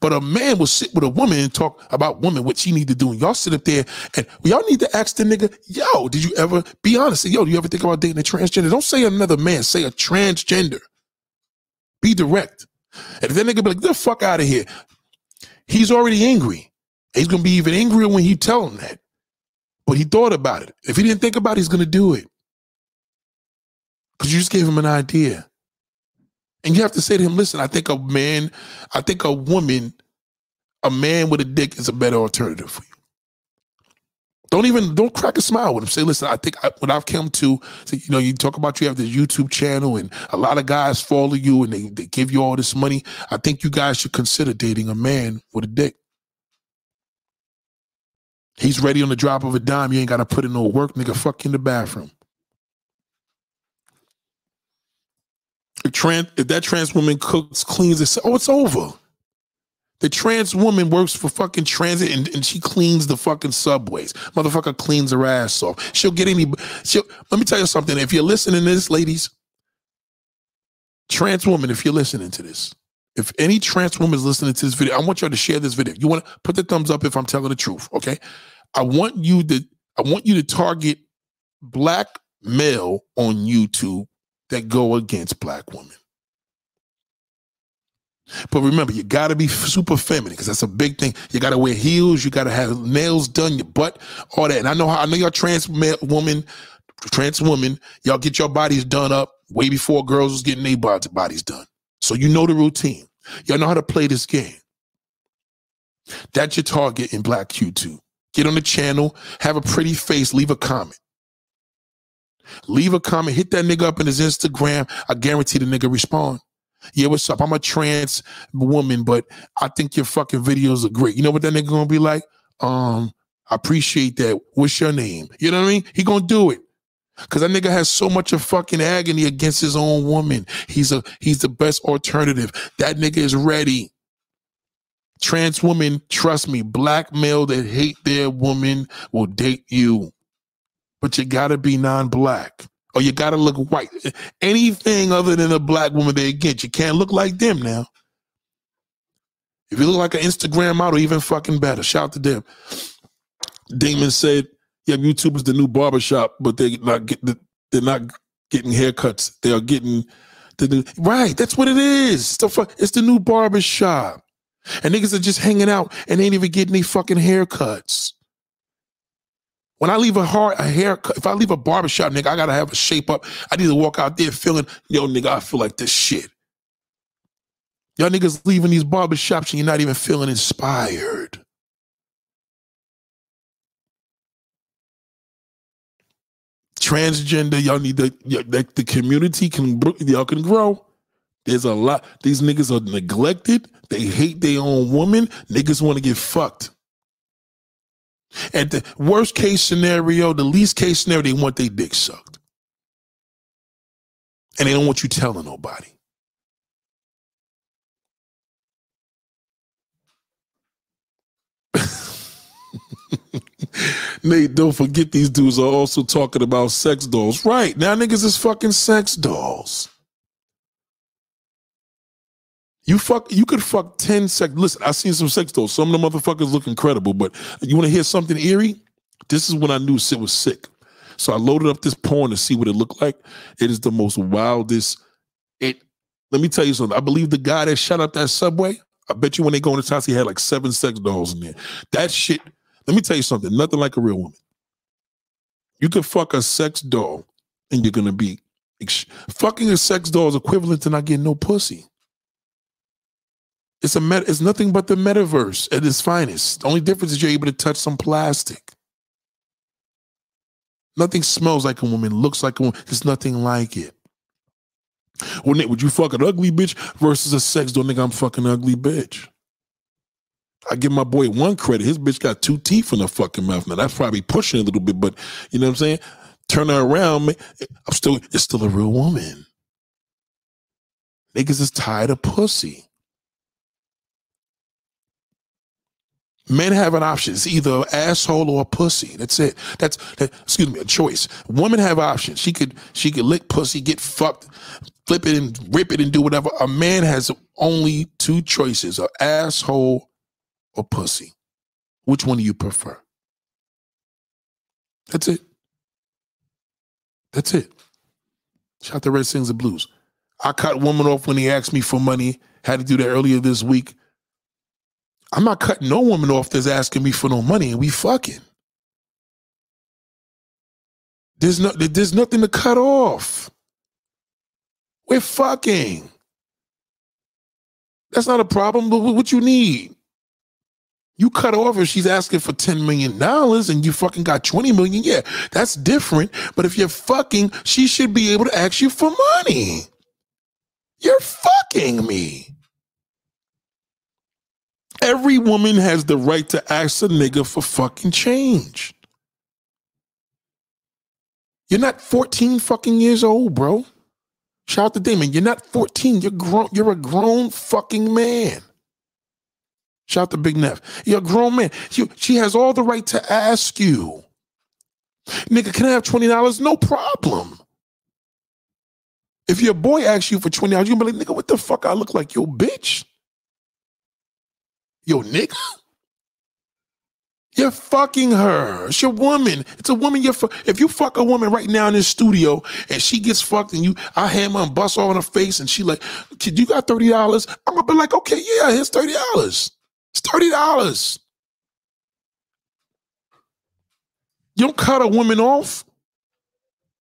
A: But a man will sit with a woman and talk about women, what she need to do. And y'all sit up there and y'all need to ask the nigga, yo, did you ever be honest? Yo, do you ever think about dating a transgender? Don't say another man, say a transgender. Be direct. And if that nigga be like, the fuck out of here, he's already angry. He's gonna be even angrier when you tell him that. But he thought about it. If he didn't think about it, he's gonna do it. Because you just gave him an idea. And you have to say to him, listen, I think a man, I think a woman, a man with a dick is a better alternative for you. Don't even don't crack a smile with him. Say, listen, I think I, what I've come to, say, you know, you talk about you have this YouTube channel and a lot of guys follow you and they, they give you all this money. I think you guys should consider dating a man with a dick. He's ready on the drop of a dime. You ain't got to put in no work, nigga. Fuck in the bathroom. If, trans, if that trans woman cooks, cleans, it, oh, it's over. The trans woman works for fucking transit and, and she cleans the fucking subways. Motherfucker cleans her ass off. She'll get any. She'll, let me tell you something. If you're listening to this, ladies, trans woman, if you're listening to this, if any trans woman is listening to this video, I want y'all to share this video. You want to put the thumbs up if I'm telling the truth, okay? I want you to I want you to target black male on YouTube that go against black women. But remember, you got to be super feminine because that's a big thing. You got to wear heels. You got to have nails done, your butt, all that. And I know how I know y'all trans woman, trans woman, y'all get your bodies done up way before girls was getting their bodies done. So you know the routine. Y'all know how to play this game. That's your target in Black YouTube. Get on the channel, have a pretty face, leave a comment. Leave a comment, hit that nigga up in his Instagram. I guarantee the nigga respond. Yeah, what's up? I'm a trans woman, but I think your fucking videos are great. You know what that nigga gonna be like? Um, I appreciate that. What's your name? You know what I mean? He gonna do it. Cause that nigga has so much of fucking agony against his own woman. He's a he's the best alternative. That nigga is ready. Trans woman, trust me, black male that hate their woman will date you. But you gotta be non-black or you gotta look white. Anything other than a black woman they get, you can't look like them now. If you look like an Instagram model, even fucking better. Shout out to them. Damon said, "Yeah, YouTube is the new barbershop, but they're not getting they're not getting haircuts. They are getting the new right. That's what it is. It's the, it's the new barbershop, and niggas are just hanging out and ain't even getting any fucking haircuts. When I leave a hard a haircut, if I leave a barbershop, nigga, I gotta have a shape up. I need to walk out there feeling, yo, nigga, I feel like this shit. Y'all niggas leaving these barbershops and you're not even feeling inspired. Transgender, y'all need the, the community can, y'all can grow. There's a lot. These niggas are neglected. They hate their own woman. Niggas want to get fucked. At the worst case scenario, the least case scenario, they want their dick sucked. And they don't want you telling nobody. Nate, don't forget these dudes are also talking about sex dolls. Right. Now niggas is fucking sex dolls. You fuck. You could fuck ten sex. Listen, I seen some sex dolls. Some of the motherfuckers look incredible. But you want to hear something eerie? This is when I knew shit was sick. So I loaded up this porn to see what it looked like. It is the most wildest. It. Let me tell you something. I believe the guy that shut up that subway. I bet you when they go in his house, he had like seven sex dolls in there. That shit. Let me tell you something. Nothing like a real woman. You could fuck a sex doll, and you're gonna be fucking a sex doll is equivalent to not getting no pussy. It's a met. It's nothing but the metaverse at its finest. The only difference is you're able to touch some plastic. Nothing smells like a woman, looks like a woman. There's nothing like it. Well, Nick, would you fuck an ugly bitch versus a sex doll? think I'm fucking ugly bitch. I give my boy one credit. His bitch got two teeth in her fucking mouth. Now that's probably pushing a little bit, but you know what I'm saying? Turn her around, man. I'm still, it's still a real woman. Niggas is tired of pussy. Men have an option. It's either asshole or pussy. That's it. That's that, excuse me, a choice. Women have options. She could she could lick pussy, get fucked, flip it and rip it and do whatever. A man has only two choices: an asshole or pussy. Which one do you prefer? That's it. That's it. Shout out to Red Sings and Blues. I cut woman off when he asked me for money. Had to do that earlier this week. I'm not cutting no woman off that's asking me for no money and we fucking. There's no there's nothing to cut off. We're fucking. That's not a problem, but what you need? You cut off if she's asking for $10 million and you fucking got 20 million. Yeah, that's different. But if you're fucking, she should be able to ask you for money. You're fucking me. Every woman has the right to ask a nigga for fucking change. You're not 14 fucking years old, bro. Shout out to Damon. You're not 14. You're grown. You're a grown fucking man. Shout out to Big Neff. You're a grown man. You, she has all the right to ask you. Nigga, can I have $20? No problem. If your boy asks you for $20, you're gonna be like, nigga, what the fuck I look like, yo, bitch? Yo, nigga. You're fucking her. It's your woman. It's a woman. You're fu- if you fuck a woman right now in this studio and she gets fucked and you, I hammer and bust all in her face and she like, kid, you got thirty dollars? I'm gonna be like, okay, yeah, here's thirty dollars. It's thirty dollars. You don't cut a woman off.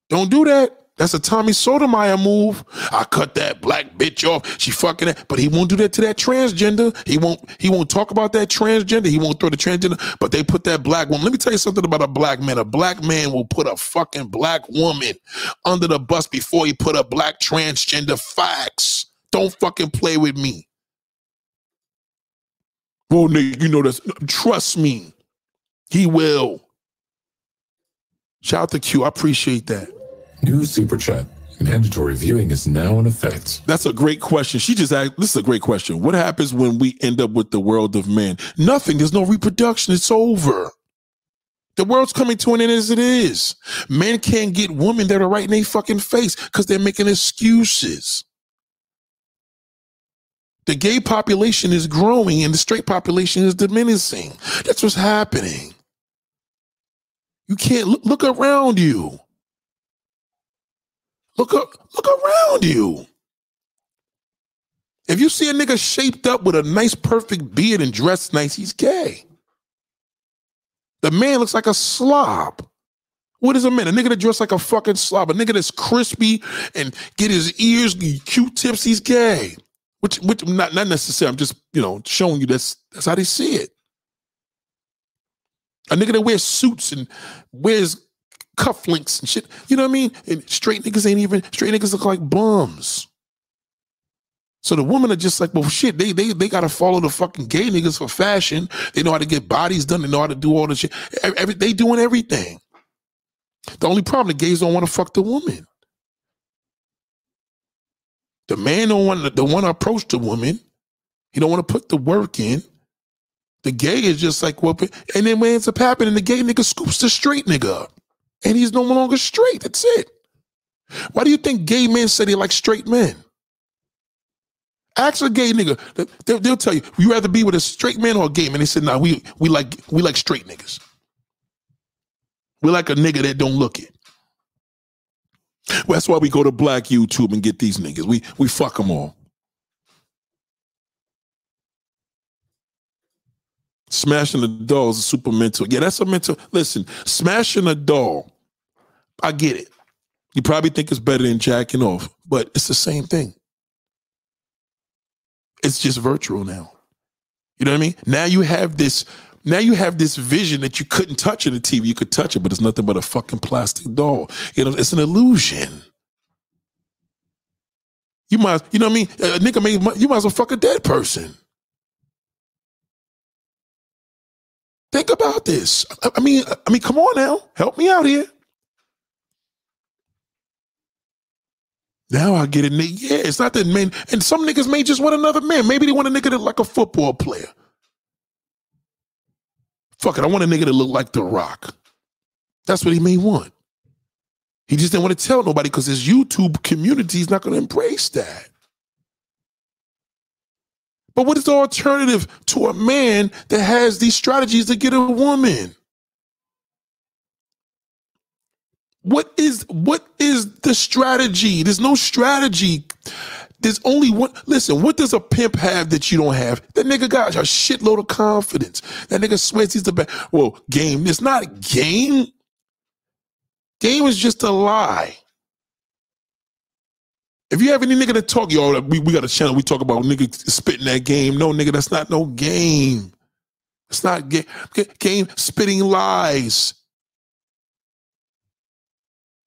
A: Don't do that. That's a Tommy Sotomayor move. I cut that black bitch off. She fucking it, but he won't do that to that transgender. He won't. He won't talk about that transgender. He won't throw the transgender. But they put that black woman. Let me tell you something about a black man. A black man will put a fucking black woman under the bus before he put a black transgender. Facts. Don't fucking play with me. Well, nigga, you know this. Trust me, he will. Shout out to Q. I appreciate that.
B: New Super Chat. Mandatory viewing is now in effect.
A: That's a great question. She just asked, this is a great question. What happens when we end up with the world of men? Nothing. There's no reproduction. It's over. The world's coming to an end as it is. Men can't get women that are right in their fucking face because they're making excuses. The gay population is growing and the straight population is diminishing. That's what's happening. You can't look, look around you. Look up, look around you. If you see a nigga shaped up with a nice, perfect beard and dressed nice, he's gay. The man looks like a slob. What is a man? A nigga that dressed like a fucking slob. A nigga that's crispy and get his ears Q-tips. He's gay. Which, which, not not necessarily. I'm just you know showing you that's that's how they see it. A nigga that wears suits and wears cufflinks and shit. You know what I mean? And straight niggas ain't even straight niggas look like bums. So the women are just like, well, shit, they they they gotta follow the fucking gay niggas for fashion. They know how to get bodies done. They know how to do all the shit. Every, they doing everything. The only problem, the gays don't want to fuck the woman. The man don't want the one approach the woman. He don't want to put the work in. The gay is just like, well, and then what ends up happening, the gay nigga scoops the straight nigga up and he's no longer straight. That's it. Why do you think gay men say they like straight men? Ask a gay nigga. They'll, they'll tell you, you rather be with a straight man or a gay man? They said, nah, we we like we like straight niggas. We like a nigga that don't look it. Well, that's why we go to black YouTube and get these niggas. We we fuck them all. Smashing a doll is a super mental. Yeah, that's a mental. Listen, smashing a doll, I get it. You probably think it's better than jacking off, but it's the same thing. It's just virtual now. You know what I mean? Now you have this. Now you have this vision that you couldn't touch in the TV. You could touch it, but it's nothing but a fucking plastic doll. You know, it's an illusion. You might, you know what I mean? A nigga may, you might as well fuck a dead person. Think about this. I mean, I mean, come on now, help me out here. Now I get it. Yeah, it's not that men, and some niggas may just want another man. Maybe they want a nigga that like a football player. Fuck it, I want a nigga that look like The Rock. That's what he may want. He just didn't want to tell nobody because his YouTube community is not going to embrace that. But what is the alternative to a man that has these strategies to get a woman? What is what is the strategy? There's no strategy. There's only one. Listen, what does a pimp have that you don't have? That nigga got a shitload of confidence. That nigga sweats he's the best. Well, game. It's not a game. Game is just a lie. If you have any nigga to talk, y'all, we, we got a channel, we talk about nigga spitting that game. No, nigga, that's not no game. It's not game. Game spitting lies.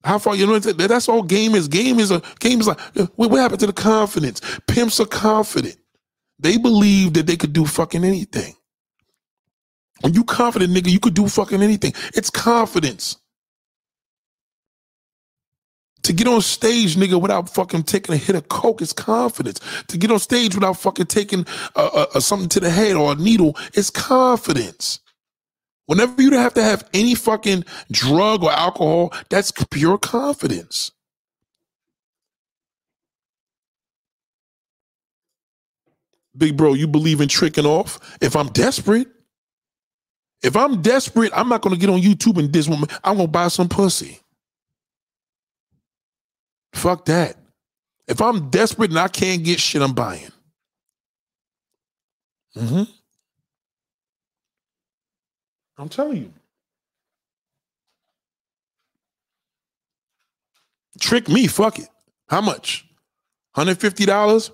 A: How far you know that's all game is. Game is a game is like what, happened to the confidence? Pimps are confident. They believe that they could do fucking anything. When you confident, nigga, you could do fucking anything. It's confidence to get on stage, nigga, without fucking taking a hit of coke is confidence. To get on stage without fucking taking uh, uh, something to the head or a needle is confidence. Whenever you have to have any fucking drug or alcohol, that's pure confidence. Big bro, you believe in tricking off? If I'm desperate, if I'm desperate, I'm not gonna get on YouTube and this woman. I'm gonna buy some pussy. Fuck that. If I'm desperate and I can't get shit, I'm buying. Mm-hmm. I'm telling you. Trick me, fuck it. How much? $150?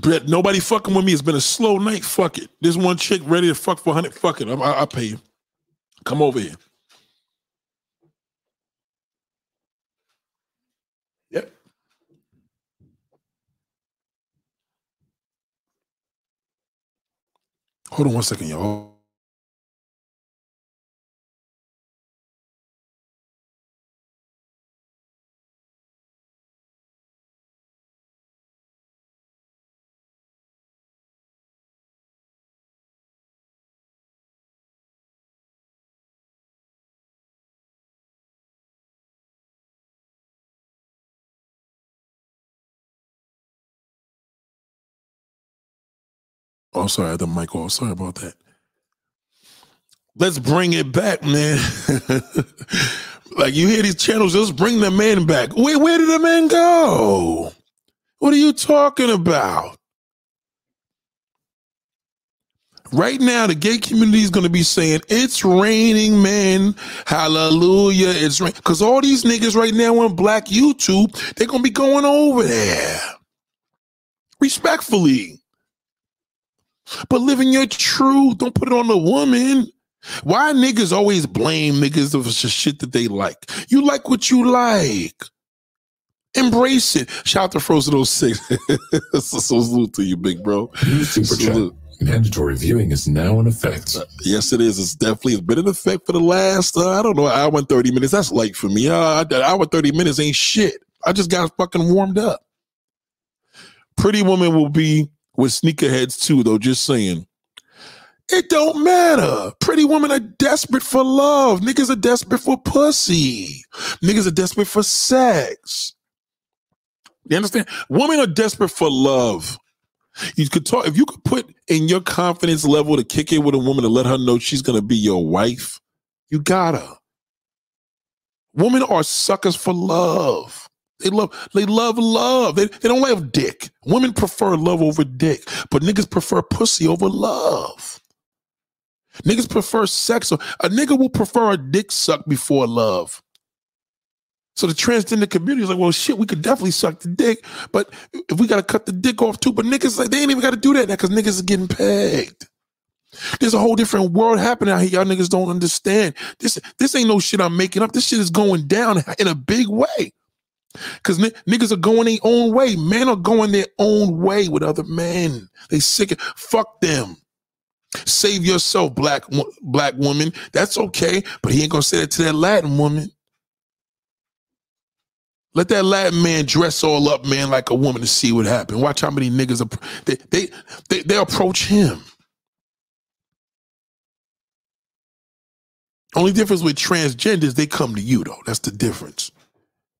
A: But nobody fucking with me. It's been a slow night. Fuck it. This one chick ready to fuck for 100. Fuck it. I, I, I pay you. Come over here. Hold on one second, y'all. Oh, sorry, I had the mic off. Sorry about that. Let's bring it back, man. like you hear these channels, let's bring the men back. Wait, where did the men go? What are you talking about? Right now, the gay community is going to be saying, It's raining, man. Hallelujah. It's raining. Because all these niggas right now on black YouTube, they're going to be going over there. Respectfully. But living your truth. Don't put it on the woman. Why niggas always blame niggas of shit that they like? You like what you like. Embrace it. Shout out to Frozen 06. so, so salute to you, big bro.
B: Mandatory viewing is now in effect.
A: Yes, it is. It's definitely it's been in effect for the last, uh, I don't know, hour and 30 minutes. That's light for me. Uh, hour 30 minutes ain't shit. I just got fucking warmed up. Pretty Woman will be with sneakerheads too, though. Just saying. It don't matter. Pretty women are desperate for love. Niggas are desperate for pussy. Niggas are desperate for sex. You understand? Women are desperate for love. You could talk if you could put in your confidence level to kick it with a woman to let her know she's gonna be your wife. You gotta. Women are suckers for love. They love they love love. They, they don't love dick. Women prefer love over dick, but niggas prefer pussy over love. Niggas prefer sex. A nigga will prefer a dick suck before love. So the transgender community is like, well, shit, we could definitely suck the dick, but if we got to cut the dick off too, but niggas like they ain't even got to do that now because niggas is getting pegged. There's a whole different world happening out here. Y'all niggas don't understand. This this ain't no shit I'm making up. This shit is going down in a big way. Cause n- niggas are going their own way. Men are going their own way with other men. They sick. Of, fuck them. Save yourself, black black woman. That's okay, but he ain't gonna say that to that Latin woman. Let that Latin man dress all up, man, like a woman to see what happened. Watch how many niggas they, they they they approach him. Only difference with transgenders, they come to you though. That's the difference.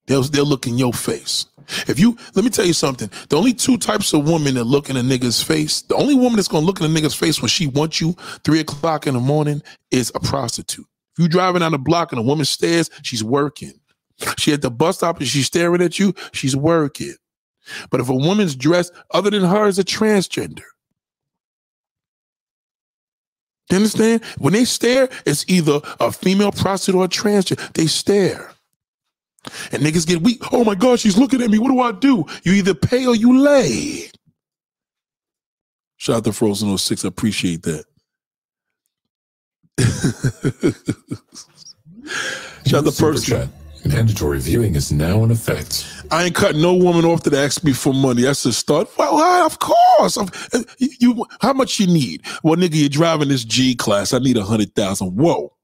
A: They'll they'll look in your face. If you let me tell you something, the only two types of women that look in a nigga's face, the only woman that's gonna look in a nigga's face when she wants you three o'clock in the morning is a prostitute. If you driving down the block and a woman stares, she's working. She at the bus stop and she's staring at you, she's working. But if a woman's dressed other than her is a transgender, you understand? When they stare, it's either a female prostitute or a transgender. They stare. And niggas get weak. Oh my God, she's looking at me. What do I do? You either pay or you lay. Shout out to Frozen 06. I appreciate that. Shout out to person.
B: Mandatory viewing is now in effect.
A: I ain't cutting no woman off that asks me for money. That's a start. Well, of course. Uh, you, you, how much you need? Well, nigga, you're driving this G class. I need a hundred thousand. Whoa.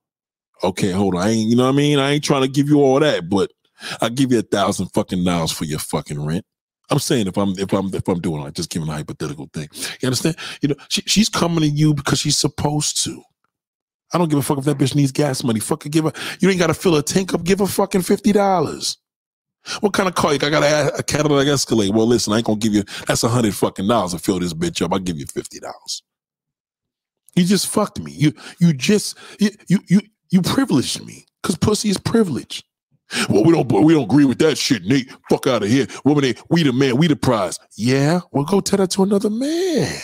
A: Okay, hold on. I ain't, you know what I mean? I ain't trying to give you all that, but I'll give you a thousand fucking dollars for your fucking rent. I'm saying if I'm if I'm if I'm doing like just giving a hypothetical thing. You understand? You know, she, she's coming to you because she's supposed to. I don't give a fuck if that bitch needs gas money. Fucking give her. You ain't got to fill a tank up. Give her fucking fifty dollars. What kind of car? I got a, a Cadillac Escalade. Well, listen, I ain't gonna give you. That's a hundred fucking dollars to fill this bitch up. I'll give you fifty dollars. You just fucked me. You you just you you you, you privileged me because pussy is privilege. Well, we don't we don't agree with that shit, Nate. Fuck out of here. Woman, we the man, we the prize. Yeah, well, go tell that to another man.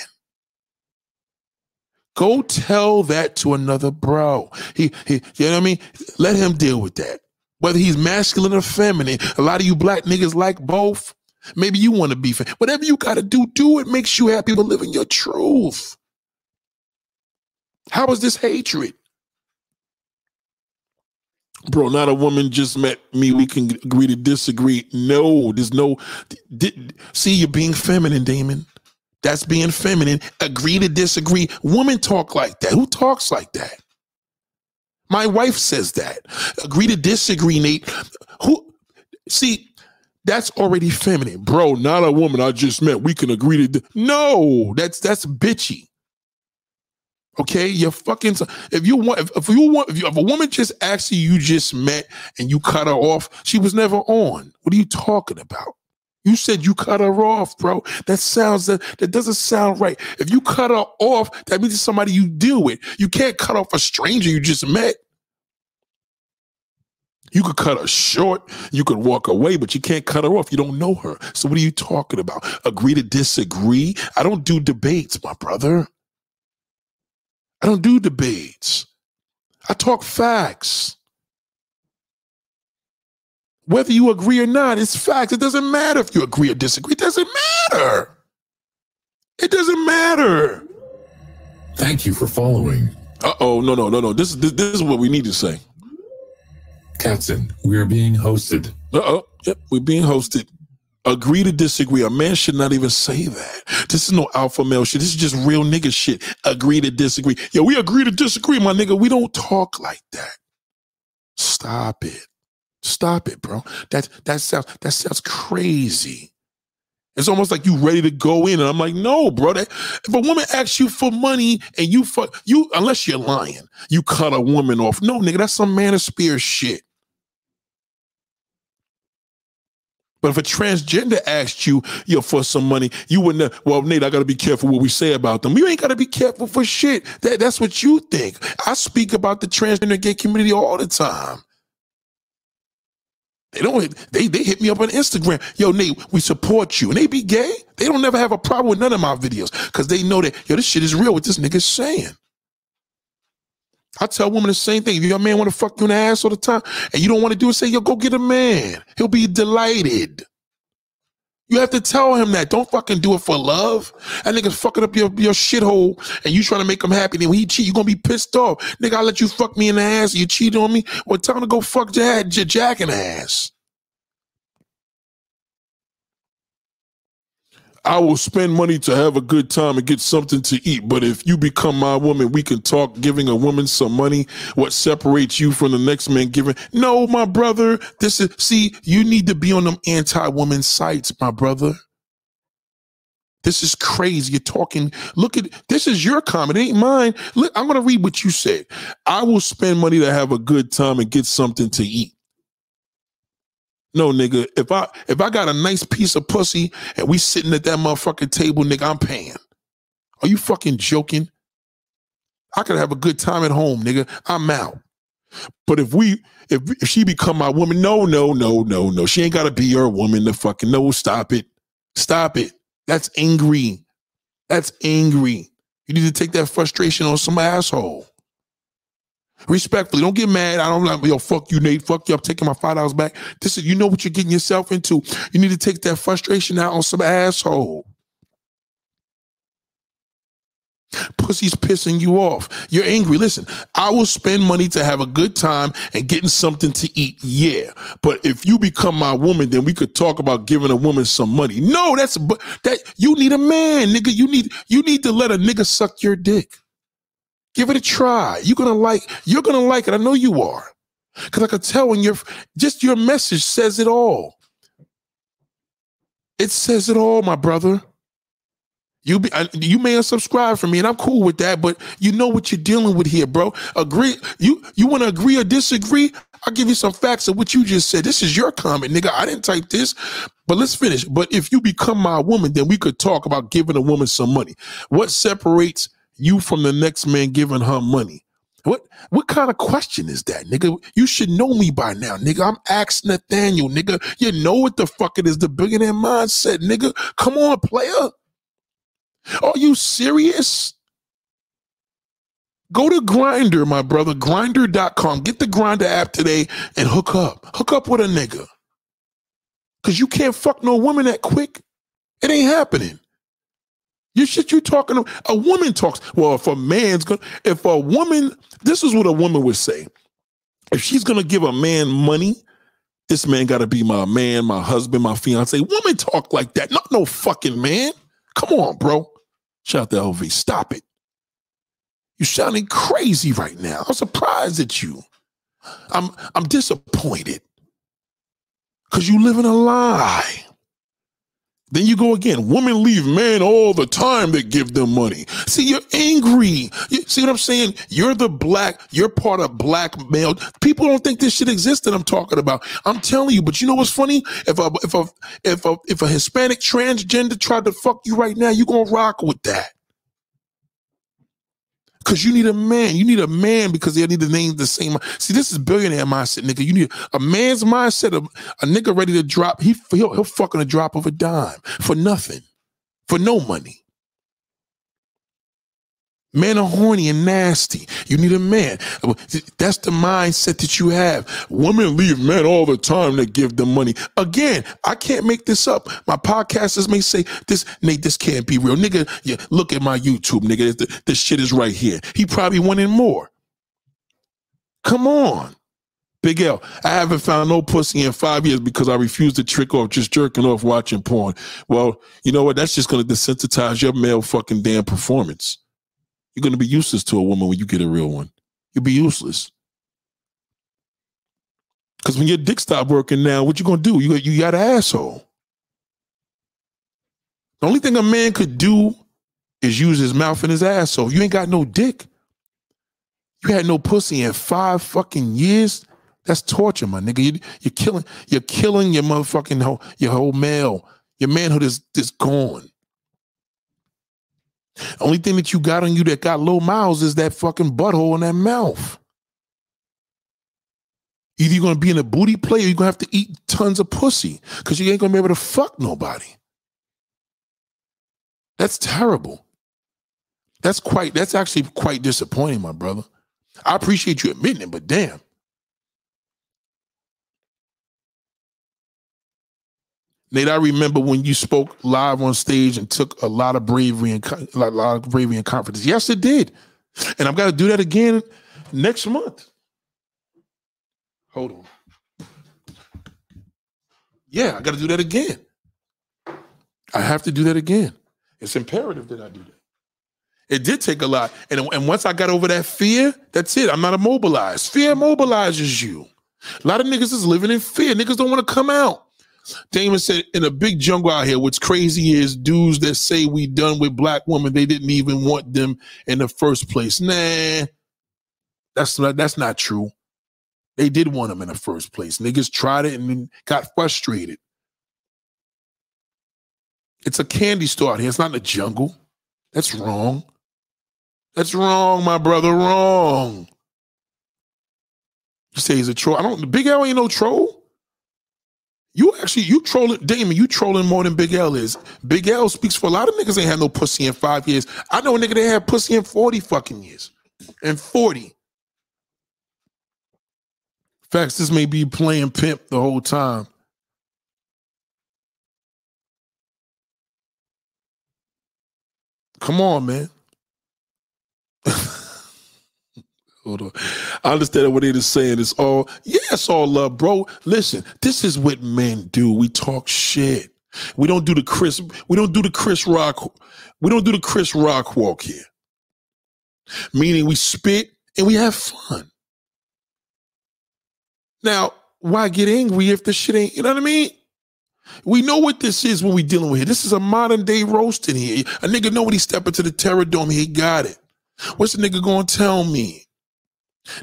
A: Go tell that to another bro. He, he, you know what I mean? Let him deal with that. Whether he's masculine or feminine, a lot of you black niggas like both. Maybe you want to be, whatever you got to do, do it. Makes you happy, but living your truth. How is this hatred? Bro, not a woman just met me. We can agree to disagree. No, there's no. see, you're being feminine, Damon. That's being feminine. Agree to disagree. Women talk like that. Who talks like that? My wife says that. Agree to disagree, Nate. Who see, that's already feminine. Bro, not a woman I just met. We can agree to No, that's that's bitchy. Okay, you're fucking. If you want, if, if you want, if, you, if a woman just asks you, you just met and you cut her off, she was never on. What are you talking about? You said you cut her off, bro. That sounds that that doesn't sound right. If you cut her off, that means it's somebody you deal with. You can't cut off a stranger you just met. You could cut her short, you could walk away, but you can't cut her off. You don't know her. So what are you talking about? Agree to disagree? I don't do debates, my brother. I don't do debates. I talk facts. Whether you agree or not, it's facts. It doesn't matter if you agree or disagree. It doesn't matter. It doesn't matter.
B: Thank you for following.
A: Uh oh, no, no, no, no. This, this, this is what we need to say.
B: Captain, we are being hosted.
A: Uh oh, yep, we're being hosted. Agree to disagree. A man should not even say that. This is no alpha male shit. This is just real nigga shit. Agree to disagree. Yeah, we agree to disagree, my nigga. We don't talk like that. Stop it. Stop it, bro. That that sounds that sounds crazy. It's almost like you ready to go in, and I'm like, no, bro. That, if a woman asks you for money and you fuck you, unless you're lying, you cut a woman off. No, nigga, that's some manosphere shit. But if a transgender asked you, you know, for some money, you wouldn't. Well, Nate, I got to be careful what we say about them. You ain't got to be careful for shit. That, that's what you think. I speak about the transgender gay community all the time. They don't. They they hit me up on Instagram. Yo, Nate, we support you, and they be gay. They don't never have a problem with none of my videos because they know that yo, this shit is real. What this nigga's saying. I tell women the same thing. If your man want to fuck you in the ass all the time, and you don't want to do it, say yo, go get a man. He'll be delighted. You have to tell him that. Don't fucking do it for love. That nigga's fucking up your, your shithole and you trying to make him happy. Then when he cheat, you gonna be pissed off. Nigga, I let you fuck me in the ass. You cheat on me. Well, tell him to go fuck Jack, Jack in the ass. I will spend money to have a good time and get something to eat. But if you become my woman, we can talk giving a woman some money. What separates you from the next man giving? No, my brother. This is, see, you need to be on them anti woman sites, my brother. This is crazy. You're talking. Look at this is your comment. It ain't mine. Look, I'm gonna read what you said. I will spend money to have a good time and get something to eat. No, nigga. If I if I got a nice piece of pussy and we sitting at that motherfucking table, nigga, I'm paying. Are you fucking joking? I could have a good time at home, nigga. I'm out. But if we if, if she become my woman, no, no, no, no, no. She ain't gotta be your woman to fucking no, stop it. Stop it. That's angry. That's angry. You need to take that frustration on some asshole. Respectfully, don't get mad. I don't like, yo, fuck you, Nate. Fuck you. I'm taking my five dollars back. This is, you know what you're getting yourself into. You need to take that frustration out on some asshole. Pussy's pissing you off. You're angry. Listen, I will spend money to have a good time and getting something to eat. Yeah. But if you become my woman, then we could talk about giving a woman some money. No, that's but that you need a man, nigga. You need you need to let a nigga suck your dick. Give it a try. You're gonna like, you're gonna like it. I know you are. Cause I could tell when your just your message says it all. It says it all, my brother. You be you may unsubscribe from me, and I'm cool with that. But you know what you're dealing with here, bro. Agree. You you want to agree or disagree? I'll give you some facts of what you just said. This is your comment, nigga. I didn't type this. But let's finish. But if you become my woman, then we could talk about giving a woman some money. What separates you from the next man giving her money. What what kind of question is that, nigga? You should know me by now, nigga. I'm Axe Nathaniel, nigga. You know what the fuck it is, the billionaire mindset, nigga. Come on, player. Are you serious? Go to Grindr, my brother, grindr.com. Get the Grindr app today and hook up. Hook up with a nigga. Cause you can't fuck no woman that quick. It ain't happening. You shit you talking to a woman talks. Well, if a man's gonna if a woman, this is what a woman would say. If she's gonna give a man money, this man gotta be my man, my husband, my fiance. Woman talk like that. Not no fucking man. Come on, bro. Shout out to LV. Stop it. You're sounding crazy right now. I'm surprised at you. I'm I'm disappointed. Cause you live in a lie. Then you go again. Women leave men all the time that give them money. See, you're angry. You see what I'm saying? You're the black, you're part of black male. People don't think this shit exists that I'm talking about. I'm telling you, but you know what's funny? If a if a if a if a Hispanic transgender tried to fuck you right now, you're gonna rock with that. Because you need a man. You need a man because they need the name the same. See, this is billionaire mindset, nigga. You need a man's mindset of a nigga ready to drop. He he'll, he'll fucking a drop of a dime for nothing, for no money. Men are horny and nasty. You need a man. That's the mindset that you have. Women leave men all the time to give them money. Again, I can't make this up. My podcasters may say this, Nate, this can't be real. Nigga, yeah, look at my YouTube, nigga. This, this shit is right here. He probably wanted more. Come on. Big L, I haven't found no pussy in five years because I refuse to trick off just jerking off watching porn. Well, you know what? That's just going to desensitize your male fucking damn performance. You're going to be useless to a woman when you get a real one. You'll be useless. Because when your dick stop working now, what you going to do? You, you got an asshole. The only thing a man could do is use his mouth and his asshole. You ain't got no dick. You had no pussy in five fucking years. That's torture, my nigga. You, you're killing. You're killing your motherfucking whole, your whole male. Your manhood is is gone. Only thing that you got on you that got low miles is that fucking butthole in that mouth. Either you're gonna be in a booty play or you're gonna have to eat tons of pussy because you ain't gonna be able to fuck nobody. That's terrible. That's quite that's actually quite disappointing, my brother. I appreciate you admitting it, but damn. Nate, I remember when you spoke live on stage and took a lot of bravery and a lot of bravery and confidence. Yes, it did, and got to do that again next month. Hold on. Yeah, I got to do that again. I have to do that again. It's imperative that I do that. It did take a lot. And, and once I got over that fear, that's it. I'm not immobilized. Fear mobilizes you. A lot of niggas is living in fear. Niggas don't want to come out. Damon said, in a big jungle out here, what's crazy is dudes that say we done with black women, they didn't even want them in the first place. Nah, that's not, that's not true. They did want them in the first place. Niggas tried it and got frustrated. It's a candy store out here. It's not in the jungle. That's wrong. That's wrong, my brother. Wrong. You say he's a troll. I don't. Big L ain't no troll. You actually you trolling Damon. You trolling more than Big L is. Big L speaks for a lot of niggas. Ain't had no pussy in five years. I know a nigga that had pussy in forty fucking years. And forty. Facts. This may be playing pimp the whole time. Come on, man. Hold on. I understand what it is saying. It's all, yeah, it's all love, bro. Listen, this is what men do. We talk shit. We don't do the Chris, we don't do the Chris Rock, we don't do the Chris Rock walk here. Meaning we spit and we have fun. Now, why get angry if the shit ain't, you know what I mean? We know what this is when we dealing with here. This is a modern day roasting here. A nigga know when he step into the terror dome, he got it. What's the nigga gonna tell me?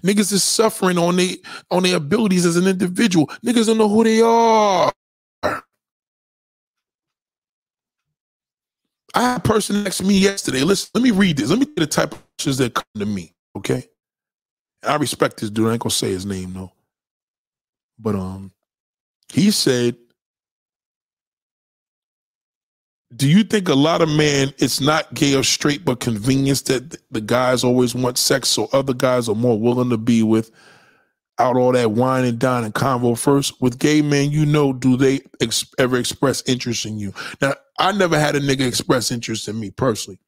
A: Niggas is suffering on their on their abilities as an individual. Niggas don't know who they are. I had a person next to me yesterday. Listen, let me read this. Let me get the type of questions that come to me. Okay. I respect this dude. I ain't gonna say his name though. But um, he said do you think a lot of men it's not gay or straight but convenience that the guys always want sex so other guys are more willing to be with out all that wine and dine and convo first? With gay men you know do they ex- ever express interest in you? Now i never had a nigga express interest in me personally.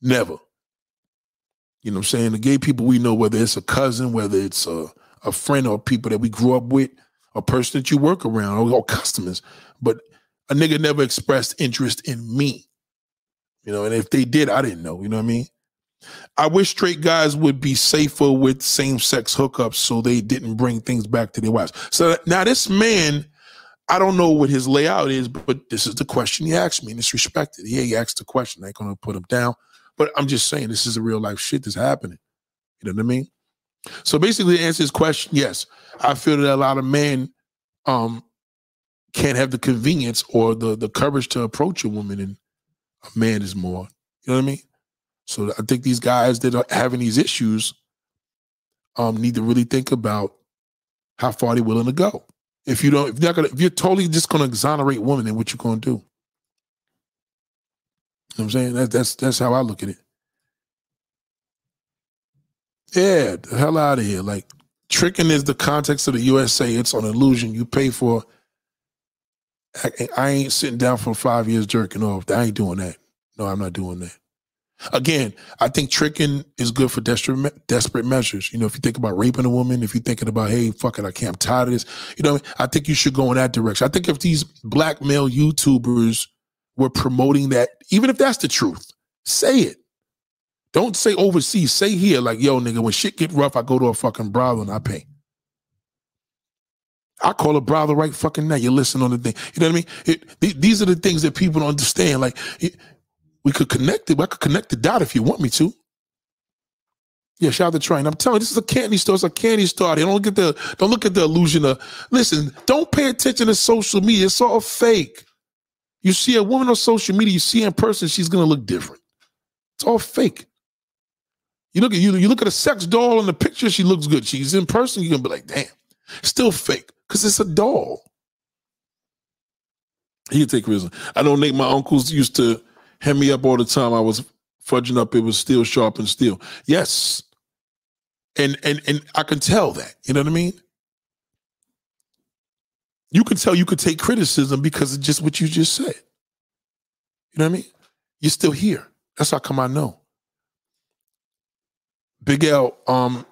A: Never. You know what i'm saying? The gay people we know whether it's a cousin whether it's a, a friend or people that we grew up with a person that you work around or, or customers. But a nigga never expressed interest in me. You know, and if they did, I didn't know. You know what I mean? I wish straight guys would be safer with same sex hookups so they didn't bring things back to their wives. So now this man, I don't know what his layout is, but this is the question he asked me and it's respected. Yeah, he asked the question. I ain't gonna put him down. But I'm just saying this is a real life shit that's happening. You know what I mean? So basically to answer his question, yes, I feel that a lot of men um can't have the convenience or the the courage to approach a woman and a man is more. You know what I mean? So I think these guys that are having these issues um need to really think about how far they're willing to go. If you don't, if you're gonna, if you're totally just gonna exonerate women, then what you gonna do? You know what I'm saying? That, that's that's how I look at it. Yeah, the hell out of here. Like tricking is the context of the USA. It's an illusion. You pay for I, I ain't sitting down for five years jerking off. I ain't doing that. No, I'm not doing that. Again, I think tricking is good for desperate desperate measures. You know, if you think about raping a woman, if you're thinking about, hey, fuck it, I can't, I'm tired of this. You know, I think you should go in that direction. I think if these black male YouTubers were promoting that, even if that's the truth, say it. Don't say overseas. Say here, like, yo, nigga, when shit get rough, I go to a fucking brothel and I pay. I call a brother right fucking now. You listen on the thing. You know what I mean? It, th- these are the things that people don't understand. Like it, we could connect it. I could connect the dot if you want me to. Yeah, shout out to Train. I'm telling you, this is a candy store. It's a candy store. They don't get the don't look at the illusion of listen, don't pay attention to social media. It's all fake. You see a woman on social media, you see in person, she's gonna look different. It's all fake. You look at you, you look at a sex doll in the picture, she looks good. She's in person, you're gonna be like, damn, still fake, because it's a doll. He take criticism. I know Nate, my uncles used to hem me up all the time. I was fudging up, it was steel sharp and steel. Yes. And and and I can tell that. You know what I mean? You can tell you could take criticism because of just what you just said. You know what I mean? You're still here. That's how come I know. Big L, um,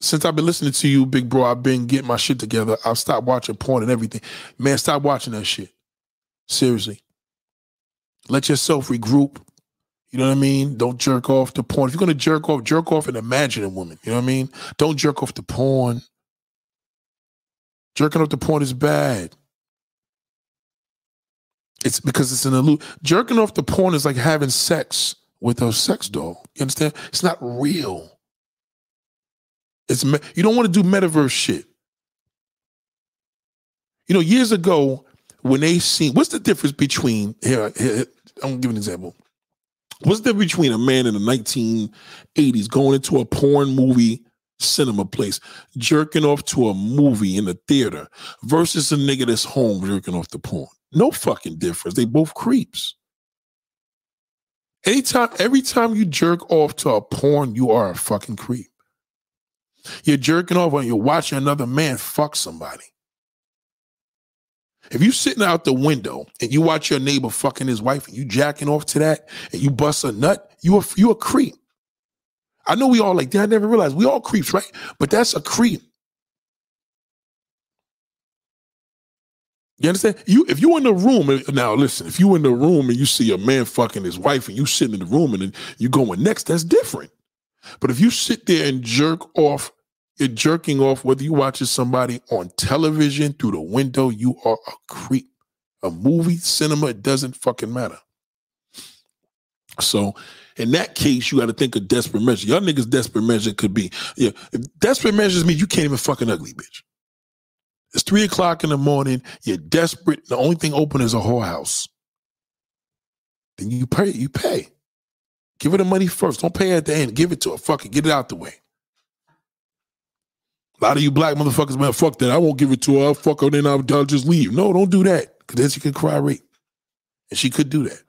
A: since I've been listening to you, big bro, I've been getting my shit together. I've stopped watching porn and everything. Man, stop watching that shit. Seriously. Let yourself regroup. You know what I mean? Don't jerk off to porn. If you're gonna jerk off, jerk off and imagine a woman. You know what I mean? Don't jerk off to porn. Jerking off to porn is bad. It's because it's an illusion. Jerking off the porn is like having sex with a sex doll. You understand? It's not real. It's you don't want to do metaverse shit. You know, years ago when they seen what's the difference between here, here I'm gonna give an example. What's the difference between a man in the 1980s going into a porn movie cinema place, jerking off to a movie in the theater versus a nigga that's home jerking off the porn? No fucking difference. They both creeps. Anytime, every time you jerk off to a porn, you are a fucking creep. You're jerking off when you're watching another man fuck somebody. If you're sitting out the window and you watch your neighbor fucking his wife and you jacking off to that and you bust a nut, you a you a creep. I know we all like that. I never realized we all creeps, right? But that's a creep. You understand? You if you in the room now, listen. If you in the room and you see a man fucking his wife and you sitting in the room and you going next, that's different. But if you sit there and jerk off you're jerking off, whether you watching somebody on television through the window, you are a creep. A movie, cinema, it doesn't fucking matter. So in that case, you got to think of desperate measure. Y'all niggas desperate measure could be, yeah. Desperate measures mean you can't even fucking ugly, bitch. It's three o'clock in the morning. You're desperate. The only thing open is a whorehouse. Then you pay. You pay. Give her the money first. Don't pay at the end. Give it to her. Fuck it. Get it out the way. A lot of you black motherfuckers, man, fuck that. I won't give it to her. I'll fuck her, then I'll, I'll just leave. No, don't do that. Because then she can cry rape. And she could do that.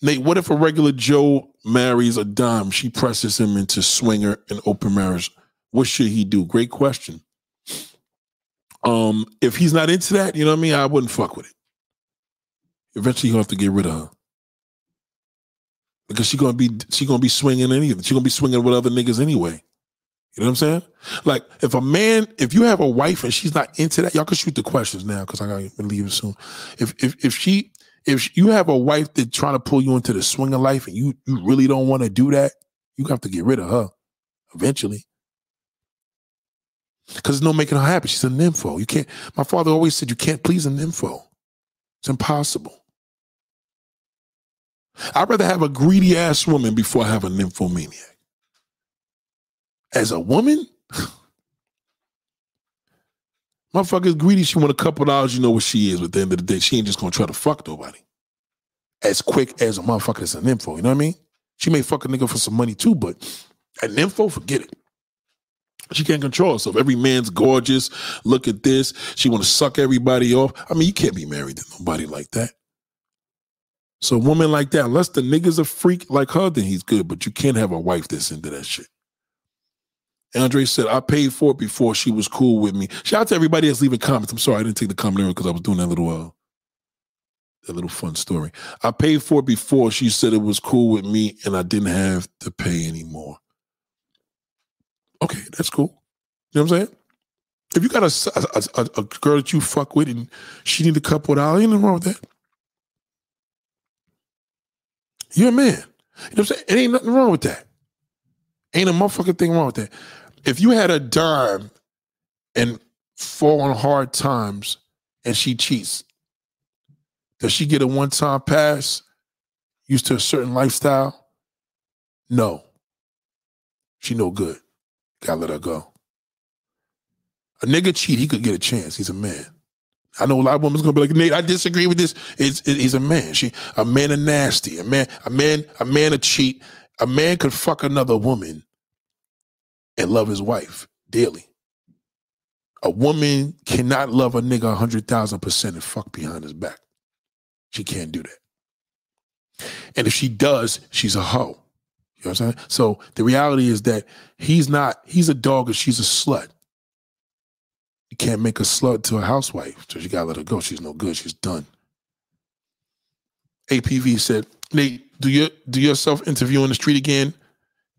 A: Nate, what if a regular Joe marries a dime? She presses him into swinger and open marriage. What should he do? Great question. Um, if he's not into that, you know what I mean? I wouldn't fuck with it. Eventually, you'll have to get rid of her because she's gonna be she gonna be swinging anything. She's gonna be swinging with other niggas anyway. You know what I'm saying? Like if a man, if you have a wife and she's not into that, y'all can shoot the questions now because I gotta leave soon. If if if she if you have a wife that's trying to pull you into the swing of life and you you really don't want to do that, you have to get rid of her eventually. Because there's no making her happy. She's a nympho. You can't. My father always said you can't please a nympho. It's impossible. I'd rather have a greedy ass woman before I have a nymphomaniac. As a woman, motherfucker's greedy. She want a couple dollars. You know what she is. But at the end of the day, she ain't just gonna try to fuck nobody as quick as a motherfucker that's an nympho. You know what I mean? She may fuck a nigga for some money too, but a nympho, forget it. She can't control herself. Every man's gorgeous. Look at this. She want to suck everybody off. I mean, you can't be married to nobody like that. So a woman like that, unless the nigga's a freak like her, then he's good. But you can't have a wife that's into that shit. Andre said, I paid for it before she was cool with me. Shout out to everybody that's leaving comments. I'm sorry I didn't take the comment because I was doing that little uh, that little fun story. I paid for it before she said it was cool with me and I didn't have to pay anymore. Okay, that's cool. You know what I'm saying? If you got a, a, a, girl that you fuck with and she need a couple dollars, ain't nothing wrong with that. You're a man. You know what I'm saying? It ain't nothing wrong with that. Ain't a motherfucking thing wrong with that. If you had a dime and fall on hard times and she cheats, does she get a one time pass used to a certain lifestyle? No. She no good. Gotta let her go. A nigga cheat, he could get a chance. He's a man. I know a lot of women's gonna be like, Nate, I disagree with this. It's, it, he's a man. She, a man, a nasty. A man, a man, a man, a cheat A man could fuck another woman and love his wife daily. A woman cannot love a nigga 100,000% and fuck behind his back. She can't do that. And if she does, she's a hoe. You know what I'm saying? So the reality is that he's not, he's a dog and she's a slut. You can't make a slut to a housewife. So you gotta let her go. She's no good. She's done. APV said, Nate, do your do yourself interview on the street again?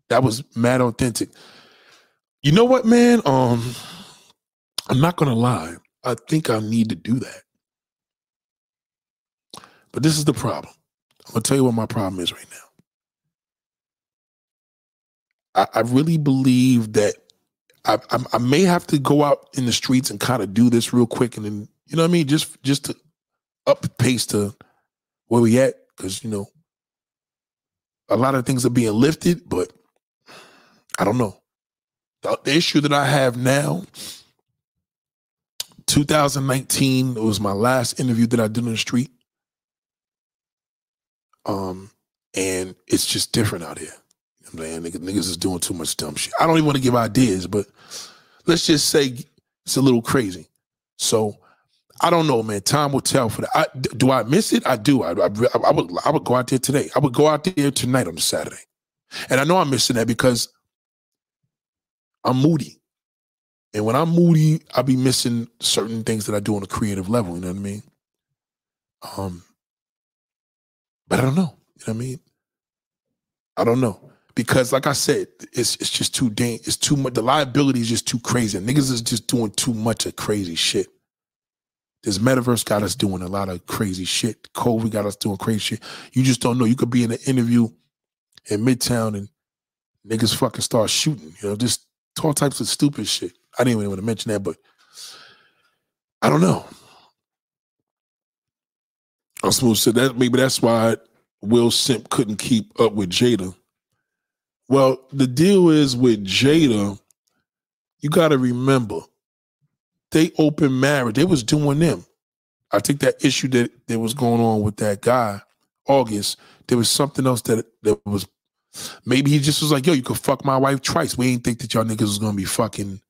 A: That was mad authentic. You know what, man? Um, I'm not gonna lie. I think I need to do that. But this is the problem. I'm gonna tell you what my problem is right now. I, I really believe that I, I, I may have to go out in the streets and kind of do this real quick, and then you know what I mean, just just to up pace to where we at, because you know a lot of things are being lifted, but I don't know. The, issue that I have now, 2019 it was my last interview that I did on the street. Um, and it's just different out here. I'm saying niggas, niggas is doing too much dumb shit. I don't even want to give ideas, but let's just say it's a little crazy. So I don't know, man. Time will tell for that. I, do I miss it? I do. I, I, I, would I would go out there today. I would go out there tonight on the Saturday, and I know I'm missing that because I'm moody, and when I'm moody, I'll be missing certain things that I do on a creative level. You know what I mean? Um, but I don't know. You know what I mean? I don't know because, like I said, it's it's just too dang. It's too much. The liability is just too crazy. Niggas is just doing too much of crazy shit. This metaverse got us doing a lot of crazy shit. COVID got us doing crazy shit. You just don't know. You could be in an interview in Midtown and niggas fucking start shooting. You know, just all types of stupid shit. I didn't even want to mention that, but I don't know. I'm supposed to that maybe that's why Will Simp couldn't keep up with Jada. Well, the deal is with Jada, you got to remember they open marriage. They was doing them. I think that issue that, that was going on with that guy, August, there was something else that that was maybe he just was like, yo, you could fuck my wife twice. We ain't think that y'all niggas was gonna be fucking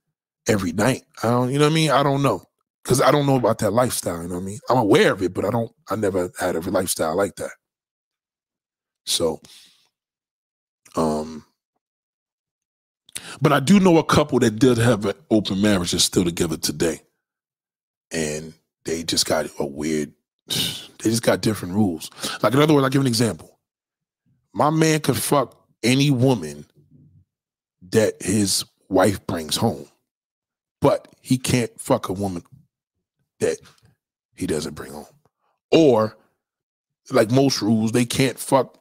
A: every night. I don't, you know what I mean? I don't know. Cause I don't know about that lifestyle, you know what I mean? I'm aware of it, but I don't, I never had a lifestyle like that. So um but I do know a couple that did have an open marriage that's still together today. And they just got a weird, they just got different rules. Like, in other words, I'll give an example. My man could fuck any woman that his wife brings home, but he can't fuck a woman that he doesn't bring home. Or, like most rules, they can't fuck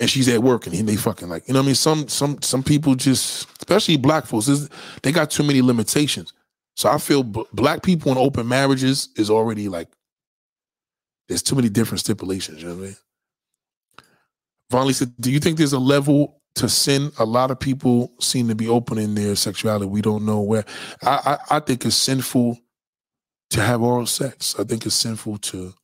A: and she's at work and they fucking like you know what I mean? Some some some people just especially black folks they got too many limitations. So I feel b- black people in open marriages is already like there's too many different stipulations you know what I mean Vonley said do you think there's a level to sin a lot of people seem to be open in their sexuality we don't know where I I, I think it's sinful to have oral sex I think it's sinful to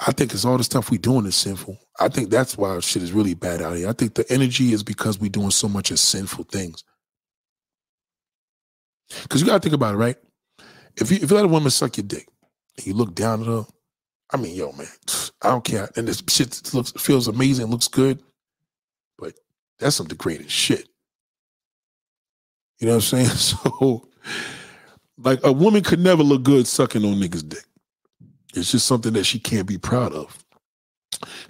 A: I think it's all the stuff we doing is sinful. I think that's why shit is really bad out here. I think the energy is because we doing so much of sinful things. Because you gotta think about it, right? If you if you let a woman suck your dick and you look down at her, I mean, yo, man, I don't care. And this shit looks feels amazing, looks good, but that's some degrading shit. You know what I'm saying? So, like, a woman could never look good sucking on niggas' dick. It's just something that she can't be proud of.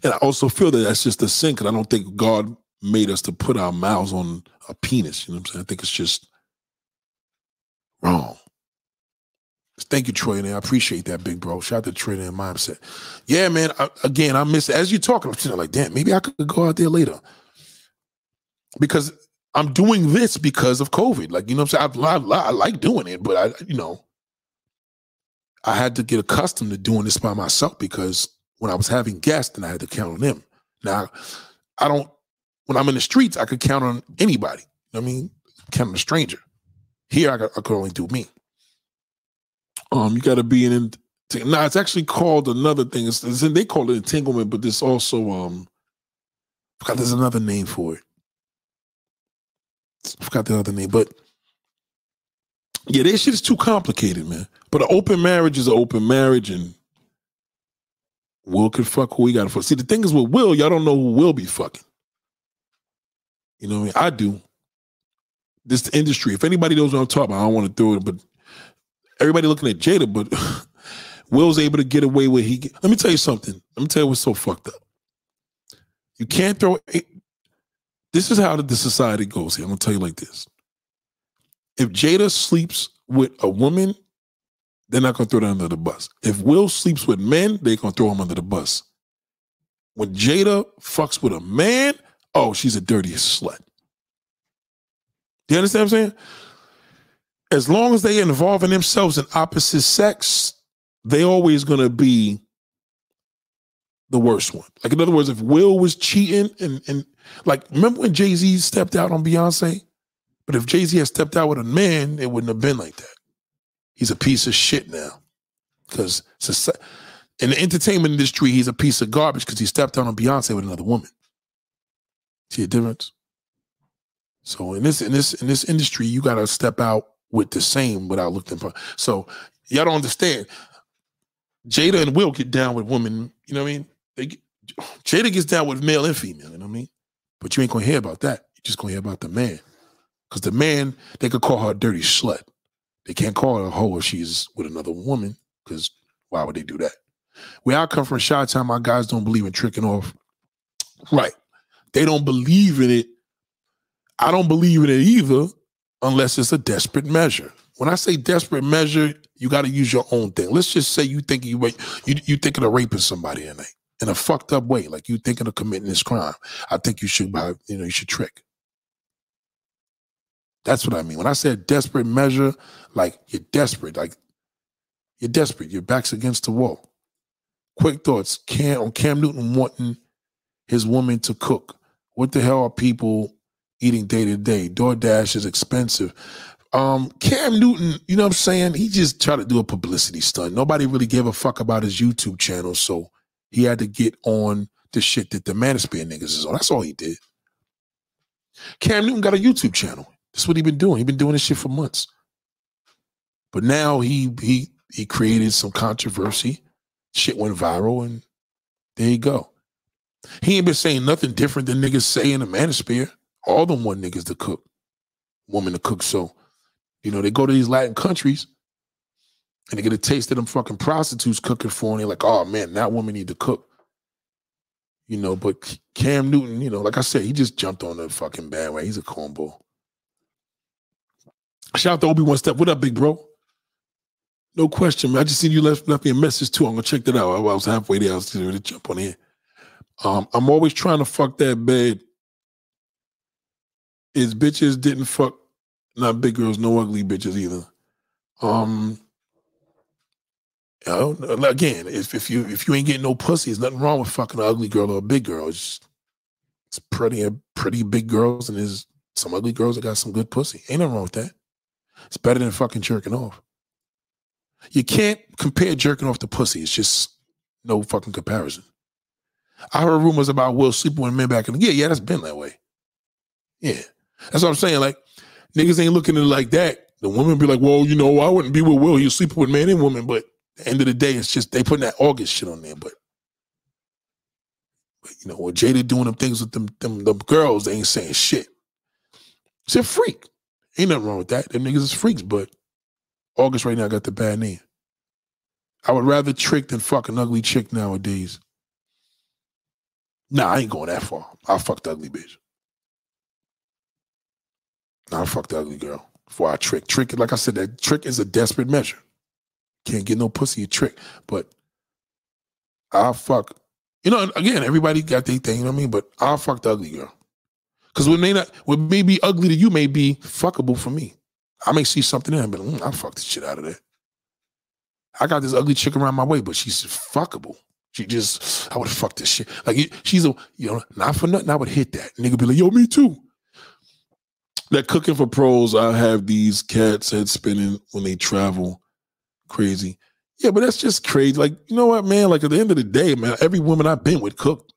A: And I also feel that that's just a sin because I don't think God made us to put our mouths on a penis. You know what I'm saying? I think it's just wrong. Thank you, Troy. And I appreciate that, big bro. Shout out to Troy and mindset. Yeah, man. I, again, I miss as you're talking. I'm sitting like, damn, maybe I could go out there later because I'm doing this because of COVID. Like, you know, what I'm saying I, I, I like doing it, but I, you know, I had to get accustomed to doing this by myself because when I was having guests, and I had to count on them. Now, I don't. When I'm in the streets, I could count on anybody. I mean, count on a stranger. Here, I, got, I could only do me. Um, you got to be in. Now, it's actually called another thing. It's, it's, they call it entanglement, but there's also um forgot there's another name for it. I forgot the other name, but yeah, this shit is too complicated, man. But an open marriage is an open marriage, and Will could fuck who he got to fuck. See, the thing is with Will, y'all don't know who will be fucking. You know what I mean? I do. This industry. If anybody knows what I'm talking about, I don't want to throw it, but everybody looking at Jada, but Will's able to get away with he. Let me tell you something. Let me tell you what's so fucked up. You can't throw. This is how the society goes here. I'm gonna tell you like this. If Jada sleeps with a woman, they're not gonna throw that under the bus. If Will sleeps with men, they're gonna throw him under the bus. When Jada fucks with a man, oh, she's a dirty slut. Do you understand what I'm saying? As long as they're involving themselves in opposite sex, they always gonna be the worst one. Like in other words, if Will was cheating and and like remember when Jay Z stepped out on Beyonce? But if Jay Z had stepped out with a man, it wouldn't have been like that. He's a piece of shit now because in the entertainment industry, he's a piece of garbage because he stepped out on Beyonce with another woman. See the difference? So in this in this in this industry, you gotta step out with the same without looking for. So y'all don't understand. Jada and Will get down with women. You know what I mean? They get, Jada gets down with male and female. You know what I mean? But you ain't gonna hear about that. You're just gonna hear about the man. Because the man, they could call her a dirty slut. They can't call her a hoe if she's with another woman. Because why would they do that? Where I come from, Shot Time, my guys don't believe in tricking off. Right. They don't believe in it. I don't believe in it either, unless it's a desperate measure. When I say desperate measure, you got to use your own thing. Let's just say you think you you you thinking of raping somebody tonight in a fucked up way, like you thinking of committing this crime. I think you should buy, you know, you should trick. That's what I mean. When I said desperate measure, like you're desperate, like you're desperate. Your back's against the wall. Quick thoughts. Cam on Cam Newton wanting his woman to cook. What the hell are people eating day to day? DoorDash is expensive. Um, Cam Newton, you know what I'm saying? He just tried to do a publicity stunt. Nobody really gave a fuck about his YouTube channel, so he had to get on the shit that the Manosphere niggas is on. That's all he did. Cam Newton got a YouTube channel. That's what he been doing. He been doing this shit for months. But now he he he created some controversy. Shit went viral, and there you go. He ain't been saying nothing different than niggas say in the manosphere. All them one niggas to cook, woman to cook. So, you know, they go to these Latin countries and they get a taste of them fucking prostitutes cooking for them. They're like, oh man, that woman need to cook. You know, but Cam Newton, you know, like I said, he just jumped on the fucking bandwagon. He's a cornball. Shout out to Obi One Step. What up, big bro? No question, man. I just seen you left left me a message too. I'm gonna check that out. I was halfway there. I was going to jump on here. Um, I'm always trying to fuck that bed. Is bitches didn't fuck, not big girls, no ugly bitches either. Um, you know, again, if, if you if you ain't getting no pussy, there's nothing wrong with fucking an ugly girl or a big girl. It's, it's pretty pretty big girls and there's some ugly girls that got some good pussy. Ain't nothing wrong with that. It's better than fucking jerking off. You can't compare jerking off to pussy. It's just no fucking comparison. I heard rumors about Will sleeping with men back in the yeah, yeah, that's been that way. Yeah. That's what I'm saying. Like, niggas ain't looking at it like that. The women be like, well, you know, I wouldn't be with Will. He's sleeping with man and woman. But at the end of the day, it's just they putting that August shit on there. But, but you know, when Jada doing them things with them, them, them girls, they ain't saying shit. It's a freak. Ain't nothing wrong with that. Them niggas is freaks, but August right now got the bad name. I would rather trick than fuck an ugly chick nowadays. Nah, I ain't going that far. I'll fuck ugly bitch. I'll fuck the ugly girl before I trick. Trick, like I said, that trick is a desperate measure. Can't get no pussy, a trick. But I'll fuck. You know, again, everybody got their thing, you know what I mean? But I'll fuck the ugly girl. Because what may not, what may be ugly to you may be fuckable for me. I may see something in it, but mm, I'll fuck the shit out of that. I got this ugly chick around my way, but she's fuckable. She just, I would fuck this shit. Like she's a, you know, not for nothing. I would hit that. Nigga be like, yo, me too. That cooking for pros, I have these cats head spinning when they travel. Crazy. Yeah, but that's just crazy. Like, you know what, man? Like at the end of the day, man, every woman I've been with cooked.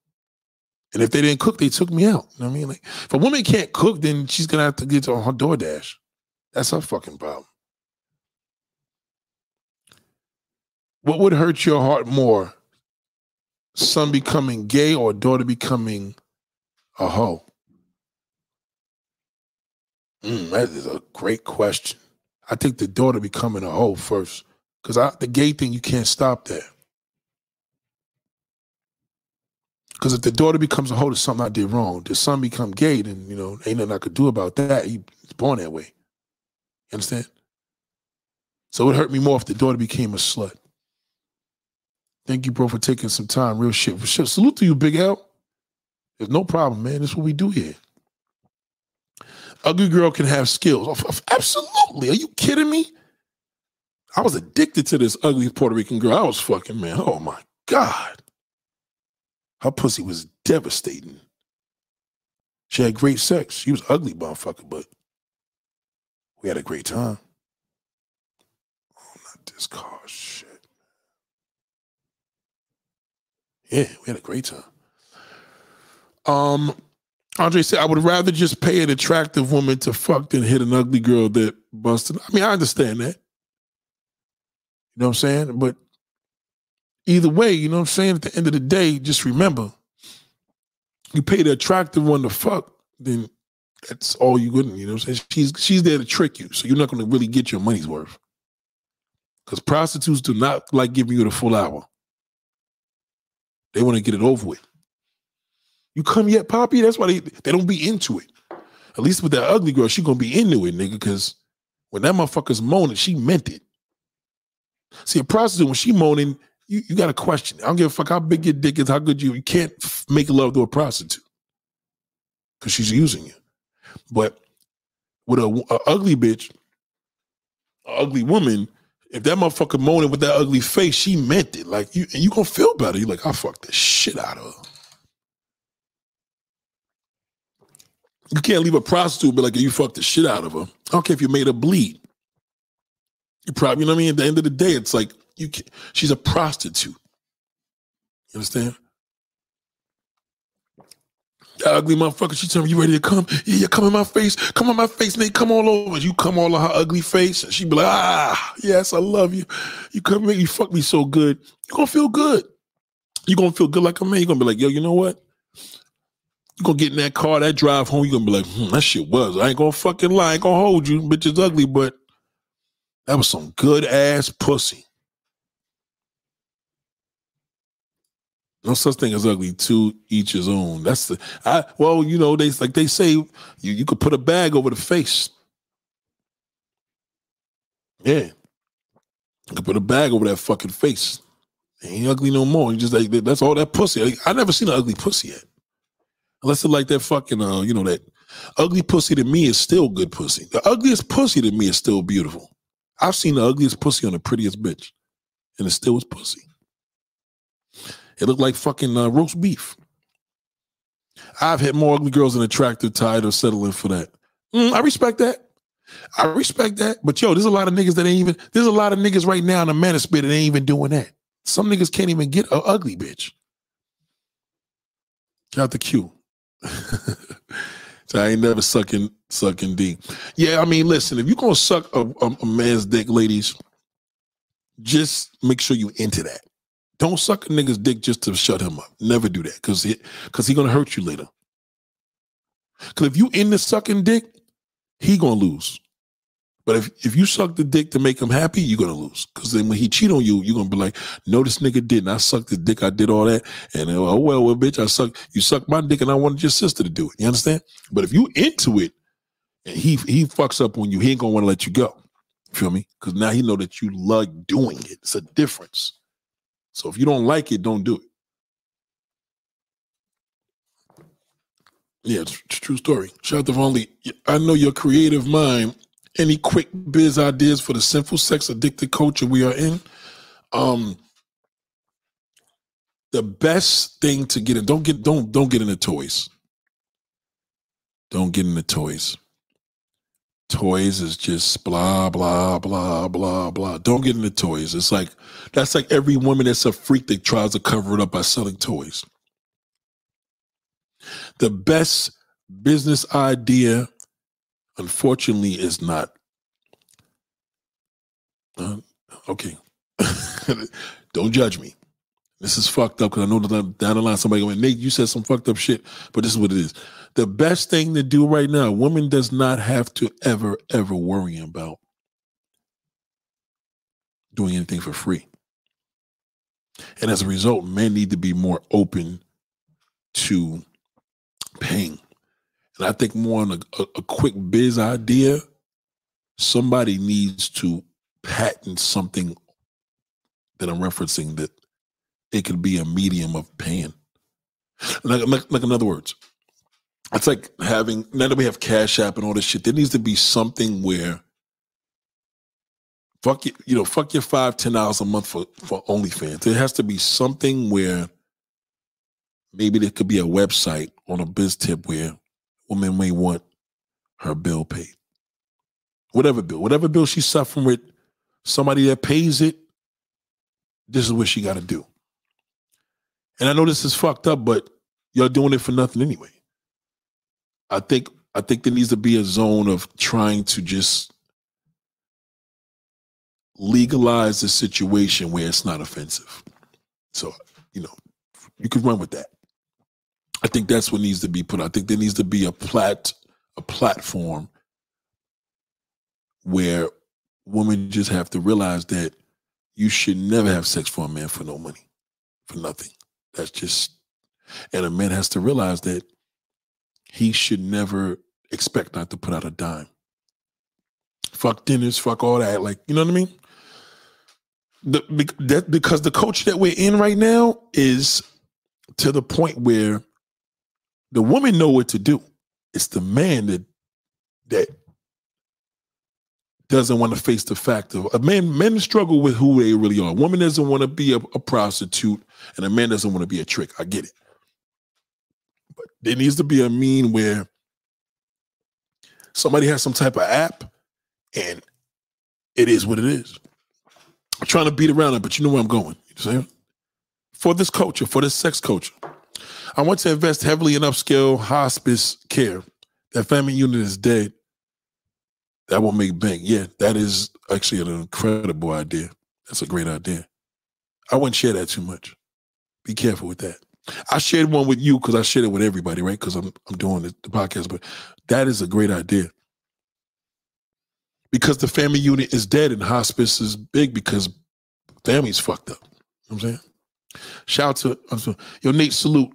A: And if they didn't cook, they took me out. You know what I mean? Like, if a woman can't cook, then she's gonna have to get on her DoorDash. That's her fucking problem. What would hurt your heart more? Son becoming gay or daughter becoming a hoe? Mm, that is a great question. I think the daughter becoming a hoe first. Because the gay thing, you can't stop that. Because if the daughter becomes a hoe, there's something I did wrong. The son become gay, then you know, ain't nothing I could do about that. He's born that way. You understand? So it hurt me more if the daughter became a slut. Thank you, bro, for taking some time. Real shit. For sure. Salute to you, Big L. There's no problem, man. That's what we do here. Ugly girl can have skills. Absolutely. Are you kidding me? I was addicted to this ugly Puerto Rican girl. I was fucking, man. Oh my God. Her pussy was devastating. She had great sex. She was ugly, motherfucker, but we had a great time. Oh, not this car. Shit. Yeah, we had a great time. Um, Andre said, I would rather just pay an attractive woman to fuck than hit an ugly girl that busted. I mean, I understand that. You know what I'm saying? But either way, you know what I'm saying? At the end of the day, just remember, you pay the attractive one to fuck, then that's all you gonna, you know what I'm saying? She's she's there to trick you. So you're not gonna really get your money's worth. Because prostitutes do not like giving you the full hour. They want to get it over with. You come yet, Poppy? That's why they, they don't be into it. At least with that ugly girl, she gonna be into it, nigga, because when that motherfucker's moaning, she meant it. See, a prostitute, when she moaning, you, you got to question. I don't give a fuck how big your dick is, how good you. You can't make love to a prostitute because she's using you. But with a, a ugly bitch, a ugly woman, if that motherfucker moaning with that ugly face, she meant it. Like you, and you gonna feel better. You're like, I fucked the shit out of her. You can't leave a prostitute, but like you fucked the shit out of her. I don't care if you made her bleed. You probably, you know what I mean? At the end of the day, it's like you can, she's a prostitute. You understand? That ugly motherfucker, she tell me, you ready to come? Yeah, yeah, come in my face. Come on my face, Nate. Come all over. You come all on her ugly face. And she be like, ah, yes, I love you. You come make you fuck me so good. you gonna feel good. you gonna feel good like a man. you gonna be like, yo, you know what? You gonna get in that car, that drive home, you gonna be like, hmm, that shit was. I ain't gonna fucking lie, I ain't gonna hold you. Bitch is ugly, but that was some good ass pussy. No such thing as ugly. To each his own. That's the. I well, you know they like they say you you could put a bag over the face. Yeah, you could put a bag over that fucking face. ain't ugly no more. You just like that's all that pussy. I, I never seen an ugly pussy yet. Unless it's like that fucking uh, you know that ugly pussy to me is still good pussy. The ugliest pussy to me is still beautiful. I've seen the ugliest pussy on the prettiest bitch, and it still was pussy. It looked like fucking uh, roast beef. I've had more ugly girls than attractive, tired of settling for that. Mm, I respect that. I respect that. But yo, there's a lot of niggas that ain't even. There's a lot of niggas right now in the manosphere that ain't even doing that. Some niggas can't even get an ugly bitch. Got the cue. so I ain't never sucking sucking D. Yeah, I mean, listen, if you're gonna suck a, a, a, man's dick, ladies, just make sure you into that. Don't suck a nigga's dick just to shut him up. Never do that, cause he, cause he gonna hurt you later. Cause if you in the sucking dick, he gonna lose. But if, if you suck the dick to make him happy, you're gonna lose. Cause then when he cheat on you, you're gonna be like, no, this nigga didn't. I sucked the dick, I did all that. And uh, oh well, well, bitch, I suck you sucked my dick and I wanted your sister to do it. You understand? But if you into it and he he fucks up on you, he ain't gonna want to let you go. Feel me? Because now he know that you love doing it. It's a difference. So if you don't like it, don't do it. Yeah, it's true story. Shout out to Vonley. I know your creative mind any quick biz ideas for the sinful sex addicted culture we are in? Um, the best thing to get in don't get don't don't get into toys. Don't get into toys. Toys is just blah blah blah blah blah. Don't get into toys. It's like that's like every woman that's a freak that tries to cover it up by selling toys. The best business idea, unfortunately, is not. Uh, okay. Don't judge me. This is fucked up because I know down the line somebody going, Nate, you said some fucked up shit, but this is what it is. The best thing to do right now, woman does not have to ever, ever worry about doing anything for free. And as a result, men need to be more open to paying. And I think more on a, a, quick biz idea, somebody needs to patent something that I'm referencing that it could be a medium of paying. Like, like, like in other words, it's like having now that we have Cash App and all this shit, there needs to be something where fuck you, you know, fuck your five, ten dollars a month for, for OnlyFans. There has to be something where maybe there could be a website on a biz tip where woman may want her bill paid. Whatever bill, whatever bill she's suffering with, somebody that pays it, this is what she got to do. And I know this is fucked up, but y'all doing it for nothing anyway. I think I think there needs to be a zone of trying to just legalize the situation where it's not offensive. So, you know, you could run with that. I think that's what needs to be put. I think there needs to be a plat a platform where women just have to realize that you should never have sex for a man for no money, for nothing. That's just and a man has to realize that he should never expect not to put out a dime. Fuck dinners, fuck all that. Like, you know what I mean? The, that, because the culture that we're in right now is to the point where the woman know what to do. It's the man that that doesn't want to face the fact of a man. Men struggle with who they really are. A woman doesn't want to be a, a prostitute, and a man doesn't want to be a trick. I get it, but there needs to be a mean where somebody has some type of app, and it is what it is. I'm trying to beat around it, but you know where I'm going. You know For this culture, for this sex culture, I want to invest heavily in upscale hospice care. That family unit is dead. That will make bank. Yeah, that is actually an incredible idea. That's a great idea. I wouldn't share that too much. Be careful with that. I shared one with you because I shared it with everybody, right? Because I'm I'm doing the, the podcast, but that is a great idea because the family unit is dead and hospice is big because family's fucked up. You know what I'm saying? Shout out to yo Nate salute.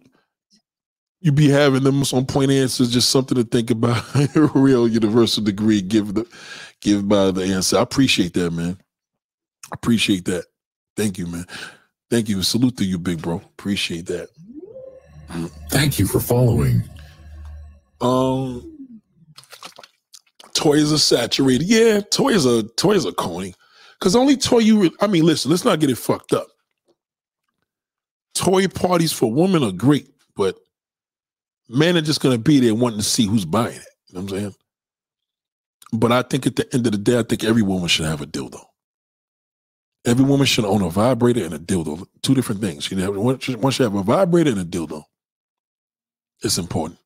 A: You be having them on point answers, just something to think about. Real universal degree give the give by the answer. I appreciate that, man. Appreciate that. Thank you, man. Thank you. Salute to you, big bro. Appreciate that.
B: Thank you for following.
A: Um toys are saturated. Yeah, toys are toys are corny. Cause only toy you. Re- I mean, listen. Let's not get it fucked up. Toy parties for women are great, but men are just gonna be there wanting to see who's buying it. You know what I'm saying? But I think at the end of the day, I think every woman should have a dildo. Every woman should own a vibrator and a dildo. Two different things. You know, once you have a vibrator and a dildo. It's important.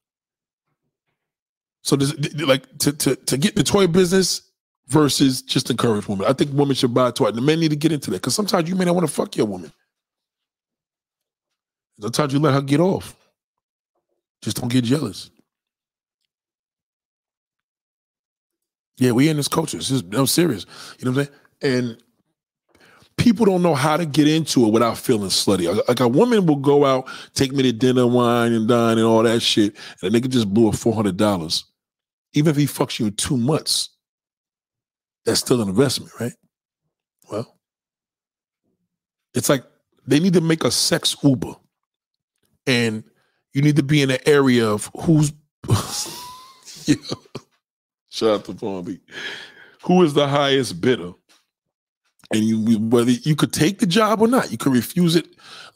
A: So does like to to to get the toy business versus just encourage women. I think women should buy a toy. The men need to get into that because sometimes you may not want to fuck your woman. Sometimes you let her get off. Just don't get jealous. Yeah, we in this culture. This is I'm serious. You know what I'm saying? And people don't know how to get into it without feeling slutty. Like a woman will go out, take me to dinner, wine and dine and all that shit, and a nigga just blew a four hundred dollars even if he fucks you in two months, that's still an investment, right? Well, it's like they need to make a sex Uber, and you need to be in an area of who's. yeah. Shout out to Palm Who is the highest bidder? And you whether you could take the job or not, you could refuse it.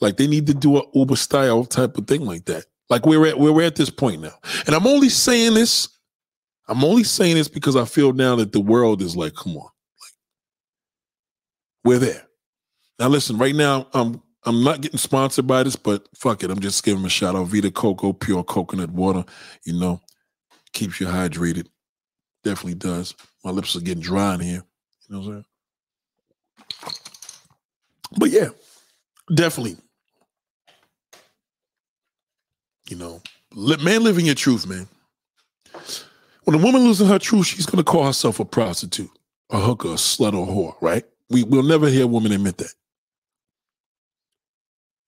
A: Like they need to do a Uber style type of thing like that. Like we're at we're at this point now, and I'm only saying this I'm only saying this because I feel now that the world is like, come on, like we're there. Now listen, right now, um, I'm not getting sponsored by this, but fuck it. I'm just giving a shout out. Vita Coco, pure coconut water. You know, keeps you hydrated. Definitely does. My lips are getting dry in here. You know what I'm saying? But yeah, definitely. You know, man living your truth, man. When a woman losing her truth, she's gonna call herself a prostitute, a hooker, a slut, or whore, right? We will never hear a woman admit that.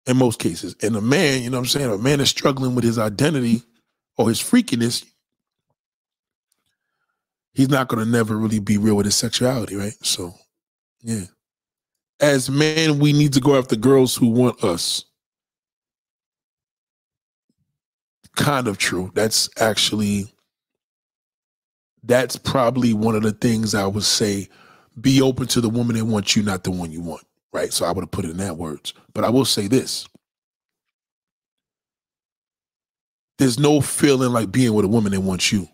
A: In most cases. And a man, you know what I'm saying? A man is struggling with his identity or his freakiness. He's not gonna never really be real with his sexuality, right? So yeah. As men, we need to go after girls who want us. Kind of true. That's actually that's probably one of the things I would say be open to the woman that wants you, not the one you want. Right. So I would have put it in that words. But I will say this. There's no feeling like being with a woman that wants you.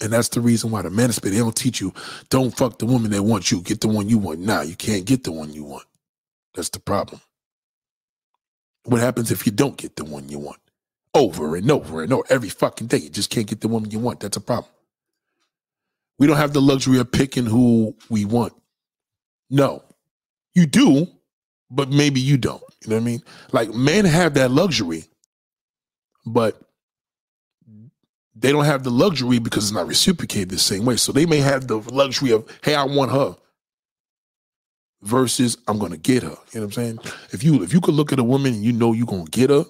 A: And that's the reason why the manosphere, they don't teach you, don't fuck the woman that wants you, get the one you want. Nah, you can't get the one you want. That's the problem. What happens if you don't get the one you want? Over and over and over, every fucking day. You just can't get the woman you want. That's a problem. We don't have the luxury of picking who we want. No. You do, but maybe you don't. You know what I mean? Like men have that luxury, but they don't have the luxury because it's not reciprocated the same way. So they may have the luxury of, hey, I want her versus I'm gonna get her. You know what I'm saying? If you if you could look at a woman and you know you're gonna get her,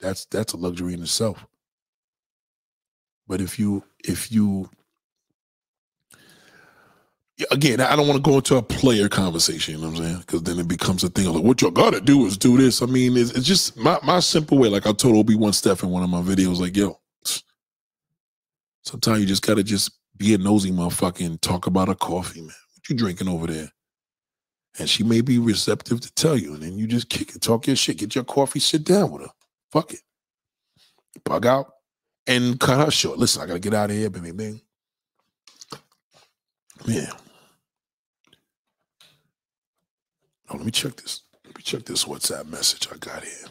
A: that's that's a luxury in itself. But if you if you again, I don't want to go into a player conversation, you know what I'm saying? Because then it becomes a thing of like, what you gotta do is do this. I mean, it's, it's just my, my simple way. Like I told Obi One Steph in one of my videos, like, yo, sometimes you just gotta just be a nosy motherfucker and talk about a coffee, man. What you drinking over there? And she may be receptive to tell you, and then you just kick it, talk your shit, get your coffee, sit down with her. Fuck it. Bug out and cut her short. Listen, I gotta get out of here, baby, bing. Man. Oh, let me check this. Let me check this WhatsApp message I got here.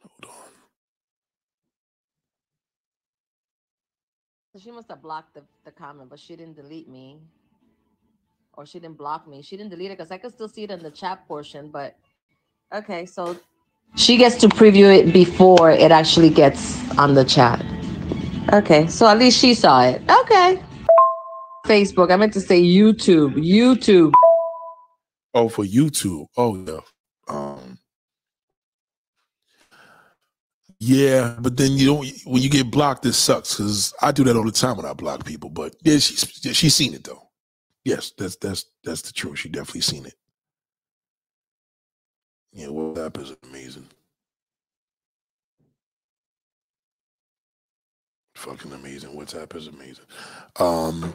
A: Hold on.
C: So she must have blocked the, the comment, but she didn't delete me. Or she didn't block me. She didn't delete it because I could still see it in the chat portion. But okay, so she gets to preview it before it actually gets on the chat. Okay, so at least she saw it. Okay. Facebook. I meant to say YouTube. YouTube.
A: Oh, for YouTube. Oh yeah. Um Yeah, but then you don't when you get blocked, it sucks because I do that all the time when I block people. But yeah, she's she's seen it though. Yes, that's that's that's the truth. She definitely seen it. Yeah, WhatsApp is amazing. Fucking amazing. WhatsApp is amazing. Um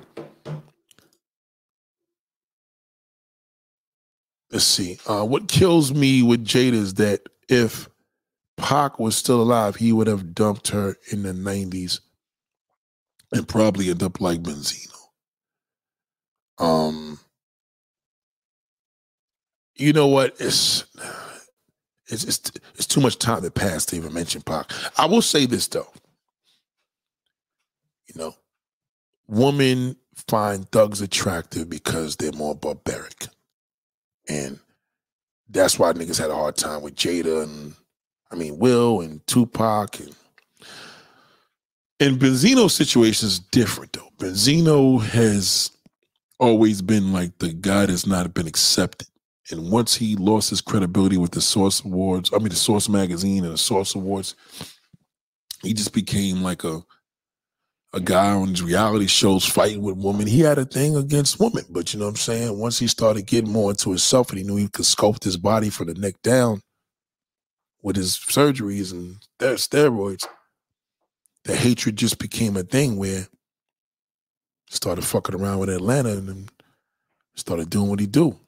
A: let's see. Uh, what kills me with Jada is that if Pac was still alive, he would have dumped her in the 90s and probably end up like Benzino. Um, you know what? It's it's it's, it's too much time that passed to even mention Pac. I will say this though. You know, women find thugs attractive because they're more barbaric. And that's why niggas had a hard time with Jada and I mean Will and Tupac and and Benzino's situation is different though. Benzino has always been like the guy that's not been accepted. And once he lost his credibility with the Source Awards, I mean the Source magazine and the Source Awards, he just became like a a guy on his reality shows fighting with women. He had a thing against women, but you know what I'm saying? Once he started getting more into himself and he knew he could sculpt his body from the neck down with his surgeries and steroids, the hatred just became a thing where he started fucking around with Atlanta and then started doing what he do.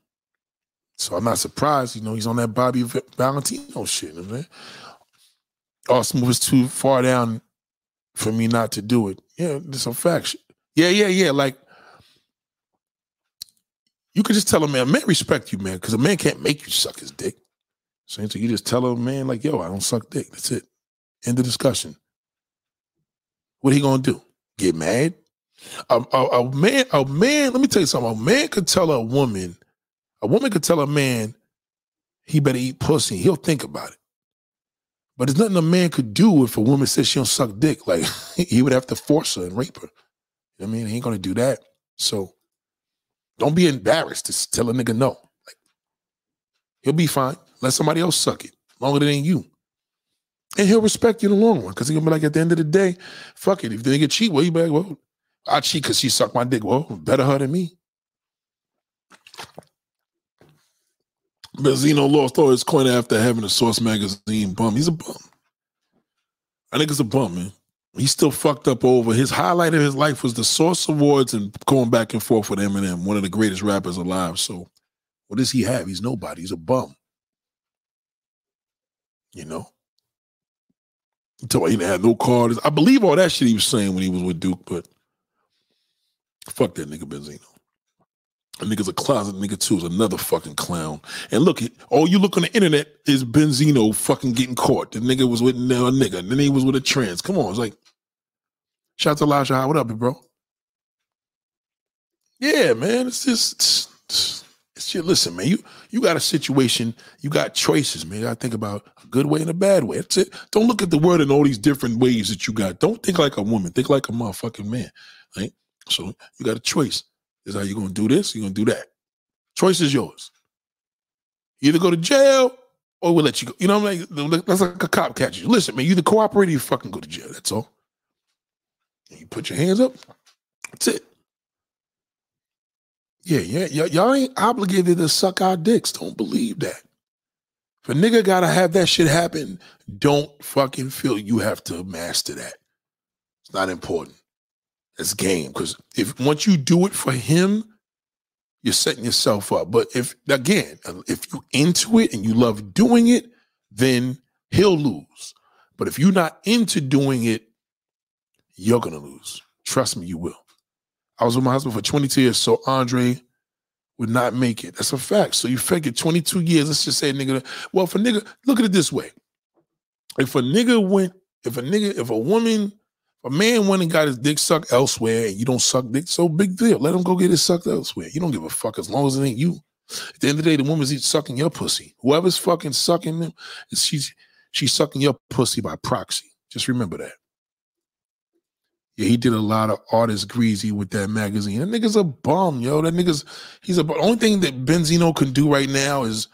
A: So I'm not surprised, you know, he's on that Bobby Valentino shit. Know Austin was too far down for me not to do it. Yeah, it's a fact. Yeah, yeah, yeah. Like you could just tell a man, man respect you, man, because a man can't make you suck his dick. Saying so you just tell a man like, yo, I don't suck dick. That's it. End the discussion. What he gonna do? Get mad? A, a, a man, a man. Let me tell you something. A man could tell a woman, a woman could tell a man, he better eat pussy. He'll think about it. But there's nothing a man could do if a woman says she don't suck dick. Like he would have to force her and rape her. You know I mean, he ain't gonna do that. So don't be embarrassed to tell a nigga no. Like he'll be fine. Let somebody else suck it. Longer than you. And he'll respect you in the long run. Cause he'll be like, at the end of the day, fuck it. If they get cheat, well, you be like, well, I cheat because she sucked my dick. Well, better her than me. Benzino lost all his coin after having a Source magazine bum. He's a bum. I think it's a bum, man. He's still fucked up over his highlight of his life was the Source Awards and going back and forth with Eminem, one of the greatest rappers alive. So, what does he have? He's nobody. He's a bum. You know. He Until he didn't have no card. I believe all that shit he was saying when he was with Duke, but fuck that nigga Benzino. That nigga's a closet nigga too. Is another fucking clown. And look, all you look on the internet is Benzino fucking getting caught. The nigga was with a nigga. And then he was with a trans. Come on, it's like, shout out to Elijah What up, bro? Yeah, man. It's just, it's, it's just listen, man. You you got a situation. You got choices, man. You got to think about a good way and a bad way. That's it. Don't look at the world in all these different ways that you got. Don't think like a woman. Think like a motherfucking man. Right. So you got a choice. Is how you gonna do this, you're gonna do that. Choice is yours. either go to jail or we'll let you go. You know what I mean? That's like a cop catch you. Listen, man, you either cooperate or you fucking go to jail. That's all. And you put your hands up. That's it. Yeah, yeah, y- y'all ain't obligated to suck our dicks. Don't believe that. If a nigga gotta have that shit happen, don't fucking feel you have to master that. It's not important. It's game because if once you do it for him, you're setting yourself up. But if again, if you into it and you love doing it, then he'll lose. But if you're not into doing it, you're gonna lose. Trust me, you will. I was with my husband for 22 years, so Andre would not make it. That's a fact. So you figure 22 years. Let's just say, nigga. Well, a nigga, look at it this way: if a nigga went, if a nigga, if a woman a man went and got his dick sucked elsewhere and you don't suck dick, so big deal. Let him go get it sucked elsewhere. You don't give a fuck as long as it ain't you. At the end of the day, the woman's sucking your pussy. Whoever's fucking sucking them, she's she's sucking your pussy by proxy. Just remember that. Yeah, he did a lot of artist greasy with that magazine. That nigga's a bum, yo. That nigga's he's a the only thing that Benzino can do right now is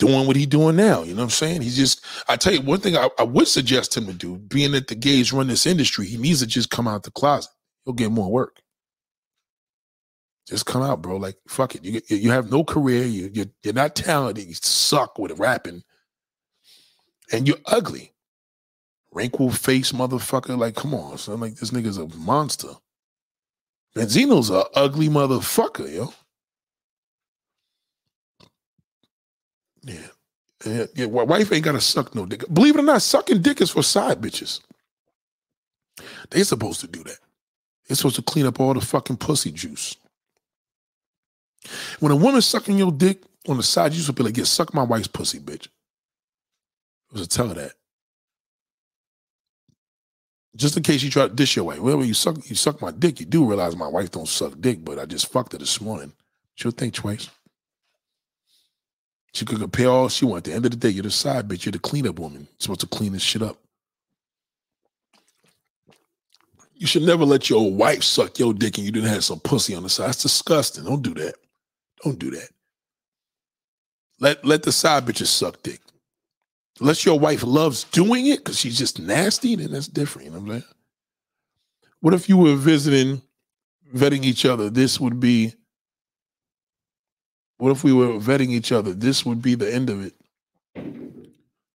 A: doing what he's doing now. You know what I'm saying? He's just, I tell you, one thing I, I, would suggest him to do, being that the gays run this industry, he needs to just come out the closet. He'll get more work. Just come out, bro. Like, fuck it. You, you have no career. You, you're, you're not talented. You suck with rapping. And you're ugly. Wrinkled face motherfucker. Like, come on, son. Like, this nigga's a monster. Benzino's a ugly motherfucker, yo. Yeah. Yeah, yeah, wife ain't gotta suck no dick. Believe it or not, sucking dick is for side bitches. They supposed to do that. They're supposed to clean up all the fucking pussy juice. When a woman's sucking your dick on the side, you should be like, "Yeah, suck my wife's pussy, bitch." It was a tell her that. Just in case you try to dish your wife. Well, you suck, you suck my dick. You do realize my wife don't suck dick, but I just fucked her this morning. She'll think twice. She could compare all she want. At the end of the day, you're the side bitch. You're the cleanup woman. You're supposed to clean this shit up. You should never let your wife suck your dick and you didn't have some pussy on the side. That's disgusting. Don't do that. Don't do that. Let let the side bitches suck dick. Unless your wife loves doing it because she's just nasty, then that's different. You know what I'm saying? What if you were visiting, vetting each other? This would be what if we were vetting each other? This would be the end of it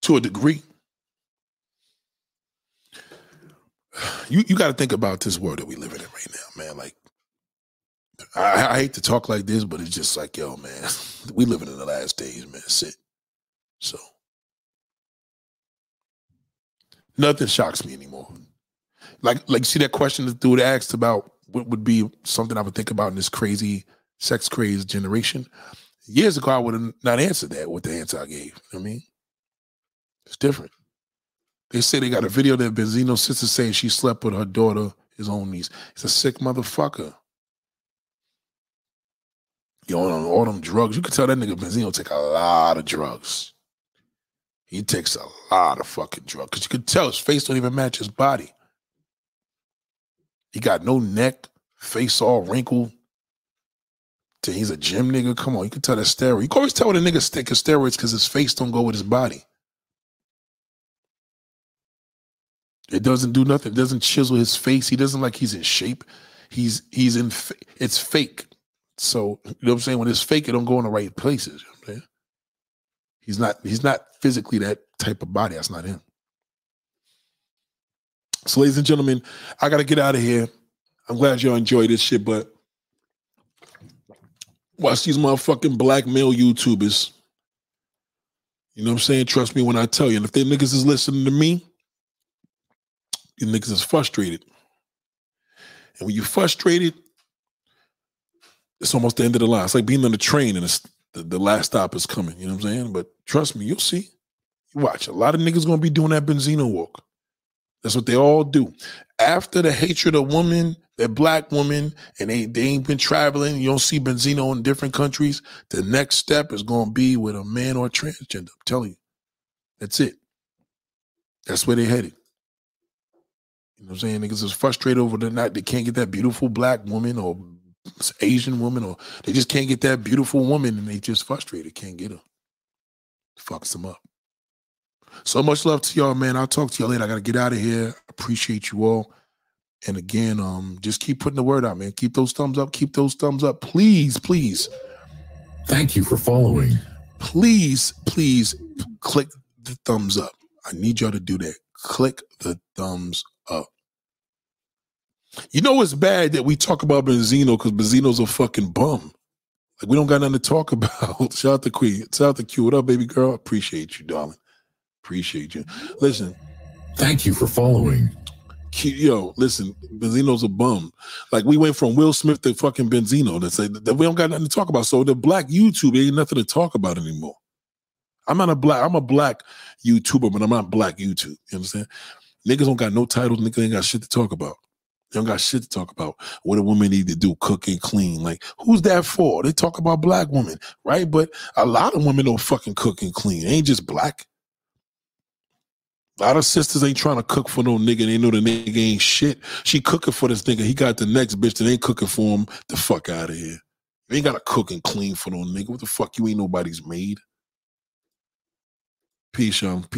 A: to a degree. You you got to think about this world that we live in right now, man. Like, I, I, hate to talk like this, but it's just like, yo, man, we living in the last days, man. Sit. So nothing shocks me anymore. Like, like, see that question the dude asked about what would be something I would think about in this crazy sex crazed generation Years ago, I would have not answered that with the answer I gave. You know I mean, it's different. They say they got a video that Benzino's sister saying she slept with her daughter, his own niece. It's a sick motherfucker. Yo, on all them drugs, you can tell that nigga Benzino take a lot of drugs. He takes a lot of fucking drugs. Cause you can tell his face don't even match his body. He got no neck, face all wrinkled. He's a gym nigga. Come on, you can tell that steroid. You can always tell when a nigga stick his steroids because his face don't go with his body. It doesn't do nothing. It doesn't chisel his face. He doesn't like he's in shape. He's he's in. It's fake. So you know what I'm saying. When it's fake, it don't go in the right places. You know he's not. He's not physically that type of body. That's not him. So, ladies and gentlemen, I got to get out of here. I'm glad y'all enjoyed this shit, but watch these motherfucking black male YouTubers. You know what I'm saying? Trust me when I tell you. And if they niggas is listening to me, you niggas is frustrated. And when you're frustrated, it's almost the end of the line. It's like being on the train and it's the, the last stop is coming. You know what I'm saying? But trust me, you'll see. You watch. A lot of niggas gonna be doing that Benzino walk. That's what they all do. After the hatred of women, that black woman, and they, they ain't been traveling, you don't see Benzino in different countries. The next step is gonna be with a man or a transgender. I'm telling you. That's it. That's where they're headed. You know what I'm saying? Niggas is frustrated over the night they can't get that beautiful black woman or Asian woman, or they just can't get that beautiful woman and they just frustrated, can't get her. Fucks them up. So much love to y'all, man. I'll talk to y'all later. I gotta get out of here. Appreciate you all. And again, um, just keep putting the word out, man. Keep those thumbs up. Keep those thumbs up. Please, please.
B: Thank you for following.
A: Please, please click the thumbs up. I need y'all to do that. Click the thumbs up. You know it's bad that we talk about Benzino because Benzino's a fucking bum. Like we don't got nothing to talk about. Shout out to Queen. Shout out to Q. What up, baby girl? Appreciate you, darling. Appreciate you. Listen.
B: Thank you for following.
A: Yo, listen, Benzino's a bum. Like we went from Will Smith to fucking Benzino. That's like that we don't got nothing to talk about. So the black YouTube ain't nothing to talk about anymore. I'm not a black, I'm a black YouTuber, but I'm not black YouTube. You understand? Niggas don't got no titles, niggas ain't got shit to talk about. They don't got shit to talk about. What a woman need to do, cook and clean. Like, who's that for? They talk about black women, right? But a lot of women don't fucking cook and clean. Ain't just black. A lot of sisters ain't trying to cook for no nigga. They know the nigga ain't shit. She cooking for this nigga. He got the next bitch that ain't cooking for him. The fuck out of here. You ain't got to cook and clean for no nigga. What the fuck? You ain't nobody's maid. Peace, y'all. Peace.